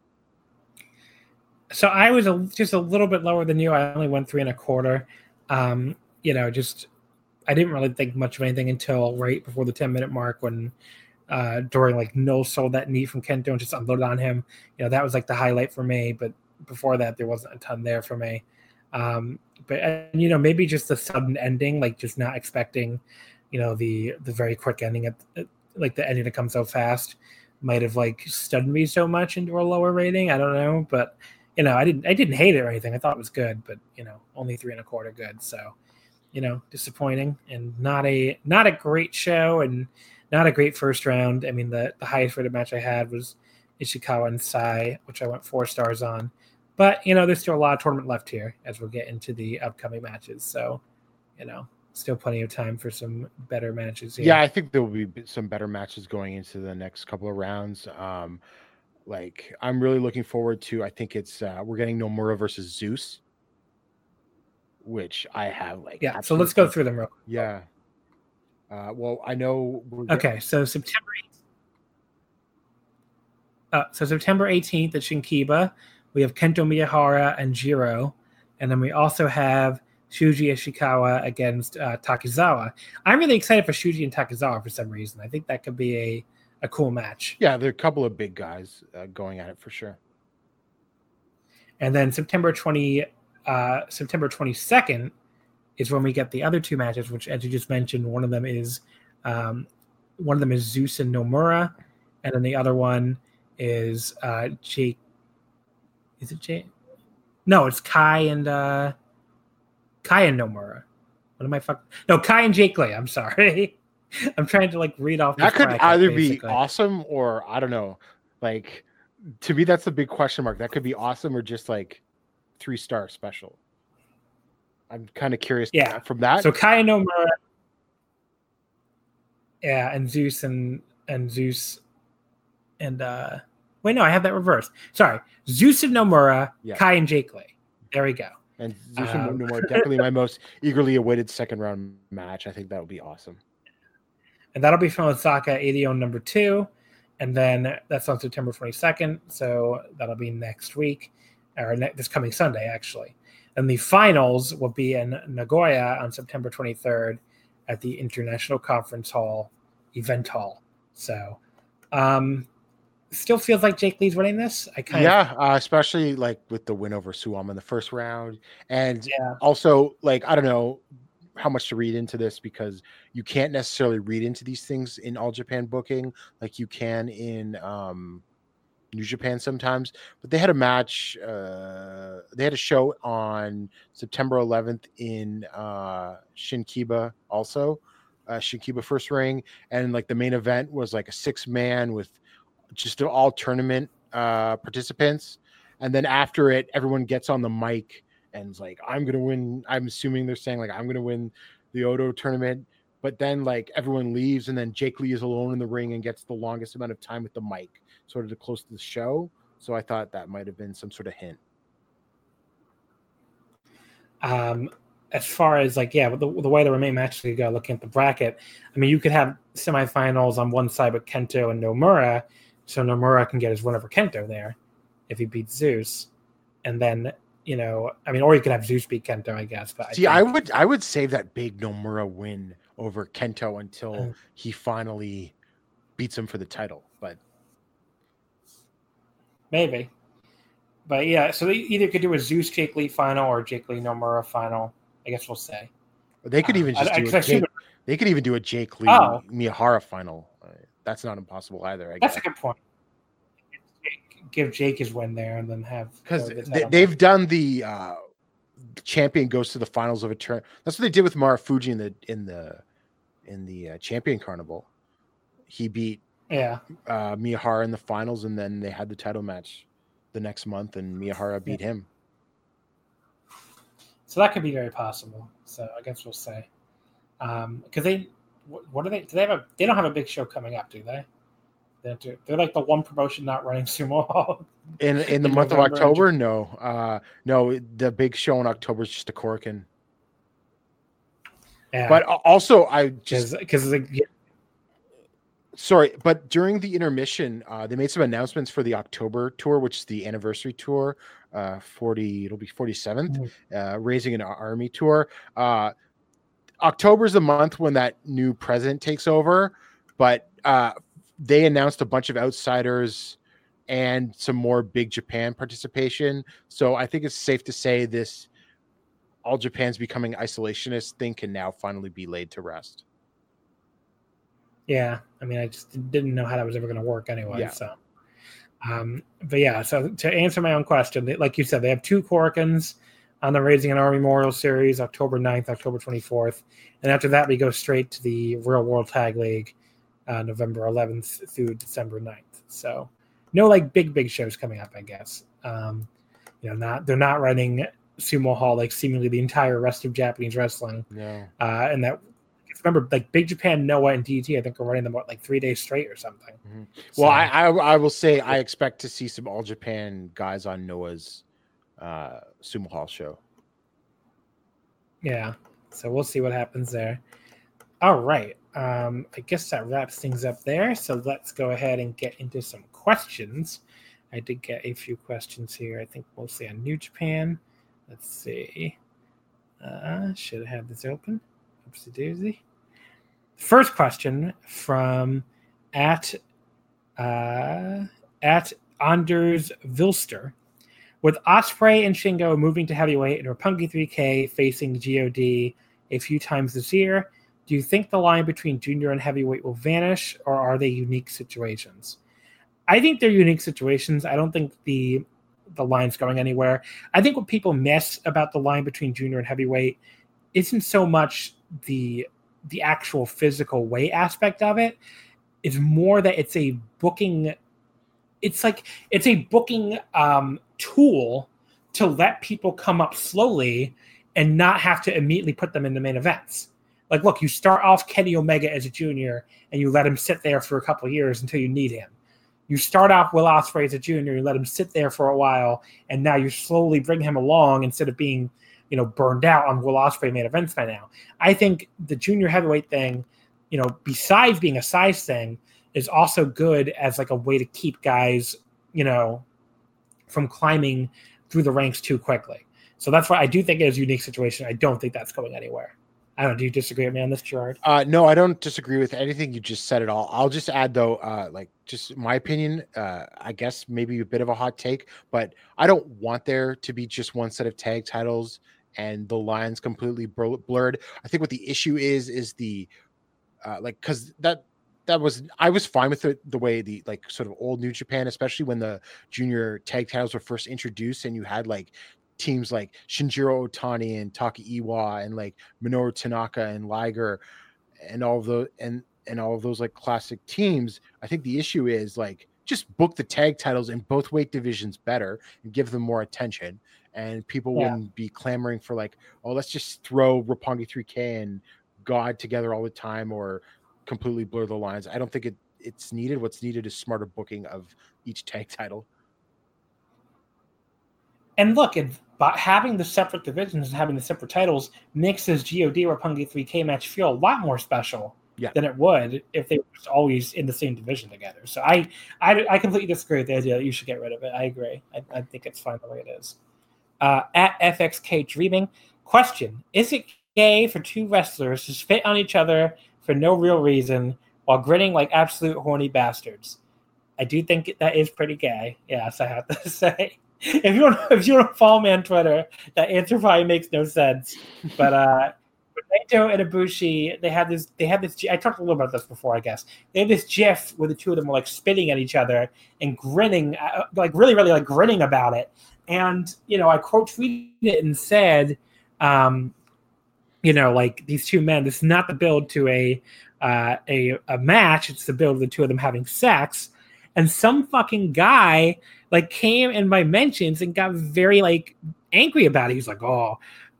So I was a, just a little bit lower than you. I only went three and a quarter. Um, you know, just I didn't really think much of anything until right before the ten minute mark when uh Doering like no sold that knee from Kento and just unloaded on him. You know, that was like the highlight for me. But before that, there wasn't a ton there for me. Um, but and, you know, maybe just the sudden ending, like just not expecting, you know, the the very quick ending at at- like the ending to come so fast might have like stunned me so much into a lower rating. I don't know, but you know, I didn't I didn't hate it or anything. I thought it was good, but you know, only three and a quarter good. So, you know, disappointing and not a not a great show and not a great first round. I mean, the the highest rated match I had was Ishikawa and Sai, which I went four stars on. But you know, there's still a lot of tournament left here as we'll get into the upcoming matches. So, you know, still plenty of time for some better matches. Here. Yeah, I think there will be some better matches going into the next couple of rounds. Um, like I'm really looking forward to. I think it's uh, we're getting Nomura versus Zeus, which I have like. Yeah. So let's go through them real. Yeah. Uh, well, I know. okay, so September. Uh, so September 18th at Shinkiba, we have Kento Miyahara and Jiro, and then we also have Shuji Ishikawa against uh, Takizawa. I'm really excited for Shuji and Takizawa for some reason. I think that could be a, a cool match. Yeah, there are a couple of big guys uh, going at it for sure. And then September 20, uh, September 22nd is when we get the other two matches, which, as you just mentioned, one of them is um, one of them is Zeus and Nomura, and then the other one is uh, Jake. Is it Jake? No, it's Kai and uh, Kai and Nomura. What am I fuck? No, Kai and Jake Lee. I'm sorry. I'm trying to like read off. That could bracket, either basically. be awesome or I don't know. Like to me, that's a big question mark. That could be awesome or just like three star special. I'm kind of curious. Yeah, from that. So Kai and Nomura. Yeah, and Zeus and and Zeus and uh wait, no, I have that reversed. Sorry, Zeus and Nomura, yeah. Kai and Jake Lee. There we go. And Zeus um, and Nomura definitely my most eagerly awaited second round match. I think that would be awesome. And that'll be from Osaka Edion number two. And then that's on September 22nd. So that'll be next week or ne- this coming Sunday, actually. And the finals will be in Nagoya on September 23rd at the International Conference Hall event hall. So, um, still feels like Jake Lee's winning this. I kind yeah, of... uh, especially like with the win over Suwama in the first round, and yeah. also like I don't know how much to read into this because you can't necessarily read into these things in all Japan booking like you can in um, New Japan sometimes. But they had a match. Uh, they had a show on September 11th in uh, Shinkiba also. Uh, Shinkiba first ring, and like the main event was like a six man with just all tournament uh, participants. And then after it, everyone gets on the mic and like, I'm gonna win. I'm assuming they're saying like I'm gonna win the Oudou tournament. But then like everyone leaves, and then Jake Lee is alone in the ring and gets the longest amount of time with the mic, sort of close to the show. So I thought that might have been some sort of hint. Um, as far as like yeah, the, the way the remaining matches go, looking at the bracket, I mean, you could have semifinals on one side with Kento and Nomura, so Nomura can get his win over Kento there if he beats Zeus, and then you know, I mean, or you could have Zeus beat Kento, I guess. But see, I. I would I would save that big Nomura win over Kento until uh, he finally beats him for the title. Maybe, but yeah, so they either could do a Zeus Jake Lee final or Jake Lee Nomura final. I guess we'll say. They could even uh, just do I, a Jake, they could even do a Jake Lee oh. Miyahara final. That's not impossible either. I That's guess. a good point. Give Jake his win there, and then have because they, have done the uh, champion goes to the finals of a turn. That's what they did with Marufuji in the in the in the uh, champion carnival. He beat yeah uh, Miyahara in the finals, and then they had the title match the next month, and Miyahara beat yeah. him. So that could be very possible. So I guess we'll say because um, they what, do they? Do they have a? They don't have a big show coming up, do they? They to, they're like the one promotion not running sumo. in in the in month November of October, no, uh, no. The big show in October is just a Korakuen. Yeah. But also, I just because like, yeah. Sorry, but during the intermission, uh, they made some announcements for the October tour, which is the anniversary tour. Uh, 40 it'll be 47th mm-hmm. uh raising an army tour uh October is the month when that new president takes over, but uh, they announced a bunch of outsiders and some more big Japan participation. So I think it's safe to say this all Japan's becoming isolationist thing can now finally be laid to rest. Yeah, I mean, I just didn't know how that was ever going to work anyway. Yeah. So, um, but yeah, so to answer my own question, like you said, they have two Korakuens on the Raising an Army Memorial Series, October 9th, October 24th. And after that, we go straight to the Real World Tag League, uh, November 11th through December 9th. So no like big, big shows coming up, I guess. Um, you know, not they're not running Sumo Hall like seemingly the entire rest of Japanese wrestling. Yeah. Uh, and that remember, like Big Japan, Noah, and DDT, I think are running them what, like three days straight or something. Mm-hmm. Well, I, I, I will say I expect to see some All Japan guys on Noah's uh, Sumo Hall show. Yeah, so we'll see what happens there. All right, um, I guess that wraps things up there. So let's go ahead and get into some questions. I did get a few questions here. I think mostly on New Japan. Let's see. Uh, should have this open. Oopsie doozy. First question from at uh, at Anders Vilster. With Ospreay and Shingo moving to heavyweight and Roppongi 3K facing God a few times this year, do you think the line between junior and heavyweight will vanish, or are they unique situations? I think they're unique situations. I don't think the the line's going anywhere. I think what people miss about the line between junior and heavyweight isn't so much the the actual physical weight aspect of it. It's more that it's a booking. It's like it's a booking um, tool to let people come up slowly and not have to immediately put them in the main events. Like, look, you start off Kenny Omega as a junior and you let him sit there for a couple years until you need him you start off Will Ospreay as a junior, you let him sit there for a while, and now you slowly bring him along instead of being, you know, burned out on Will Ospreay main events by now. I think the junior heavyweight thing, you know, besides being a size thing, is also good as like a way to keep guys, you know, from climbing through the ranks too quickly. So that's why I do think it is a unique situation. I don't think that's going anywhere. I don't. Do you disagree with me on this, Gerard? Uh, no, I don't disagree with anything you just said at all. I'll just add though, uh, like just my opinion. Uh, I guess maybe a bit of a hot take, but I don't want there to be just one set of tag titles and the lines completely blurred. I think what the issue is is the uh, like because that that was I was fine with it the way the like sort of old New Japan, especially when the junior tag titles were first introduced, and you had like teams like Shinjiro Otani and Takaiwa and like Minoru Tanaka and Liger and all of the and and all of those like classic teams. I think the issue is like just book the tag titles in both weight divisions better and give them more attention. And people yeah. wouldn't be clamoring for like, oh, let's just throw Roppongi 3K and God together all the time or completely blur the lines. I don't think it it's needed. What's needed is smarter booking of each tag title. And look, having the separate divisions and having the separate titles makes this God Roppongi 3K match feel a lot more special yeah. than it would if they were just always in the same division together. So I, I, I completely disagree with the idea that you should get rid of it. I agree. I, I think it's fine the way it is. Uh, at FXK Dreaming, question: Is it gay for two wrestlers to spit on each other for no real reason while grinning like absolute horny bastards? I do think that is pretty gay. Yes, I have to say if you don't if you don't follow me on Twitter, that answer probably makes no sense. But uh Naito and Ibushi, they had this. They had this. I talked a little about this before, I guess. They had this GIF where the two of them were like spitting at each other and grinning, uh, like really, really like grinning about it. And you know, I quote tweeted it and said, um, you know, like these two men. This is not the build to a uh, a a match. It's the build of the two of them having sex. And some fucking guy like came in my mentions and got very like angry about it. He's like, "Oh,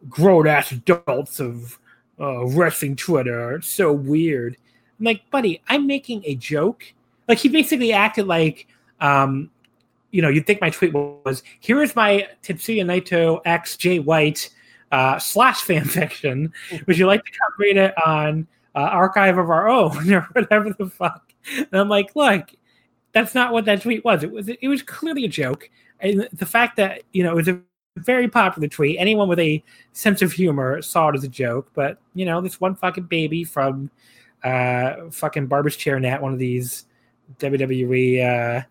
grown ass adults of uh, wrestling Twitter, it's so weird." I'm like, buddy, I'm making a joke. Like he basically acted like, um, you know, you'd think my tweet was, "Here is my Tetsuya Naito X Jay White uh, slash fan fiction. Would you like to come read it on uh, Archive of Our Own or whatever the fuck?" And I'm like, look, that's not what that tweet was. It was it was clearly a joke. And the fact that you know it was a very popular tweet. Anyone with a sense of humor saw it as a joke. But you know, this one fucking baby from uh fucking Barber's Chair Net, one of these WWE uh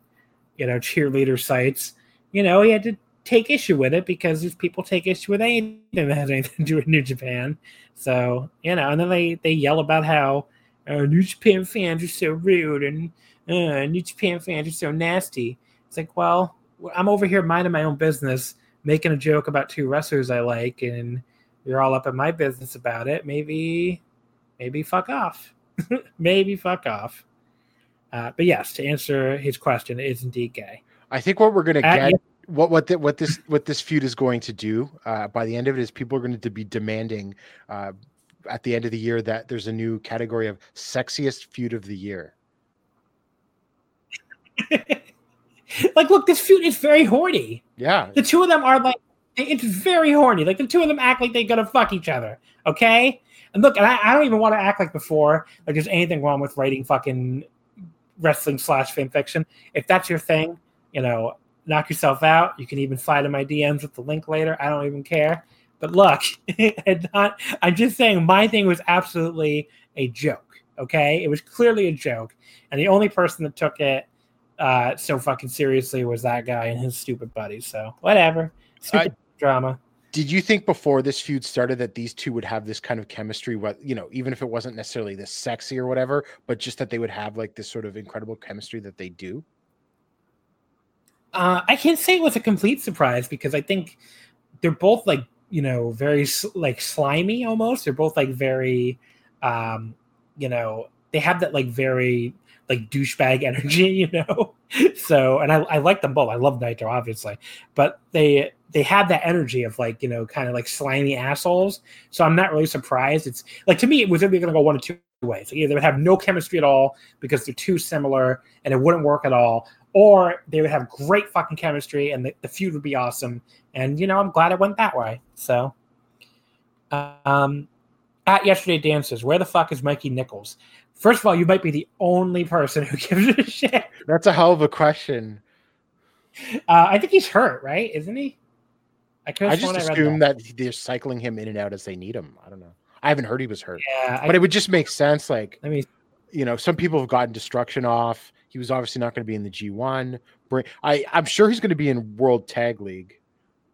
you know cheerleader sites. You know, he had to take issue with it because these people take issue with anything that has anything to do with New Japan. So you know, and then they they yell about how uh, New Japan fans are so rude and uh, New Japan fans are so nasty. It's like, well, I'm over here minding my own business, making a joke about two wrestlers I like, and you're all up in my business about it. Maybe, maybe fuck off. maybe fuck off. Uh, but yes, to answer his question, it is indeed gay. I think what we're gonna get, what what the, what this what this feud is going to do uh, by the end of it is people are going to be demanding uh, at the end of the year that there's a new category of sexiest feud of the year. like, look, this feud is very horny. Yeah. The two of them are like, it's very horny. Like, the two of them act like they're going to fuck each other. Okay. And look, and I, I don't even want to act like before, like there's anything wrong with writing fucking wrestling slash fan fiction. If that's your thing, you know, knock yourself out. You can even slide in my DMs with the link later. I don't even care. But look, not, I'm just saying my thing was absolutely a joke. Okay, it was clearly a joke, and the only person that took it uh, so fucking seriously was that guy and his stupid buddies. So whatever, stupid drama. Did you think before this feud started that these two would have this kind of chemistry? What you know, even if it wasn't necessarily this sexy or whatever, but just that they would have like this sort of incredible chemistry that they do. Uh, I can't say it was a complete surprise because I think they're both like you know very like slimy almost. They're both like very, um, you know, they have that like very like douchebag energy, you know. so, and I, I like them both. I love Naito, obviously, but they they have that energy of like you know kind of like slimy assholes. So I'm not really surprised. It's like to me, it was either going to go one of two ways. Either they would have no chemistry at all because they're too similar and it wouldn't work at all, or they would have great fucking chemistry and the, the feud would be awesome. And you know, I'm glad it went that way. So, um, at yesterday dances, where the fuck is Mikey Nicholls? First of all, you might be the only person who gives a shit. That's a hell of a question. Uh, I think he's hurt, right? Isn't he? I, I just assume that. that. they're cycling him in and out as they need him. I don't know. I haven't heard he was hurt. Yeah, but I, it would just make sense. Like, I mean, you know, some people have gotten destruction off. He was obviously not going to be in the G1. I, I'm sure he's going to be in World Tag League.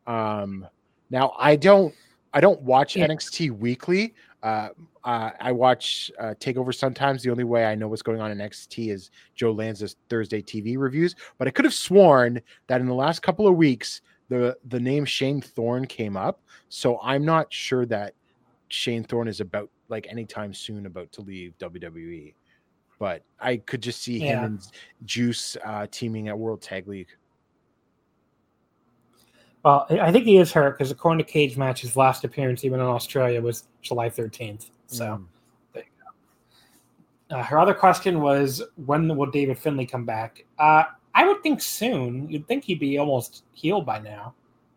Um, now I don't, I don't watch yeah. NXT weekly. Uh, uh, I watch uh, Takeover sometimes. The only way I know what's going on in NXT is Joe Lanza's Thursday TV reviews. But I could have sworn that in the last couple of weeks, the the name Shane Thorne came up. So I'm not sure that Shane Thorne is about like anytime soon about to leave WWE. But I could just see yeah. him and Juice uh, teaming at World Tag League. Well, I think he is hurt because according to Cagematch, his last appearance, even in Australia, was July 13th. So mm. there you go. Uh, her other question was, when will David Finlay come back? Uh, I would think soon. You'd think he'd be almost healed by now,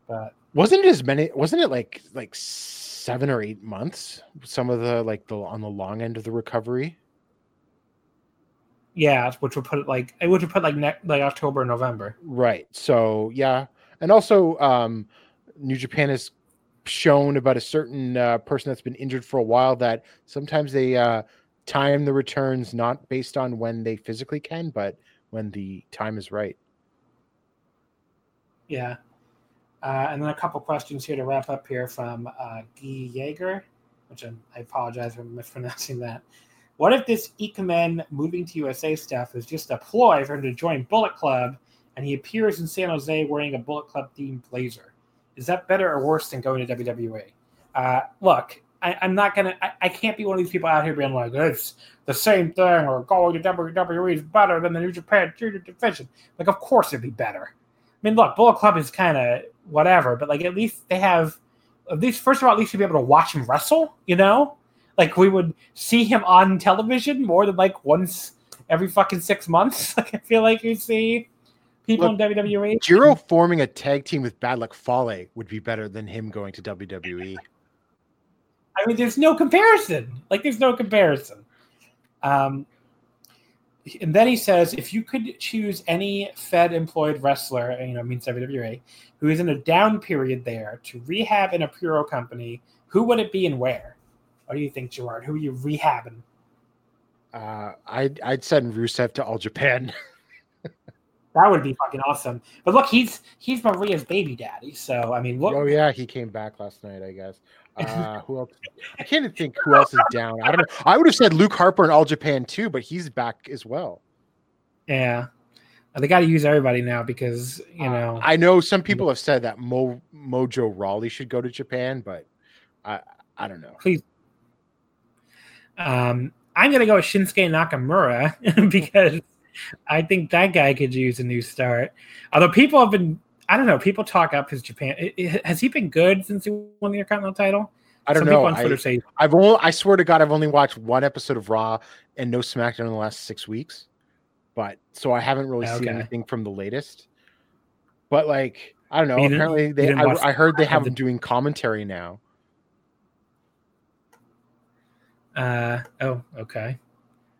but wasn't it as many? Wasn't it like like seven or eight months? Some of the like the on the long end of the recovery. Yeah, which would put it like it would put like ne- like October, November. Right. So yeah, and also um, New Japan has shown about a certain uh, person that's been injured for a while that sometimes they uh, time the returns not based on when they physically can, but when the time is right. Yeah. Uh, and then a couple questions here to wrap up here from uh, Guy Jaeger, which I'm, i apologize for mispronouncing that. What if this Ikemen moving to USA stuff is just a ploy for him to join Bullet Club and he appears in San Jose wearing a Bullet Club themed blazer? Is that better or worse than going to WWE? Uh, look, I, am not gonna. I, I, can't be one of these people out here being like it's the same thing or going to WWE is better than the New Japan Junior division. Like, of course it'd be better. I mean, look, Bullet Club is kind of whatever, but like at least they have. At least, first of all, at least you'd be able to watch him wrestle. You know, like we would see him on television more than like once every fucking six months. Like I feel like you see people Look, in WWE. Jiro forming a tag team with Bad Luck Fale would be better than him going to WWE. I mean, there's no comparison. Like, there's no comparison. Um, and then he says, if you could choose any Fed employed wrestler, you know, means WWE, who is in a down period there to rehab in a Puro company, who would it be and where? What do you think, Gerard? Who are you rehabbing? Uh, I'd I'd send Rusev to All Japan. that would be fucking awesome. But look, he's he's Maria's baby daddy. So I mean, look. Oh yeah, he came back last night. I guess. Uh, who else? I can't even think who else is down. I don't know. I would have said Luke Harper in All Japan too, but he's back as well. Yeah, they got to use everybody now because you uh, know. Uh, I know some people have said that Mo, Mojo Rawley should go to Japan, but I I don't know. Please. Um, I'm gonna go with Shinsuke Nakamura because I think that guy could use a new start. Although people have been I don't know. People talk up his Japan. It, it, has he been good since he won the Intercontinental title? I don't Some know. I, say I've only, I swear to God, I've only watched one episode of Raw and no SmackDown in the last six weeks. But so I haven't really seen anything from the latest. But like, I don't know. You Apparently, they I, I heard they have them doing commentary now. Uh oh, okay.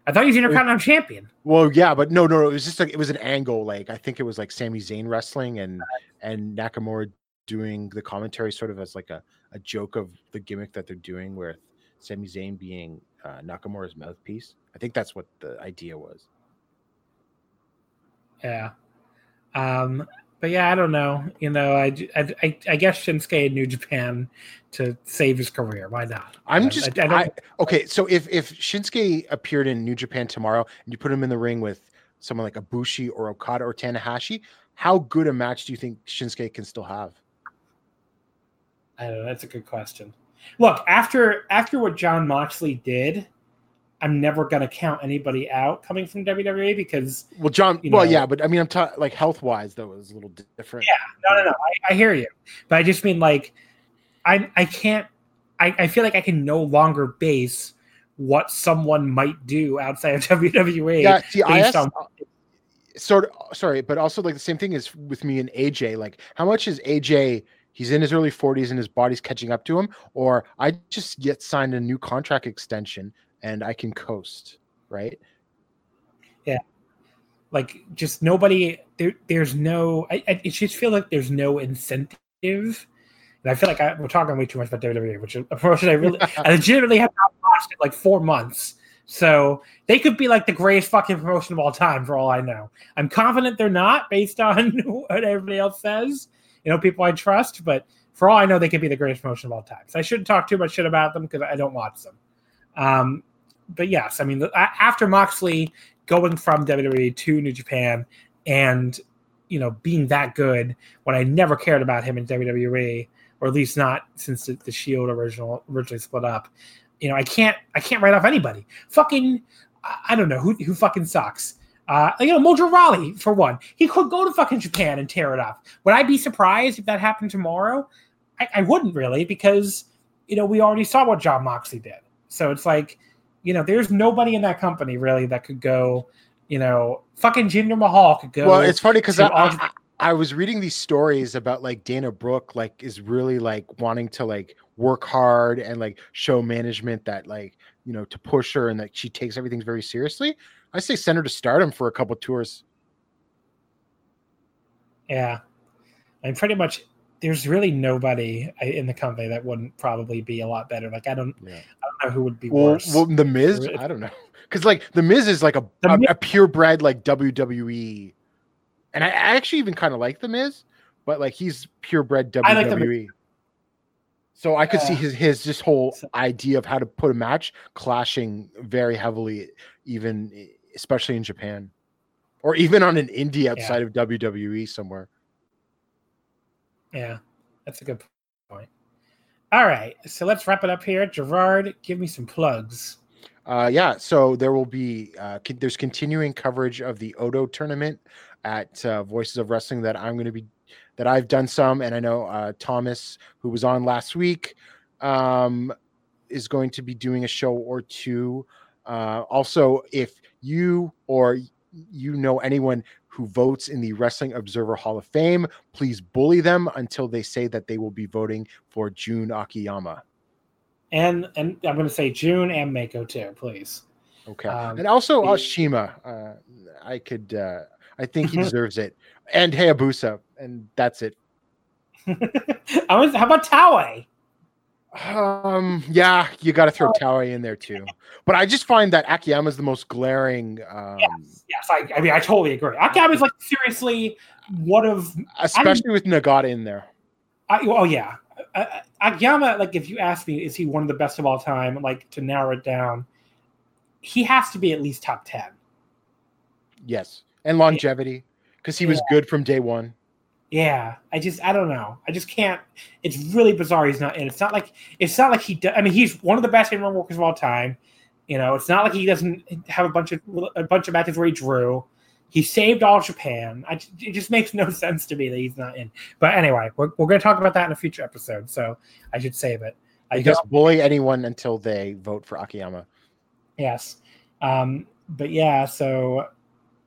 I thought he was Intercontinental Champion. Well, yeah, but no, no, no. It was just like it was an angle. Like I think it was like Sami Zayn wrestling and and Nakamura doing the commentary, sort of as like a, a joke of the gimmick that they're doing, with Sami Zayn being uh, Nakamura's mouthpiece. I think that's what the idea was. Yeah. Um, but yeah, I don't know. You know, I, I, I, guess Shinsuke in New Japan to save his career. Why not? I'm just I, I don't, I, okay. So if if Shinsuke appeared in New Japan tomorrow and you put him in the ring with someone like Ibushi or Okada or Tanahashi, how good a match do you think Shinsuke can still have? I don't know. That's a good question. Look, after after what John Moxley did, I'm never going to count anybody out coming from WWE because Well, John. You well, know- yeah, but I mean, I'm talking like health wise though, is a little di- different. no, no, no. I, I hear you, but I just mean like I I can't. I, I feel like I can no longer base what someone might do outside of WWE. Yeah, see, I based on- uh, sort of sorry, but also like the same thing is with me and AJ. Like, how much is AJ? He's in his early 40s and his body's catching up to him, or I just get signed a new contract extension and I can coast, right? Yeah. Like just nobody there there's no I, I just feel like there's no incentive. And i feel like I, we're talking way too much about wwe which is a promotion i really i legitimately have not watched it like four months. So they could be like the greatest fucking promotion of all time for all i know. I'm confident they're not based on what everybody else says you know people i trust but for all i know they could be the greatest promotion of all time so i shouldn't talk too much shit about them because i don't watch them. Um but yes i mean after moxley going from WWE to New Japan and you know being that good when I never cared about him in WWE or at least not since the, the Shield original originally split up. You know, I can't I can't write off anybody. Fucking I, I don't know who who fucking sucks. Uh, you know, Mojo Rawley for one, he could go to fucking Japan and tear it up. Would I be surprised if that happened tomorrow? I, I wouldn't really because you know we already saw what John Moxley did. So it's like you know, there's nobody in that company really that could go, you know, fucking Jinder Mahal could go. well, it's funny because I, I, I was reading these stories about like Dana Brooke, like is really like wanting to like work hard and like show management that like you know to push her and that she takes everything very seriously. I say send her to stardom for a couple tours. yeah. I and pretty much there's really nobody uh, in the company that wouldn't probably be a lot better. Like I don't Yeah. I don't know who would be Well, worse. well, the Miz? I don't know, because like the Miz is like a a, a purebred like WWE, and I, actually even kind of like the Miz, but like he's purebred WWE. I like So I could see his his just whole idea of how to put a match clashing very heavily, even especially in Japan, or even on an indie outside of WWE somewhere. Yeah, that's a good point. All right, so let's wrap it up here. Gerard, give me some plugs. Uh, yeah, so there will be uh, there's continuing coverage of the Oudou tournament at uh, Voices of Wrestling that I'm going to be that I've done some, and I know uh, Thomas, who was on last week, um, is going to be doing a show or two. Uh, also, if you or you know anyone who votes in the Wrestling Observer Hall of Fame, please bully them until they say that they will be voting for Jun Akiyama. And and I'm going to say Jun and Mako too, please. Okay. Um, and also Ashima. Uh, I could uh I think he deserves it. And Hayabusa. And that's it. I was, how about Taue? Um yeah, you gotta throw Taue in there too. But I just find that Akiyama is the most glaring um Yes, yes, I, I mean, I totally agree. Akiyama is like seriously one of, especially with Nagata in there. I, oh yeah, uh, Akiyama. Like, if you ask me, is he one of the best of all time? Like to narrow it down, he has to be at least top ten. Yes. And longevity. Because he was good from day one. Yeah, I just, I don't know. I just can't. It's really bizarre. He's not in. It's not like it's not like he. do- I mean, he's one of the best in-ring workers of all time. You know, it's not like he doesn't have a bunch of a bunch of matches where he drew. He saved all Japan. I, it just makes no sense to me that he's not in. But anyway, we're, we're going to talk about that in a future episode, so I should save it. I just don't- bully anyone until they vote for Akiyama. Yes. Um, but yeah, so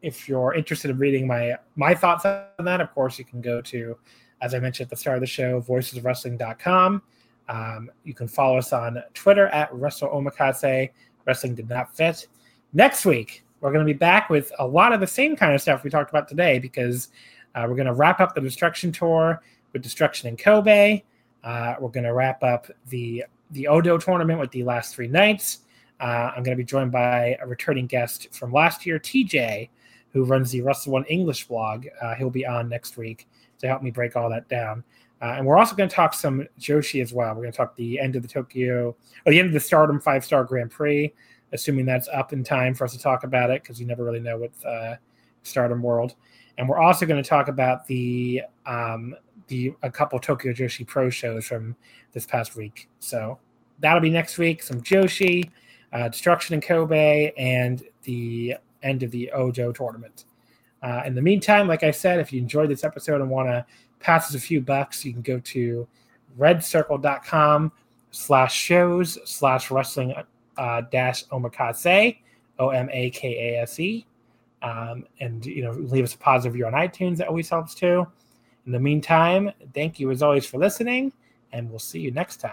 if you're interested in reading my my thoughts on that, of course, you can go to, as I mentioned at the start of the show, voicesofwrestling.com. Um, you can follow us on Twitter at Wrestle Omakase. Wrestling did not fit. Next week, we're going to be back with a lot of the same kind of stuff we talked about today because uh, we're going to wrap up the Destruction Tour with Destruction in Kobe. Uh, we're going to wrap up the the Oudou tournament with the last three nights. Uh, I'm going to be joined by a returning guest from last year, TJ, who runs the Wrestle-1 English blog. Uh, he'll be on next week to help me break all that down. Uh, and we're also going to talk some Joshi as well. We're going to talk the end of the Tokyo, or the end of the Stardom Five Star Grand Prix, assuming that's up in time for us to talk about it because you never really know with uh, Stardom World. And we're also going to talk about the um, the a couple Tokyo Joshi Pro shows from this past week. So that'll be next week. Some Joshi, uh, Destruction in Kobe, and the end of the Oudou tournament. Uh, in the meantime, like I said, if you enjoyed this episode and want to pass us a few bucks, you can go to redcircle.com slash shows slash wrestling uh, dash omakase, O M A K A S E. Um, and, you know, leave us a positive review on iTunes. That always helps too. In the meantime, thank you as always for listening, and we'll see you next time.